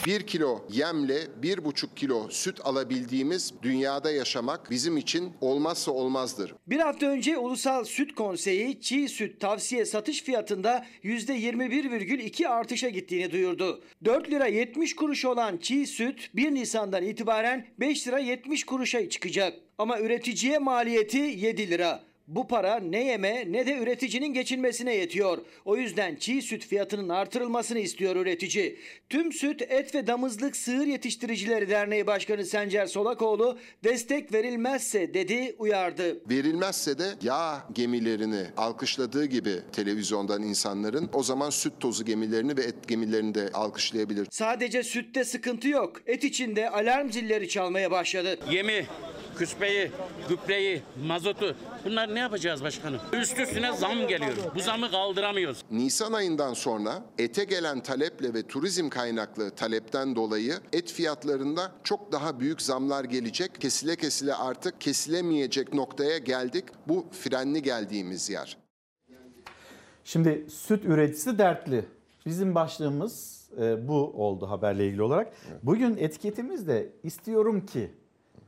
1 kilo yemle 1,5 kilo süt alabildiğimiz dünyada yaşamak bizim için olmazsa olmazdır. Bir hafta önce Ulusal Süt Konseyi çiğ süt tavsiye satış fiyatında %21,2 artışa gittiğini duyurdu. 4 lira 70 kuruş olan çiğ süt 1 Nisan'dan itibaren 5 lira 70 kuruşa çıkacak. Ama üreticiye maliyeti 7 lira. Bu para ne yeme ne de üreticinin geçinmesine yetiyor. O yüzden çiğ süt fiyatının artırılmasını istiyor üretici. Tüm Süt, Et ve Damızlık Sığır Yetiştiricileri Derneği Başkanı Sencer Solakoğlu destek verilmezse dedi uyardı. Verilmezse de yağ gemilerini alkışladığı gibi televizyondan insanların o zaman süt tozu gemilerini ve et gemilerini de alkışlayabilir. Sadece sütte sıkıntı yok. Et içinde alarm zilleri çalmaya başladı. Yemi, küspeyi, gübreyi, mazotu bunlar ne yapacağız başkanım? Üst üstüne zam geliyor. Bu zamı kaldıramıyoruz. Nisan ayından sonra ete gelen taleple ve turizm kaynaklı talepten dolayı et fiyatlarında çok daha büyük zamlar gelecek. Kesile kesile artık kesilemeyecek noktaya geldik. Bu frenli geldiğimiz yer. Şimdi süt üreticisi dertli. Bizim başlığımız e, bu oldu haberle ilgili olarak. Bugün etiketimiz de istiyorum ki.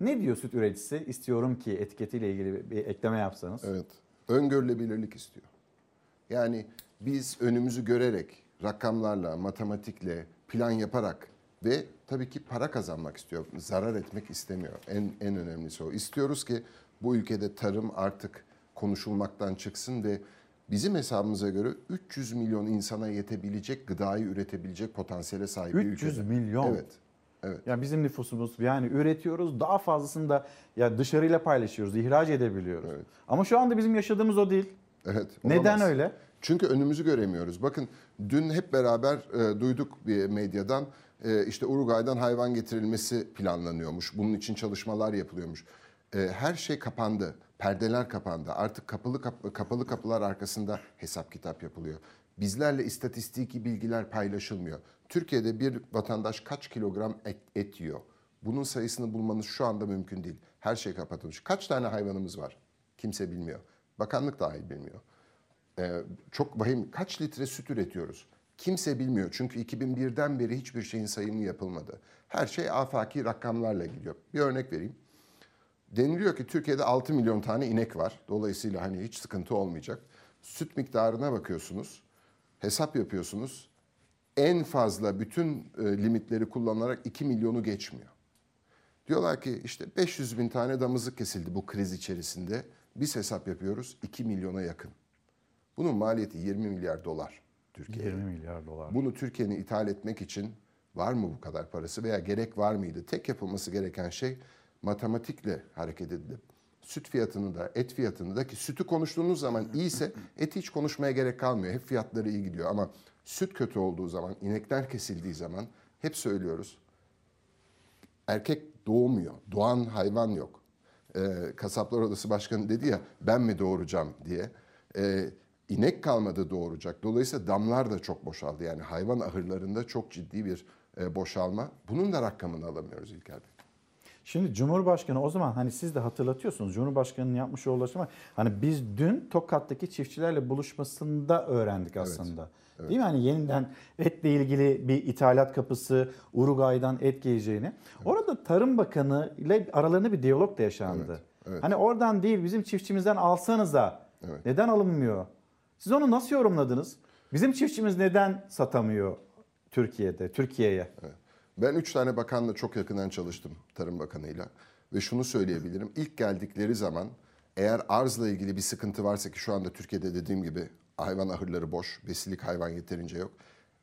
Ne diyor süt üreticisi? İstiyorum ki etiketiyle ilgili bir ekleme yapsanız. Evet. Öngörülebilirlik istiyor. Yani biz önümüzü görerek, rakamlarla, matematikle, plan yaparak ve tabii ki para kazanmak istiyor. Zarar etmek istemiyor. En en önemlisi o. İstiyoruz ki bu ülkede tarım artık konuşulmaktan çıksın ve bizim hesabımıza göre 300 milyon insana yetebilecek gıdayı üretebilecek potansiyele sahip bir 300 ülkede. milyon. Evet. Evet. Yani bizim nüfusumuz yani üretiyoruz daha fazlasını da ya dışarıyla paylaşıyoruz, ihraç edebiliyoruz. Ama şu anda bizim yaşadığımız o değil. Evet. Neden olamaz. öyle? Çünkü önümüzü göremiyoruz. Bakın dün hep beraber e, duyduk bir medyadan e, işte Uruguay'dan hayvan getirilmesi planlanıyormuş. Bunun için çalışmalar yapılıyormuş. E, her şey kapandı. Perdeler kapandı. Artık kapalı kap- kapalı kapılar arkasında hesap kitap yapılıyor. Bizlerle istatistiki bilgiler paylaşılmıyor. Türkiye'de bir vatandaş kaç kilogram et, et yiyor? Bunun sayısını bulmanız şu anda mümkün değil. Her şey kapatılmış. Kaç tane hayvanımız var? Kimse bilmiyor. Bakanlık dahi bilmiyor. Ee, çok vahim. Kaç litre süt üretiyoruz? Kimse bilmiyor. Çünkü 2001'den beri hiçbir şeyin sayımı yapılmadı. Her şey afaki rakamlarla gidiyor. Bir örnek vereyim. Deniliyor ki Türkiye'de 6 milyon tane inek var. Dolayısıyla hani hiç sıkıntı olmayacak. Süt miktarına bakıyorsunuz. Hesap yapıyorsunuz. En fazla bütün e, limitleri kullanarak 2 milyonu geçmiyor. Diyorlar ki işte 500 bin tane damızlık kesildi bu kriz içerisinde. Biz hesap yapıyoruz 2 milyona yakın. Bunun maliyeti 20 milyar dolar Türkiye'ye. 20 milyar dolar. Bunu Türkiye'nin ithal etmek için var mı bu kadar parası veya gerek var mıydı? Tek yapılması gereken şey matematikle hareket edilip süt fiyatını da et fiyatını da ki sütü konuştuğunuz zaman iyiyse eti hiç konuşmaya gerek kalmıyor. Hep fiyatları iyi gidiyor ama süt kötü olduğu zaman, inekler kesildiği zaman hep söylüyoruz. Erkek doğmuyor. Doğan hayvan yok. Ee, Kasaplar Odası Başkanı dedi ya ben mi doğuracağım diye. Ee, inek kalmadı doğuracak. Dolayısıyla damlar da çok boşaldı. Yani hayvan ahırlarında çok ciddi bir e, boşalma. Bunun da rakamını alamıyoruz İlker Bey. Şimdi Cumhurbaşkanı o zaman hani siz de hatırlatıyorsunuz Cumhurbaşkanı'nın yapmış olduğu açıklama hani biz dün Tokat'taki çiftçilerle buluşmasında öğrendik aslında. evet. Değil mi? Hani yeniden etle ilgili bir ithalat kapısı Uruguay'dan et geleceğini. Orada Tarım Bakanı ile aralarında bir diyalog da yaşandı. Evet, evet. Hani oradan değil bizim çiftçimizden alsanıza. Evet. Neden alınmıyor? Siz onu nasıl yorumladınız? Bizim çiftçimiz neden satamıyor Türkiye'de, Türkiye'ye? Ben üç tane bakanla çok yakından çalıştım Tarım Bakanı'yla. Ve şunu söyleyebilirim. İlk geldikleri zaman eğer arzla ilgili bir sıkıntı varsa ki şu anda Türkiye'de dediğim gibi hayvan ahırları boş, besilik hayvan yeterince yok.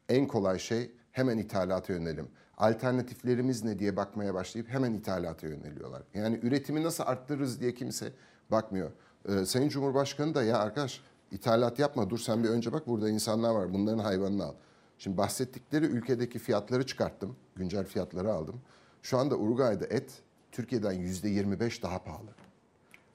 En kolay şey hemen ithalata yönelim. Alternatiflerimiz ne diye bakmaya başlayıp hemen ithalata yöneliyorlar. Yani üretimi nasıl arttırırız diye kimse bakmıyor. Ee, Sayın Cumhurbaşkanı da ya arkadaş ithalat yapma dur sen bir önce bak burada insanlar var bunların hayvanını al. Şimdi bahsettikleri ülkedeki fiyatları çıkarttım. Güncel fiyatları aldım. Şu anda Uruguay'da et Türkiye'den %25 daha pahalı.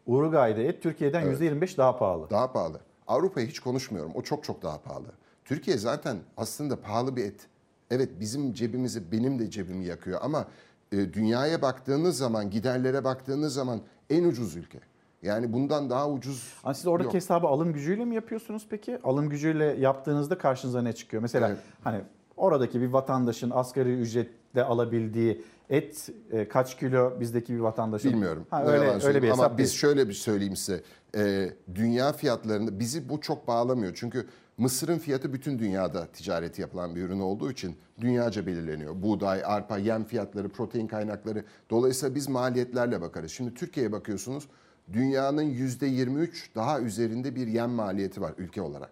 Uruguay'da et Türkiye'den Evet. %25 daha pahalı. Daha pahalı. Avrupa'yı hiç konuşmuyorum. O çok çok daha pahalı. Türkiye zaten aslında pahalı bir et. Evet bizim cebimizi, benim de cebimi yakıyor ama e, dünyaya baktığınız zaman, giderlere baktığınız zaman en ucuz ülke. Yani bundan daha ucuz Ama siz oradaki yok. hesabı alım gücüyle mi yapıyorsunuz peki? Alım gücüyle yaptığınızda karşınıza ne çıkıyor? Mesela Evet. hani oradaki bir vatandaşın asgari ücretle alabildiği et e, kaç kilo bizdeki bir vatandaşın? Bilmiyorum. Ha, öyle öyle bir hesap Ama biz şöyle bir söyleyeyim size. Ee, dünya fiyatlarında bizi bu çok bağlamıyor. Çünkü mısırın fiyatı bütün dünyada ticareti yapılan bir ürün olduğu için dünyaca belirleniyor. Buğday, arpa, yem fiyatları, protein kaynakları. Dolayısıyla biz maliyetlerle bakarız. Şimdi Türkiye'ye bakıyorsunuz. Dünyanın %23 daha üzerinde bir yem maliyeti var ülke olarak.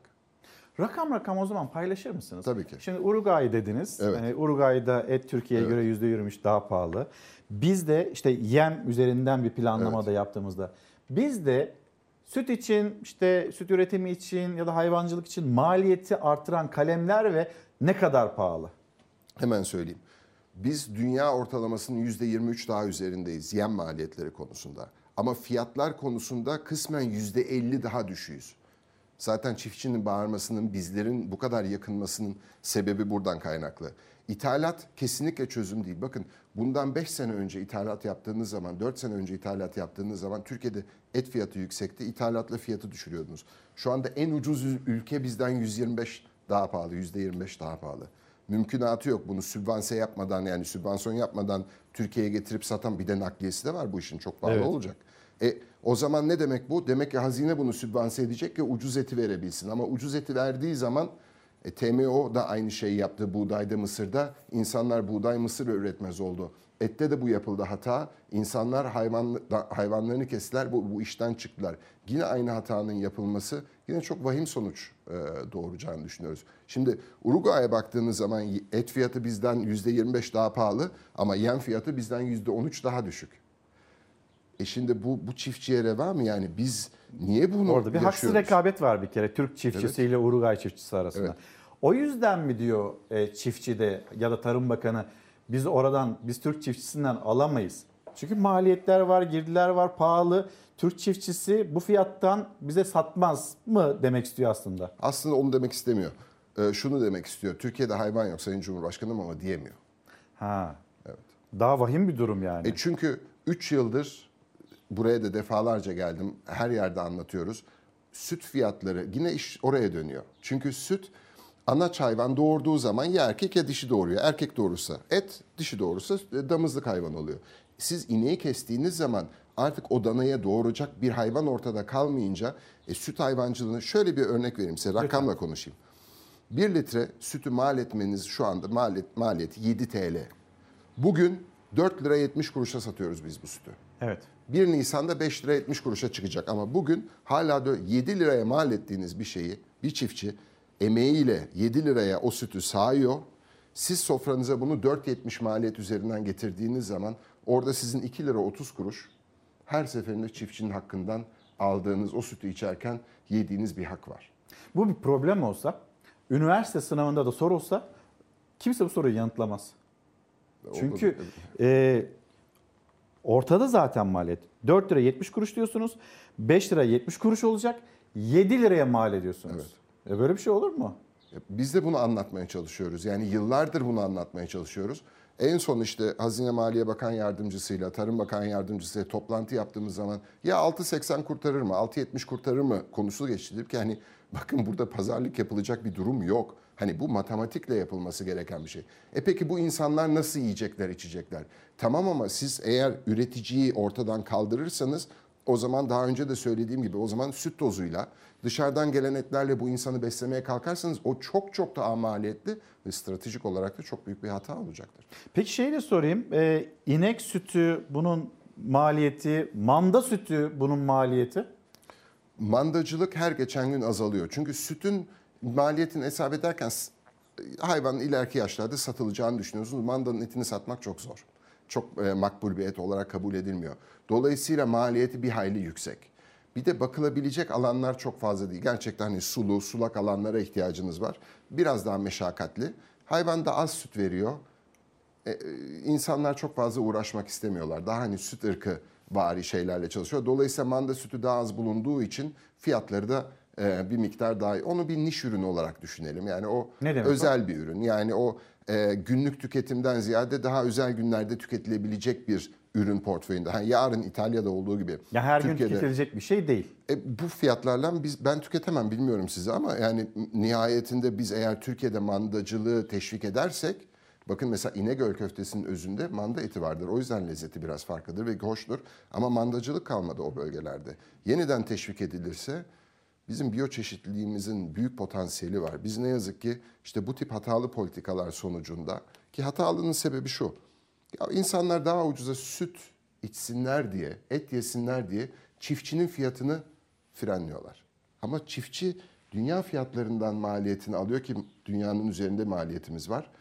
Rakam rakam o zaman paylaşır mısınız? Tabii ki. Şimdi Uruguay dediniz. Evet. Hani Uruguay'da et Türkiye'ye Evet. göre %23 daha pahalı. Biz de işte yem üzerinden bir planlama da yaptığımızda biz de süt için işte süt üretimi için ya da hayvancılık için maliyeti artıran kalemler ve ne kadar pahalı? Hemen söyleyeyim. Biz dünya ortalamasının %23 daha üzerindeyiz yem maliyetleri konusunda. Ama fiyatlar konusunda kısmen %50 daha düşüyüz. Zaten çiftçinin bağırmasının, bizlerin bu kadar yakınmasının sebebi buradan kaynaklı. İthalat kesinlikle çözüm değil. Bakın bundan 5 sene önce ithalat yaptığınız zaman, 4 sene önce ithalat yaptığınız zaman Türkiye'de et fiyatı yüksekti. İthalatla fiyatı düşürüyordunuz. Şu anda en ucuz ülke bizden 125 daha pahalı, %25 daha pahalı. Mümkünatı yok bunu sübvanse yapmadan yani sübvansiyon yapmadan Türkiye'ye getirip satan bir de nakliyesi de var bu işin çok pahalı Evet. olacak. E, o zaman ne demek bu? Demek ki hazine bunu sübvanse edecek ki ucuz eti verebilsin. Ama ucuz eti verdiği zaman e, TMO da aynı şeyi yaptı buğdayda Mısır'da. İnsanlar buğday mısır üretmez oldu. Ette de bu yapıldı hata. İnsanlar hayvan, hayvanlarını kestiler bu, bu işten çıktılar. Yine aynı hatanın yapılması yine çok vahim sonuç e, doğuracağını düşünüyoruz. Şimdi Uruguay'a baktığınız zaman et fiyatı bizden %25 daha pahalı ama yem fiyatı bizden %13 daha düşük. E şimdi bu bu çiftçiye reva mı yani biz niye bunu Orada bir haksız yaşıyoruz? rekabet var bir kere Türk çiftçisiyle Uruguay çiftçisi arasında. Evet. O yüzden mi diyor e, çiftçi de ya da Tarım Bakanı biz oradan biz Türk çiftçisinden alamayız. Çünkü maliyetler var, girdiler var, pahalı. Türk çiftçisi bu fiyattan bize satmaz mı demek istiyor aslında. Aslında onu demek istemiyor. Ee, şunu demek istiyor. Türkiye'de hayvan yok Sayın Cumhurbaşkanım ama diyemiyor. Ha. Evet. Daha vahim bir durum yani. E çünkü 3 yıldır buraya da defalarca geldim. Her yerde anlatıyoruz. Süt fiyatları yine iş oraya dönüyor. Çünkü süt anaç hayvan doğurduğu zaman ya erkek ya dişi doğuruyor. Erkek doğurursa et, dişi doğurursa damızlık hayvan oluyor. Siz ineği kestiğiniz zaman artık o danaya doğuracak bir hayvan ortada kalmayınca e, süt hayvancılığını şöyle bir örnek vereyim size rakamla konuşayım. 1 litre sütü mal etmeniz şu anda maliyet, maliyeti 7 TL. Bugün 4 lira 70 kuruşa satıyoruz biz bu sütü. Evet. 1 Nisan'da 5 lira 70 kuruşa çıkacak ama bugün hala da 7 liraya mal ettiğiniz bir şeyi bir çiftçi emeğiyle 7 liraya o sütü sağıyor. Siz sofranıza bunu 4.70 maliyet üzerinden getirdiğiniz zaman orada sizin 2 lira 30 kuruş her seferinde çiftçinin hakkından aldığınız o sütü içerken yediğiniz bir hak var. Bu bir problem olsa, üniversite sınavında da sorulsa kimse bu soruyu yanıtlamaz. Çünkü e, ortada zaten maliyet. 4 lira 70 kuruş diyorsunuz, 5 lira 70 kuruş olacak, 7 liraya mal ediyorsunuz. E böyle bir şey olur mu? Biz de bunu anlatmaya çalışıyoruz. Yani yıllardır bunu anlatmaya çalışıyoruz. En son işte Hazine Maliye Bakan Yardımcısıyla, Tarım Bakan Yardımcısıyla toplantı yaptığımız zaman ya 6.80 kurtarır mı, 6.70 kurtarır mı konusu geçti. Dedik ki hani bakın burada pazarlık yapılacak bir durum yok. Hani bu matematikle yapılması gereken bir şey. E peki bu insanlar nasıl yiyecekler, içecekler? Tamam ama siz eğer üreticiyi ortadan kaldırırsanız o zaman daha önce de söylediğim gibi o zaman süt tozuyla dışarıdan gelen etlerle bu insanı beslemeye kalkarsanız o çok çok daha maliyetli ve stratejik olarak da çok büyük bir hata olacaktır. Peki şey de sorayım. Ee, inek sütü bunun maliyeti, manda sütü bunun maliyeti? Mandacılık her geçen gün azalıyor. Çünkü sütün maliyetini hesap ederken hayvanın ileriki yaşlarda satılacağını düşünüyorsunuz. Mandanın etini satmak çok zor. Çok e, makbul bir et olarak kabul edilmiyor. Dolayısıyla maliyeti bir hayli yüksek. Bir de bakılabilecek alanlar çok fazla değil. Gerçekten hani sulu, sulak alanlara ihtiyacınız var. Biraz daha meşakkatli. Hayvan da az süt veriyor. E, e, insanlar çok fazla uğraşmak istemiyorlar. Daha hani süt ırkı vari şeylerle çalışıyor. Dolayısıyla manda sütü daha az bulunduğu için fiyatları da bir miktar daha iyi. Onu bir niş ürün olarak düşünelim. Yani o demek o? özel bir ürün. Yani o e, günlük tüketimden ziyade daha özel günlerde tüketilebilecek bir ürün portföyünde. Hani yarın İtalya'da olduğu gibi. Ya her gün Türkiye'de- tüketilecek bir şey değil. e, bu fiyatlarla biz ben tüketemem bilmiyorum size ama yani nihayetinde biz eğer Türkiye'de mandacılığı teşvik edersek bakın mesela İnegöl köftesinin özünde manda eti vardır. O yüzden lezzeti biraz farklıdır ve hoştur. Ama mandacılık kalmadı o bölgelerde. Yeniden teşvik edilirse bizim biyoçeşitliliğimizin büyük potansiyeli var. Biz ne yazık ki işte bu tip hatalı politikalar sonucunda ki hatalının sebebi şu. Ya insanlar daha ucuza süt içsinler diye, et yesinler diye çiftçinin fiyatını frenliyorlar. Ama çiftçi dünya fiyatlarından maliyetini alıyor ki dünyanın üzerinde maliyetimiz var.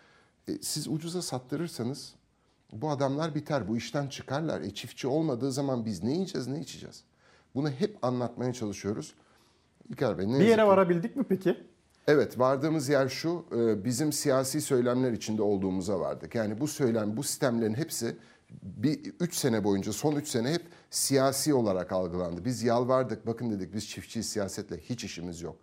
E, siz ucuza sattırırsanız bu adamlar biter, bu işten çıkarlar. E, çiftçi olmadığı zaman biz ne yiyeceğiz, ne içeceğiz? Bunu hep anlatmaya çalışıyoruz. İlker Bey ne Bir yere ki- varabildik mi peki? Evet vardığımız yer şu e, bizim siyasi söylemler içinde olduğumuza vardık. Yani bu söylem bu sistemlerin hepsi bir 3 sene boyunca son 3 sene hep siyasi olarak algılandı. Biz yalvardık bakın dedik biz çiftçi siyasetle hiç işimiz yok.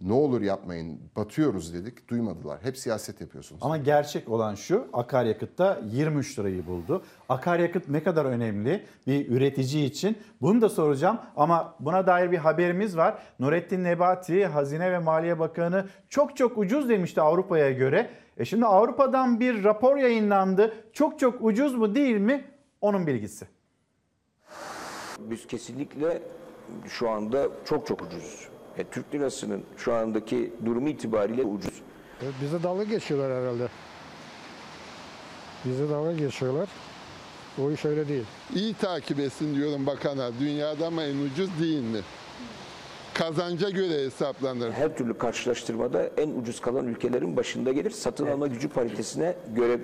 Ne olur yapmayın batıyoruz dedik duymadılar. Hep siyaset yapıyorsunuz. Ama gerçek olan şu akaryakıtta 23 lirayı buldu. Akaryakıt ne kadar önemli bir üretici için bunu da soracağım. Ama buna dair bir haberimiz var. Nurettin Nebati Hazine ve Maliye Bakanı çok çok ucuz demişti Avrupa'ya göre. E şimdi Avrupa'dan bir rapor yayınlandı. Çok çok ucuz mu değil mi? Onun bilgisi. Biz kesinlikle şu anda çok çok ucuz. E, Türk lirasının şu andaki durumu itibariyle ucuz. Bize dalga geçiyorlar herhalde. Bize dalga geçiyorlar. O iş öyle değil. İyi takip etsin diyorum bakana. Dünyada mı en ucuz değil mi? Kazanca göre hesaplanır. Her türlü karşılaştırmada en ucuz kalan ülkelerin başında gelir. Satın alma gücü paritesine göre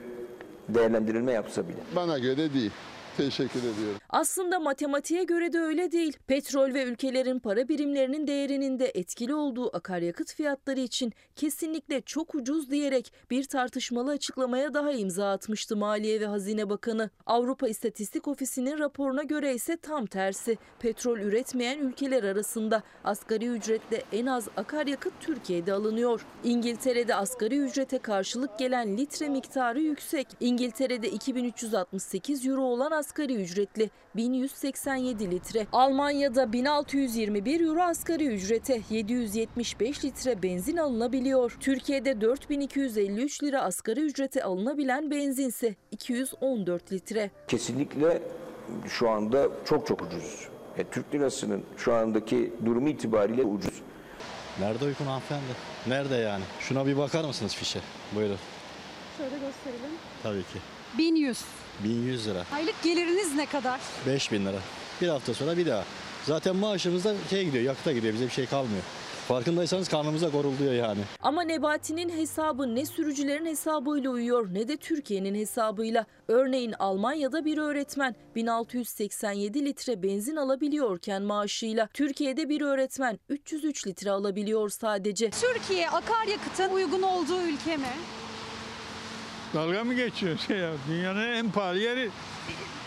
değerlendirilme yapsa bile. Bana göre değil. Teşekkür ediyorum. Aslında matematiğe göre de öyle değil. Petrol ve ülkelerin para birimlerinin değerinin de etkili olduğu akaryakıt fiyatları için kesinlikle çok ucuz diyerek bir tartışmalı açıklamaya daha imza atmıştı Maliye ve Hazine Bakanı. Avrupa İstatistik Ofisi'nin raporuna göre ise tam tersi. Petrol üretmeyen ülkeler arasında asgari ücretle en az akaryakıt Türkiye'de alınıyor. İngiltere'de asgari ücrete karşılık gelen litre miktarı yüksek. İngiltere'de 2368 euro olan asgari ücretli 1187 litre. Almanya'da 1621 euro asgari ücrete 775 litre benzin alınabiliyor. Türkiye'de 4253 lira asgari ücrete alınabilen benzinse 214 litre. Kesinlikle şu anda çok çok ucuz. E, Türk lirasının şu andaki durumu itibariyle ucuz. Nerede uykun hanımefendi? Nerede yani? Şuna bir bakar mısınız fişe? Buyurun. Şöyle gösterelim. Tabii ki. 1100. 1100 lira. Aylık geliriniz ne kadar? 5000 lira. Bir hafta sonra bir daha. Zaten maaşımız da şey gidiyor, yakıta gidiyor. Bize bir şey kalmıyor. Farkındaysanız karnımıza koruluyor yani. Ama Nebati'nin hesabı ne sürücülerin hesabıyla uyuyor ne de Türkiye'nin hesabıyla. Örneğin Almanya'da bir öğretmen 1687 litre benzin alabiliyorken maaşıyla Türkiye'de bir öğretmen 303 litre alabiliyor sadece. Türkiye akaryakıtın uygun olduğu ülke mi? Dalga mı geçiyor şey ya? Dünyanın en pahalı yeri.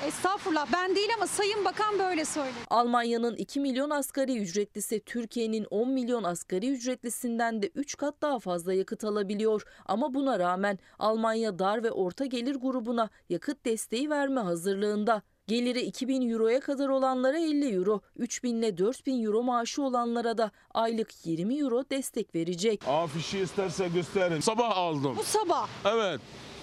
Estağfurullah ben değil ama Sayın Bakan böyle söyledi. Almanya'nın 2 milyon asgari ücretlisi Türkiye'nin 10 milyon asgari ücretlisinden de 3 kat daha fazla yakıt alabiliyor. Ama buna rağmen Almanya dar ve orta gelir grubuna yakıt desteği verme hazırlığında. Geliri 2000 euroya kadar olanlara 50 euro, 3000 ile 4000 euro maaşı olanlara da aylık 20 euro destek verecek. Afişi isterse gösterin. Sabah aldım. Bu sabah. Evet.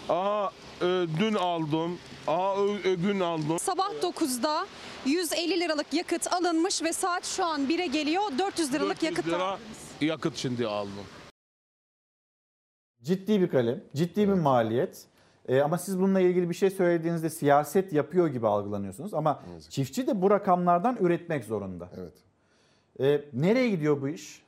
Aa e, dün aldım. Aa ö, ö, gün aldım. Sabah 9'da 150 liralık yakıt alınmış ve saat şu an 1'e geliyor 400 liralık 400 yakıt lira aldınız. yakıt şimdi aldım. Ciddi bir kalem, ciddi bir maliyet. Ee, ama siz bununla ilgili bir şey söylediğinizde siyaset yapıyor gibi algılanıyorsunuz. Ama çiftçi de bu rakamlardan üretmek zorunda. Evet. Ee, nereye gidiyor bu iş?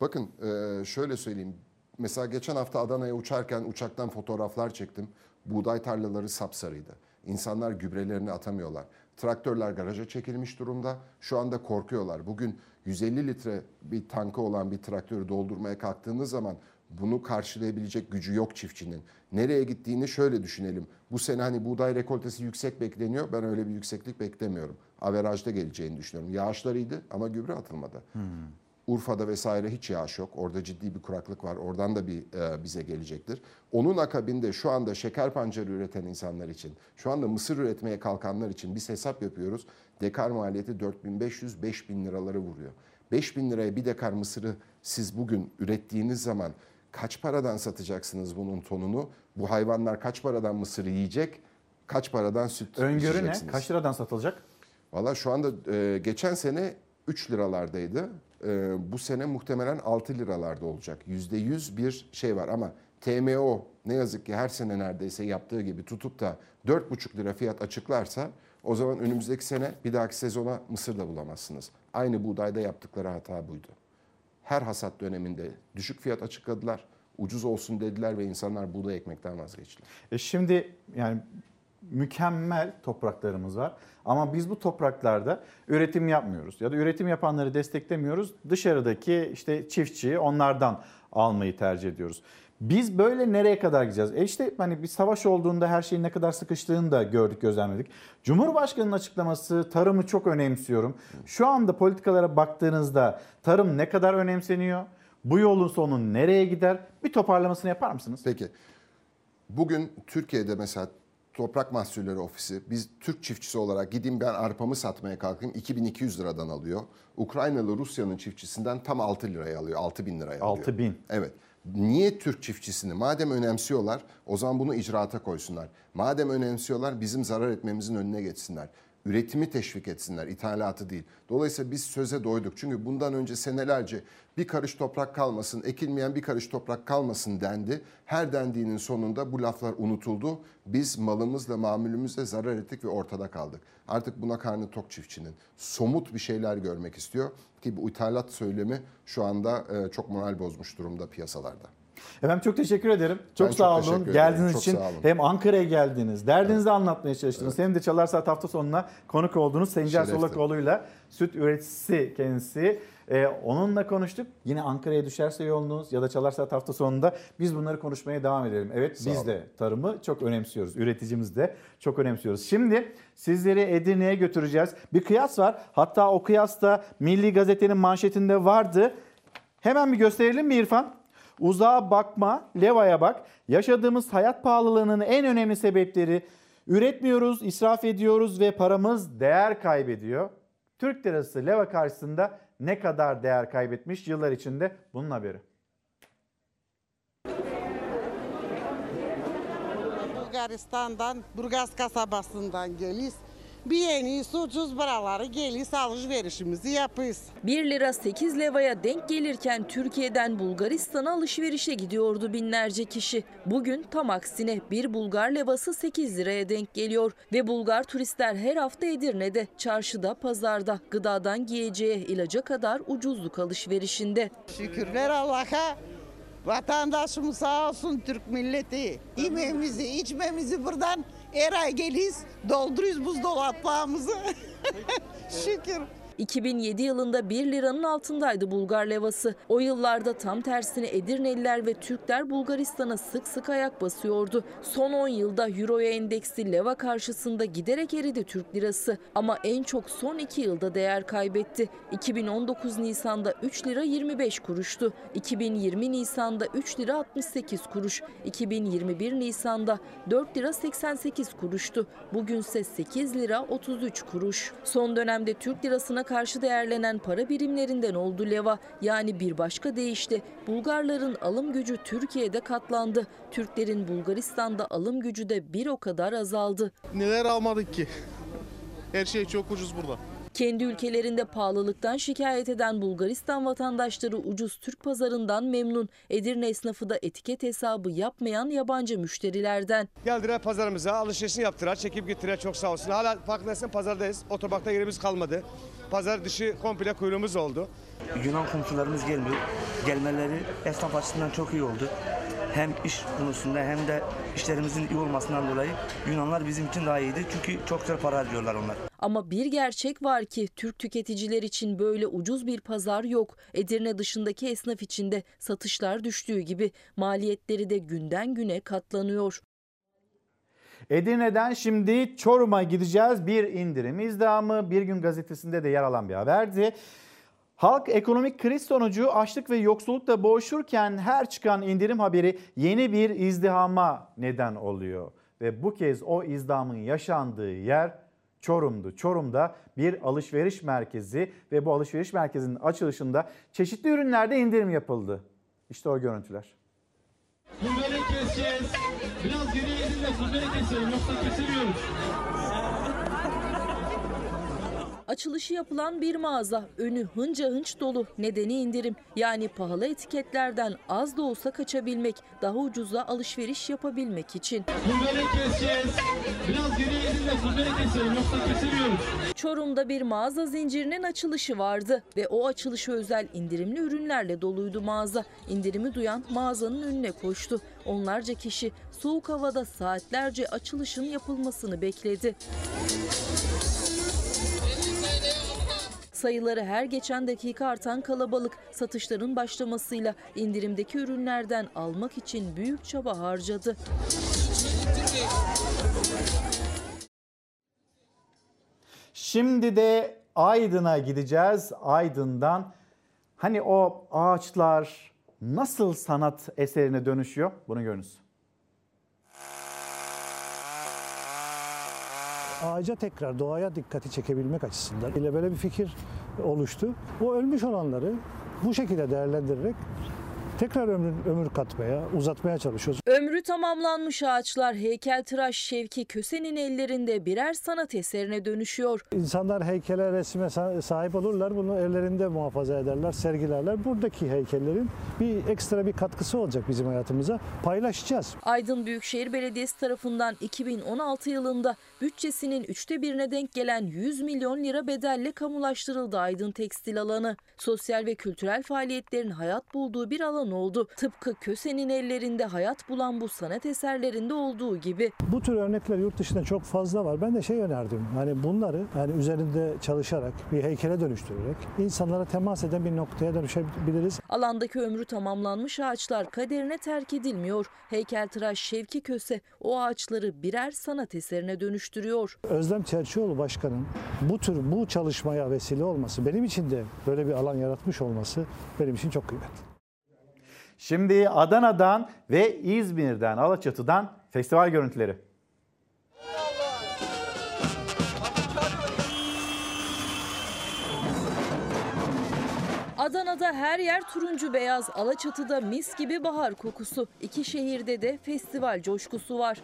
Bakın e, şöyle söyleyeyim. Mesela geçen hafta Adana'ya uçarken uçaktan fotoğraflar çektim. Buğday tarlaları sapsarıydı. İnsanlar gübrelerini atamıyorlar. Traktörler garaja çekilmiş durumda. Şu anda korkuyorlar. Bugün 150 litre bir tankı olan bir traktörü doldurmaya kalktığınız zaman bunu karşılayabilecek gücü yok çiftçinin. Nereye gittiğini şöyle düşünelim. Bu sene hani buğday rekoltesi yüksek bekleniyor. Ben öyle bir yükseklik beklemiyorum. Averajda geleceğini düşünüyorum. Yağışlar iyiydi ama gübre atılmadı. Urfa'da vesaire hiç yağış yok. Orada ciddi bir kuraklık var. Oradan da bir e, bize gelecektir. Onun akabinde şu anda şeker pancarı üreten insanlar için, şu anda mısır üretmeye kalkanlar için biz hesap yapıyoruz. Dekar maliyeti 4500-5000 liraları vuruyor. 5000 liraya bir dekar mısırı siz bugün ürettiğiniz zaman kaç paradan satacaksınız bunun tonunu? Bu hayvanlar kaç paradan mısır yiyecek? Kaç paradan süt Öngörü ne? Kaç liradan satılacak? Valla şu anda e, geçen sene 3 liralardaydı. E, bu sene muhtemelen 6 liralarda olacak. %100 bir şey var ama TMO ne yazık ki her sene neredeyse yaptığı gibi tutup da 4,5 lira fiyat açıklarsa o zaman önümüzdeki sene bir dahaki sezona mısır da bulamazsınız. Aynı buğdayda yaptıkları hata buydu. Her hasat döneminde düşük fiyat açıkladılar. Ucuz olsun dediler ve insanlar buğday ekmekten vazgeçtiler. E şimdi yani mükemmel topraklarımız var. Ama biz bu topraklarda üretim yapmıyoruz. Ya da üretim yapanları desteklemiyoruz. Dışarıdaki işte çiftçi onlardan almayı tercih ediyoruz. Biz böyle nereye kadar gideceğiz? E işte hani bir savaş olduğunda her şeyin ne kadar sıkıştığını da gördük, gözlemledik. Cumhurbaşkanının açıklaması tarımı çok önemsiyorum. Şu anda politikalara baktığınızda tarım ne kadar önemseniyor? Bu yolun sonu nereye gider? Bir toparlamasını yapar mısınız? Peki. Bugün Türkiye'de mesela Toprak Mahsulleri Ofisi biz Türk çiftçisi olarak gideyim ben arpamı satmaya kalkayım 2200 liradan alıyor. Ukraynalı Rusya'nın çiftçisinden tam 6 liraya alıyor. 6000 liraya alıyor. 6000. Evet. Niye Türk çiftçisini? Madem önemsiyorlar o zaman bunu icraata koysunlar. Madem önemsiyorlar bizim zarar etmemizin önüne geçsinler. Üretimi teşvik etsinler, ithalatı değil. Dolayısıyla biz söze doyduk. Çünkü bundan önce senelerce bir karış toprak kalmasın, ekilmeyen bir karış toprak kalmasın dendi. Her dendiğinin sonunda bu laflar unutuldu. Biz malımızla, mamülümüzle zarar ettik ve ortada kaldık. Artık buna karnı tok çiftçinin. Somut bir şeyler görmek istiyor ki bu ithalat söylemi şu anda e, çok moral bozmuş durumda piyasalarda. Efendim çok teşekkür ederim. Çok Ben sağ çok olun. Geldiğiniz Çok için olun. hem Ankara'ya geldiniz. Derdinizi anlatmaya çalıştınız. Hem de Çalar Saat hafta sonuna konuk olduğunuz Sencer. Solakoğlu'yla süt üreticisi kendisi. Ee, onunla konuştuk. Yine Ankara'ya düşerse yolunuz ya da Çalar Saat hafta sonunda biz bunları konuşmaya devam edelim. Evet Sağ biz olun. de tarımı çok önemsiyoruz. Üreticimiz de çok önemsiyoruz. Şimdi sizleri Edirne'ye götüreceğiz. Bir kıyas var. Hatta o kıyas da Milli Gazete'nin manşetinde vardı. Hemen bir gösterelim mi İrfan? Uzağa bakma, levaya bak. Yaşadığımız hayat pahalılığının en önemli sebepleri üretmiyoruz, israf ediyoruz ve paramız değer kaybediyor. Türk lirası leva karşısında ne kadar değer kaybetmiş yıllar içinde bunun haberi. Bulgaristan'dan, Burgaz kasabasından geliyiz. Bir en iyisi ucuz buraları geliriz alışverişimizi yapıyız. 1 lira 8 levaya denk gelirken Türkiye'den Bulgaristan'a alışverişe gidiyordu binlerce kişi. Bugün tam aksine bir Bulgar levası 8 liraya denk geliyor ve Bulgar turistler her hafta Edirne'de, çarşıda, pazarda, gıdadan giyeceğe, ilaca kadar ucuzluk alışverişinde. Şükürler Allah'a. Vatandaşımız sağ olsun Türk milleti. Yemeğimizi, içmemizi buradan her ay geliriz, dolduruyoruz buzdolaplarımızı. Şükür. 2007 yılında 1 liranın altındaydı Bulgar levası. O yıllarda tam tersine Edirneliler ve Türkler Bulgaristan'a sık sık ayak basıyordu. Son 10 yılda Euro'ya endeksli leva karşısında giderek eridi Türk lirası. Ama en çok son 2 yılda değer kaybetti. 2019 Nisan'da 3 lira 25 kuruştu. 2020 Nisan'da 3 lira 68 kuruş. 2021 Nisan'da 4 lira 88 kuruştu. Bugünse 8 lira 33 kuruş. Son dönemde Türk lirasına karşı değerlenen para birimlerinden oldu leva. Yani bir başka deyişle Bulgarların alım gücü Türkiye'de katlandı. Türklerin Bulgaristan'da alım gücü de bir o kadar azaldı. Neler almadık ki? Her şey çok ucuz burada. Kendi ülkelerinde pahalılıktan şikayet eden Bulgaristan vatandaşları ucuz Türk pazarından memnun. Edirne esnafı da etiket hesabı yapmayan yabancı müşterilerden. Geldiler pazarımıza alışverişini yaptılar, çekip gittiler çok sağ olsun. Hala farkındaysan pazardayız. Otoparkta yerimiz kalmadı. Pazar dışı komple kuyruğumuz oldu. Yunan komşularımız gelmiyor. Gelmeleri esnaf açısından çok iyi oldu. Hem iş konusunda hem de işlerimizin iyi olmasından dolayı Yunanlar bizim için daha iyiydi. Çünkü çok güzel para harcıyorlar onlar. Ama bir gerçek var ki Türk tüketiciler için böyle ucuz bir pazar yok. Edirne dışındaki esnaf için de satışlar düştüğü gibi maliyetleri de günden güne katlanıyor. Edirne'den şimdi Çorum'a gideceğiz. Bir indirim izdihamı Bir Gün Gazetesi'nde de yer alan bir haberdi. Halk ekonomik kriz sonucu açlık ve yoksullukla boğuşurken her çıkan indirim haberi yeni bir izdihama neden oluyor. Ve bu kez o izdihamın yaşandığı yer Çorum'du. Çorum'da bir alışveriş merkezi ve bu alışveriş merkezinin açılışında çeşitli ürünlerde indirim yapıldı. İşte o görüntüler. Bunları keseceğiz. Biraz geriye gidin de bunları keselim yoksa kesemiyoruz. Açılışı yapılan bir mağaza önü hınca hınç dolu. Nedeni indirim. Yani pahalı etiketlerden az da olsa kaçabilmek, daha ucuza alışveriş yapabilmek için. Bunları keseceğiz. Biraz geriye gidin de bunları keselim yoksa kesemiyoruz. Çorum'da bir mağaza zincirinin açılışı vardı ve o açılışı özel indirimli ürünlerle doluydu mağaza. İndirimi duyan mağazanın önüne koştu. Onlarca kişi soğuk havada saatlerce açılışın yapılmasını bekledi. Sayıları her geçen dakika artan kalabalık satışların başlamasıyla indirimdeki ürünlerden almak için büyük çaba harcadı. Şimdi de Aydın'a gideceğiz. Aydın'dan hani o ağaçlar nasıl sanat eserine dönüşüyor? Bunu görünüz. Ağaca tekrar doğaya dikkati çekebilmek açısından ile böyle bir fikir oluştu. Bu ölmüş olanları bu şekilde değerlendirerek tekrar ömür, ömür katmaya, uzatmaya çalışıyoruz. Ömrü tamamlanmış ağaçlar heykeltıraş Şevki Köse'nin ellerinde birer sanat eserine dönüşüyor. İnsanlar heykele, resme sahip olurlar, bunu ellerinde muhafaza ederler, sergilerler. Buradaki heykellerin bir ekstra bir katkısı olacak bizim hayatımıza. Paylaşacağız. Aydın Büyükşehir Belediyesi tarafından 2016 yılında bütçesinin üçte birine denk gelen 100 milyon lira bedelle kamulaştırıldı Aydın Tekstil alanı. Sosyal ve kültürel faaliyetlerin hayat bulduğu bir alan oldu. Tıpkı Köse'nin ellerinde hayat bulan bu sanat eserlerinde olduğu gibi. Bu tür örnekler yurt dışında çok fazla var. Ben de şey önerdim. Hani bunları yani üzerinde çalışarak bir heykele dönüştürerek insanlara temas eden bir noktaya dönüşebiliriz. Alandaki ömrü tamamlanmış ağaçlar kaderine terk edilmiyor. Heykeltıraş Şevki Köse o ağaçları birer sanat eserine dönüştürüyor. Özlem Çerçioğlu Başkan'ın bu tür bu çalışmaya vesile olması, benim için de böyle bir alan yaratmış olması benim için çok kıymetli. Şimdi Adana'dan ve İzmir'den, Alaçatı'dan festival görüntüleri. Adana'da her yer turuncu beyaz, Alaçatı'da mis gibi bahar kokusu. İki şehirde de festival coşkusu var.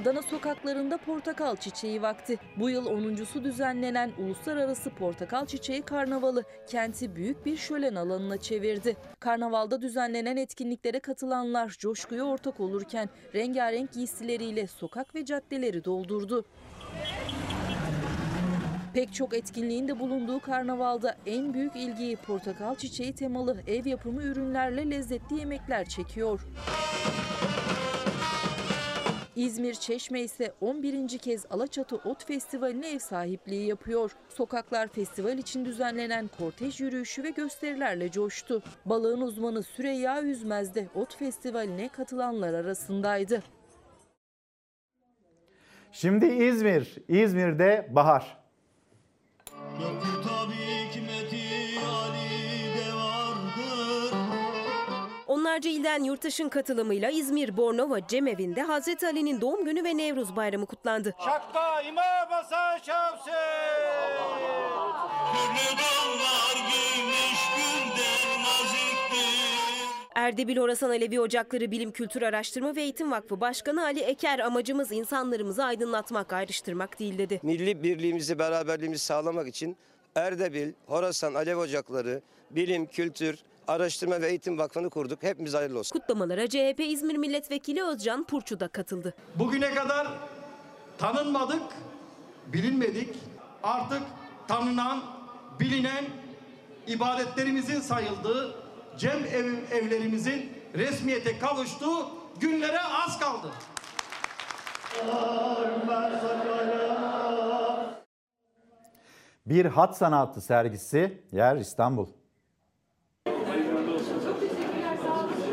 Adana sokaklarında portakal çiçeği vakti. Bu yıl 10.sü düzenlenen Uluslararası Portakal Çiçeği Karnavalı kenti büyük bir şölen alanına çevirdi. Karnavalda düzenlenen etkinliklere katılanlar coşkuya ortak olurken rengarenk giysileriyle sokak ve caddeleri doldurdu. Pek çok etkinliğin de bulunduğu karnavalda en büyük ilgiyi portakal çiçeği temalı ev yapımı ürünlerle lezzetli yemekler çekiyor. İzmir Çeşme ise 11. kez Alaçatı Ot Festivali'ne ev sahipliği yapıyor. Sokaklar festival için düzenlenen kortej yürüyüşü ve gösterilerle coştu. Balığın uzmanı Süreyya Üzmez de Ot Festivali'ne katılanlar arasındaydı. Şimdi İzmir. İzmir'de bahar. Onlarca ilden yurttaşın katılımıyla İzmir Bornova Cemevi'nde Hazreti Ali'nin doğum günü ve Nevruz Bayramı kutlandı. Şakta imam Hasan Şamsı. Erdebil Orasan Alevi Ocakları Bilim Kültür Araştırma ve Eğitim Vakfı Başkanı Ali Eker amacımız insanlarımızı aydınlatmak, ayrıştırmak değil dedi. Milli birliğimizi, beraberliğimizi sağlamak için Erdebil, Horasan Alev Ocakları, Bilim, Kültür, Araştırma ve Eğitim Vakfı'nı kurduk. Hepimiz hayırlı olsun. Kutlamalara CHP İzmir Milletvekili Özcan Purçu da katıldı. Bugüne kadar tanınmadık, bilinmedik. Artık tanınan, bilinen ibadetlerimizin sayıldığı cem ev, evlerimizin resmiyete kavuştuğu günlere az kaldı. Bir hat sanatı sergisi yer İstanbul.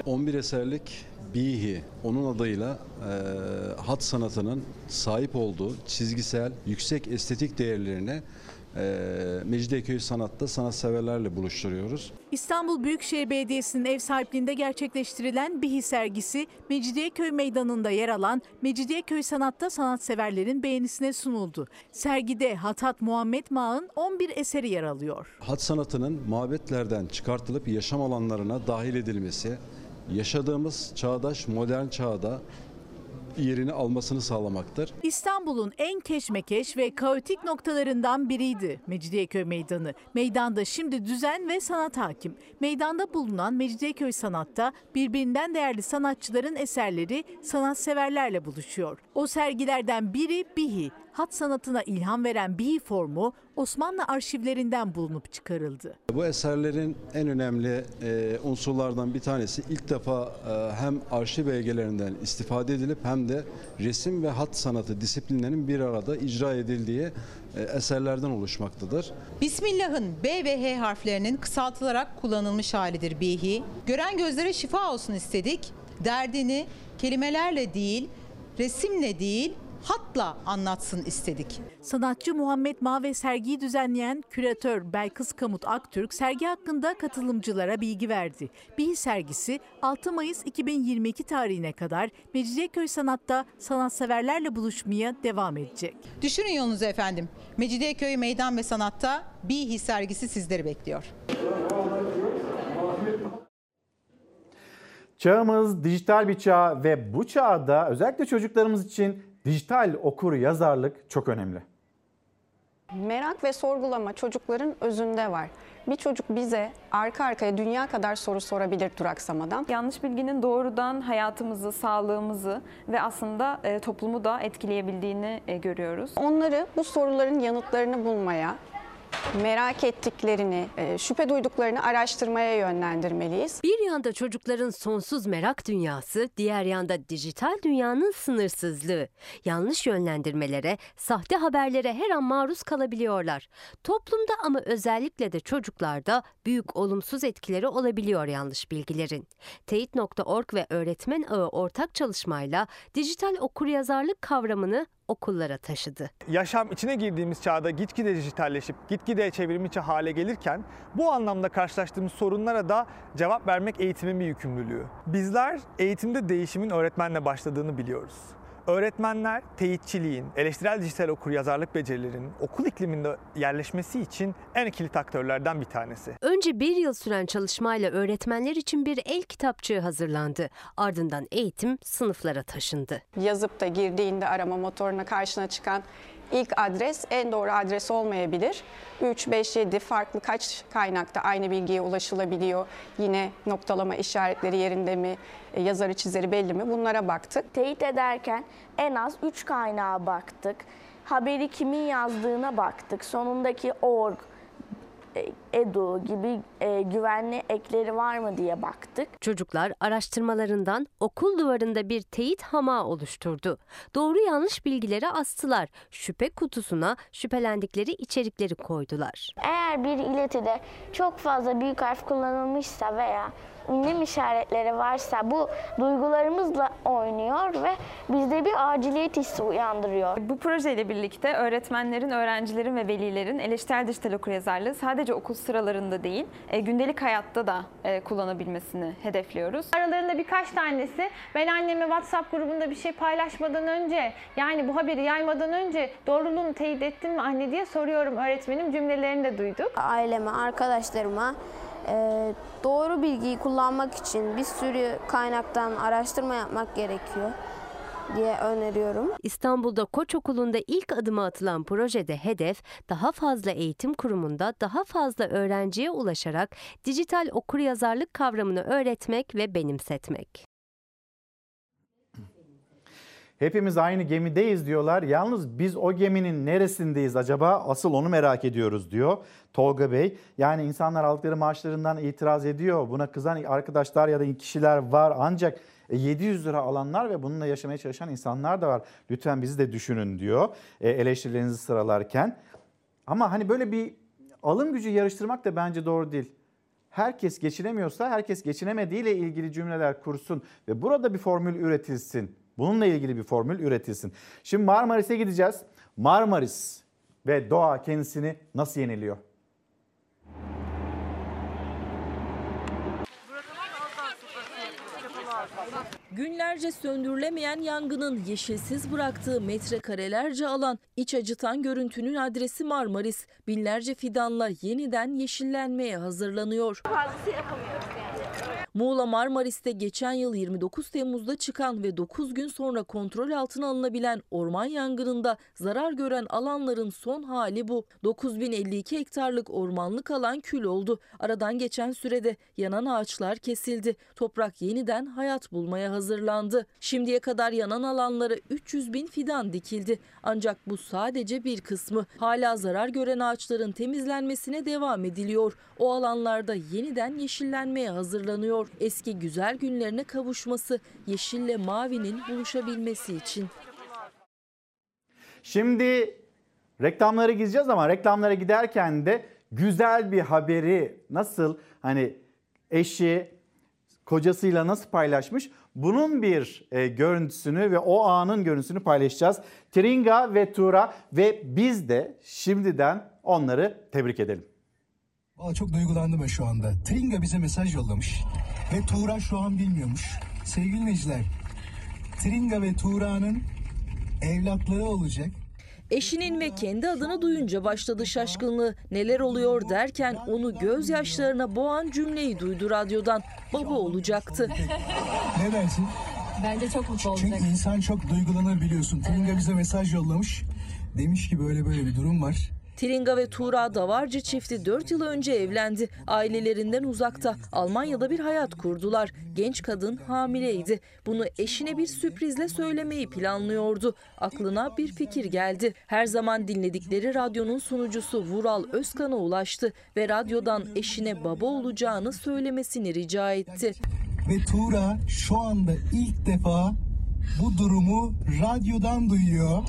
11 eserlik Bihi onun adıyla e, hat sanatının sahip olduğu çizgisel yüksek estetik değerlerine e, Mecidiyeköy Sanat'ta sanatseverlerle buluşturuyoruz. İstanbul Büyükşehir Belediyesi'nin ev sahipliğinde gerçekleştirilen Bihi sergisi Mecidiyeköy Meydanı'nda yer alan Mecidiyeköy Sanat'ta sanatseverlerin beğenisine sunuldu. Sergide Hatat Muhammed Mağ'ın 11 eseri yer alıyor. Hat sanatının mabetlerden çıkartılıp yaşam alanlarına dahil edilmesi, yaşadığımız çağdaş modern çağda yerini almasını sağlamaktır. İstanbul'un en keşmekeş ve kaotik noktalarından biriydi Mecidiyeköy Meydanı. Meydanda şimdi düzen ve sanat hakim. Meydanda bulunan Mecidiyeköy Sanat'ta birbirinden değerli sanatçıların eserleri sanatseverlerle buluşuyor. O sergilerden biri Bihi. Hat sanatına ilham veren Bihi formu Osmanlı arşivlerinden bulunup çıkarıldı. Bu eserlerin en önemli e, unsurlardan bir tanesi ilk defa e, hem arşiv belgelerinden istifade edilip hem de resim ve hat sanatı disiplinlerinin bir arada icra edildiği e, eserlerden oluşmaktadır. Bismillah'ın B ve H harflerinin kısaltılarak kullanılmış halidir bihi. Gören gözlere şifa olsun istedik. Derdini kelimelerle değil, resimle değil, hatla anlatsın istedik. Sanatçı Muhammed Ma ve sergiyi düzenleyen küratör Belkıs Kamut Aktürk sergi hakkında katılımcılara bilgi verdi. Bihi sergisi 6 Mayıs 2022 tarihine kadar Mecidiyeköy Sanat'ta sanatseverlerle buluşmaya devam edecek. Düşünün yolunuzu efendim. Mecidiyeköy Meydan ve Sanat'ta Bihi sergisi sizleri bekliyor. Çağımız dijital bir çağ ve bu çağda özellikle çocuklarımız için dijital okur yazarlık çok önemli. Merak ve sorgulama çocukların özünde var. Bir çocuk bize arka arkaya dünya kadar soru sorabilir duraksamadan. Yanlış bilginin doğrudan hayatımızı, sağlığımızı ve aslında e, toplumu da etkileyebildiğini e, görüyoruz. Onları bu soruların yanıtlarını bulmaya, merak ettiklerini, e, şüphe duyduklarını araştırmaya yönlendirmeliyiz. Bir yanda çocukların sonsuz merak dünyası, diğer yanda dijital dünyanın sınırsızlığı. Yanlış yönlendirmelere, sahte haberlere her an maruz kalabiliyorlar. Toplumda ama özellikle de çocuklarda büyük olumsuz etkileri olabiliyor yanlış bilgilerin. Teyit.org ve Öğretmen Ağı ortak çalışmayla dijital okuryazarlık kavramını okullara taşıdı. Yaşam içine girdiğimiz çağda gitgide dijitalleşip gitgide çevrimiçi hale gelirken bu anlamda karşılaştığımız sorunlara da cevap vermek eğitimin bir yükümlülüğü. Bizler eğitimde değişimin öğretmenle başladığını biliyoruz. Öğretmenler teyitçiliğin, eleştirel dijital okur yazarlık becerilerinin okul ikliminde yerleşmesi için en kilit aktörlerden bir tanesi. Önce bir yıl süren çalışmayla öğretmenler için bir el kitapçığı hazırlandı. Ardından eğitim sınıflara taşındı. Yazıp da girdiğinde arama motoruna karşına çıkan ilk adres en doğru adres olmayabilir. 3, 5, 7 farklı kaç kaynakta aynı bilgiye ulaşılabiliyor. Yine noktalama işaretleri yerinde mi, e, yazarı çizeri belli mi bunlara baktık. Teyit ederken en az 3 kaynağa baktık. Haberi kimin yazdığına baktık. Sonundaki org, e, edu gibi e, güvenli ekleri var mı diye baktık. Çocuklar araştırmalarından okul duvarında bir teyit hamağı oluşturdu. Doğru yanlış bilgileri astılar. Şüphe kutusuna şüphelendikleri içerikleri koydular. Eğer bir iletide çok fazla büyük harf kullanılmışsa veya ünlem işaretleri varsa bu duygularımızla oynuyor ve bizde bir aciliyet hissi uyandırıyor. Bu projeyle birlikte öğretmenlerin, öğrencilerin ve velilerin eleştirel dijital okuryazarlığı sadece okul sıralarında değil, e, gündelik hayatta da e, kullanabilmesini hedefliyoruz. Aralarında birkaç tanesi ben anneme WhatsApp grubunda bir şey paylaşmadan önce yani bu haberi yaymadan önce doğruluğunu teyit ettin mi anne diye soruyorum öğretmenim cümlelerini de duyduk. Aileme, arkadaşlarıma e, doğru bilgiyi kullanmak için bir sürü kaynaktan araştırma yapmak gerekiyor diye öneriyorum. İstanbul'da Koç Okulu'nda ilk adımı atılan projede hedef daha fazla eğitim kurumunda daha fazla öğrenciye ulaşarak dijital okuryazarlık kavramını öğretmek ve benimsetmek. Hepimiz aynı gemideyiz diyorlar. Yalnız biz o geminin neresindeyiz acaba? Asıl onu merak ediyoruz diyor Tolga Bey. Yani insanlar aldıkları maaşlarından itiraz ediyor. Buna kızan arkadaşlar ya da kişiler var. Ancak 700 lira alanlar ve bununla yaşamaya çalışan insanlar da var. Lütfen bizi de düşünün diyor e, eleştirilerinizi sıralarken. Ama hani böyle bir alım gücü yarıştırmak da bence doğru değil. Herkes geçinemiyorsa herkes geçinemediğiyle ilgili cümleler kursun ve burada bir formül üretilsin. Bununla ilgili bir formül üretilsin. Şimdi Marmaris'e gideceğiz. Marmaris ve doğa kendisini nasıl yeniliyor? Günlerce söndürülemeyen yangının yeşilsiz bıraktığı metrekarelerce alan, iç acıtan görüntünün adresi Marmaris. Binlerce fidanla yeniden yeşillenmeye hazırlanıyor. Fazlası yapamıyoruz. Muğla Marmaris'te geçen yıl 29 Temmuz'da çıkan ve 9 gün sonra kontrol altına alınabilen orman yangınında zarar gören alanların son hali bu. 9052 hektarlık ormanlık alan kül oldu. Aradan geçen sürede yanan ağaçlar kesildi. Toprak yeniden hayat bulmaya hazırlandı. Şimdiye kadar yanan alanlara 300 bin fidan dikildi. Ancak bu sadece bir kısmı. Hala zarar gören ağaçların temizlenmesine devam ediliyor. O alanlarda yeniden yeşillenmeye hazırlanıyor. Eski güzel günlerine kavuşması, yeşille mavinin buluşabilmesi için. Şimdi reklamlara gideceğiz ama reklamlara giderken de güzel bir haberi nasıl hani eşi kocasıyla nasıl paylaşmış bunun bir e, görüntüsünü ve o anın görüntüsünü paylaşacağız. Tringa ve Tura ve biz de şimdiden onları tebrik edelim. Valla çok duygulandım ben şu anda. Tringa bize mesaj yollamış ve Tuğra şu an bilmiyormuş. Sevgili Necler, Tringa ve Tuğra'nın evlatları olacak. Eşinin ve kendi adını duyunca başladı şaşkınlığı. Neler oluyor derken onu gözyaşlarına boğan cümleyi duydu radyodan. Baba olacaktı. Ne dersin? Bence çok mutlu olacak. Çünkü insan çok duygulanır biliyorsun. Tringa bize mesaj yollamış. Demiş ki böyle böyle bir durum var. Tringa ve Tuğra Davarcı çifti 4 yıl önce evlendi. Ailelerinden uzakta Almanya'da bir hayat kurdular. Genç kadın hamileydi. Bunu eşine bir sürprizle söylemeyi planlıyordu. Aklına bir fikir geldi. Her zaman dinledikleri radyonun sunucusu Vural Özkan'a ulaştı ve radyodan eşine baba olacağını söylemesini rica etti. Ve Tuğra şu anda ilk defa bu durumu radyodan duyuyor.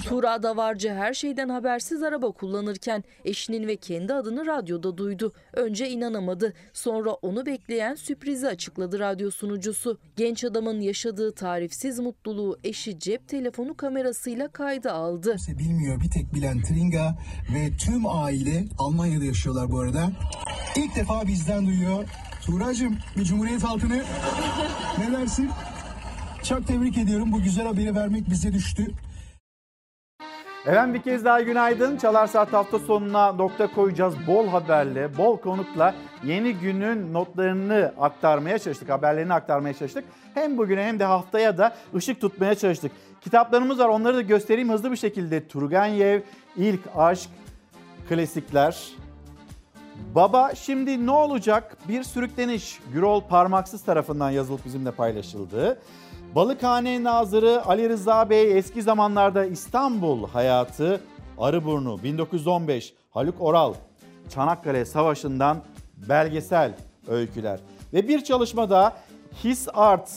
Tuğra Davarcı her şeyden habersiz araba kullanırken eşinin ve kendi adını radyoda duydu. Önce inanamadı. Sonra onu bekleyen sürprizi açıkladı radyo sunucusu. Genç adamın yaşadığı tarifsiz mutluluğu eşi cep telefonu kamerasıyla kayda aldı. Bilmiyor bir tek bilen Tringa ve tüm aile Almanya'da yaşıyorlar bu arada. İlk defa bizden duyuyor. Tuğracığım bir cumhuriyet altını ne dersin? Çok tebrik ediyorum. Bu güzel haberi vermek bize düştü. Efendim bir kez daha günaydın. Çalar Saat hafta sonuna nokta koyacağız. Bol haberle, bol konukla yeni günün notlarını aktarmaya çalıştık. Haberlerini aktarmaya çalıştık. Hem bugüne hem de haftaya da ışık tutmaya çalıştık. Kitaplarımız var onları da göstereyim hızlı bir şekilde. Turgenev, İlk Aşk, Klasikler. Baba şimdi ne olacak? Bir sürükleniş Gürol Parmaksız tarafından yazılıp bizimle paylaşıldı. Balıkhane Nazırı Ali Rıza Bey eski zamanlarda İstanbul hayatı Arıburnu 1915 Haluk Oral Çanakkale Savaşı'ndan belgesel öyküler ve bir çalışmada His Art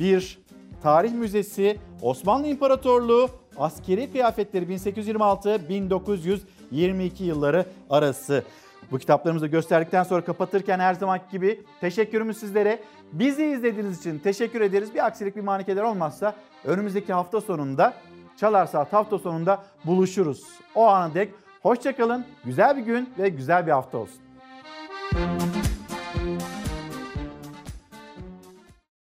bir tarih müzesi Osmanlı İmparatorluğu askeri kıyafetleri 1826-1922 yılları arası. Bu kitaplarımızı gösterdikten sonra kapatırken her zamanki gibi teşekkürümüz sizlere. Bizi izlediğiniz için teşekkür ederiz. Bir aksilik bir manikeler olmazsa önümüzdeki hafta sonunda Çalar Saat hafta sonunda buluşuruz. O ana dek hoşçakalın, güzel bir gün ve güzel bir hafta olsun.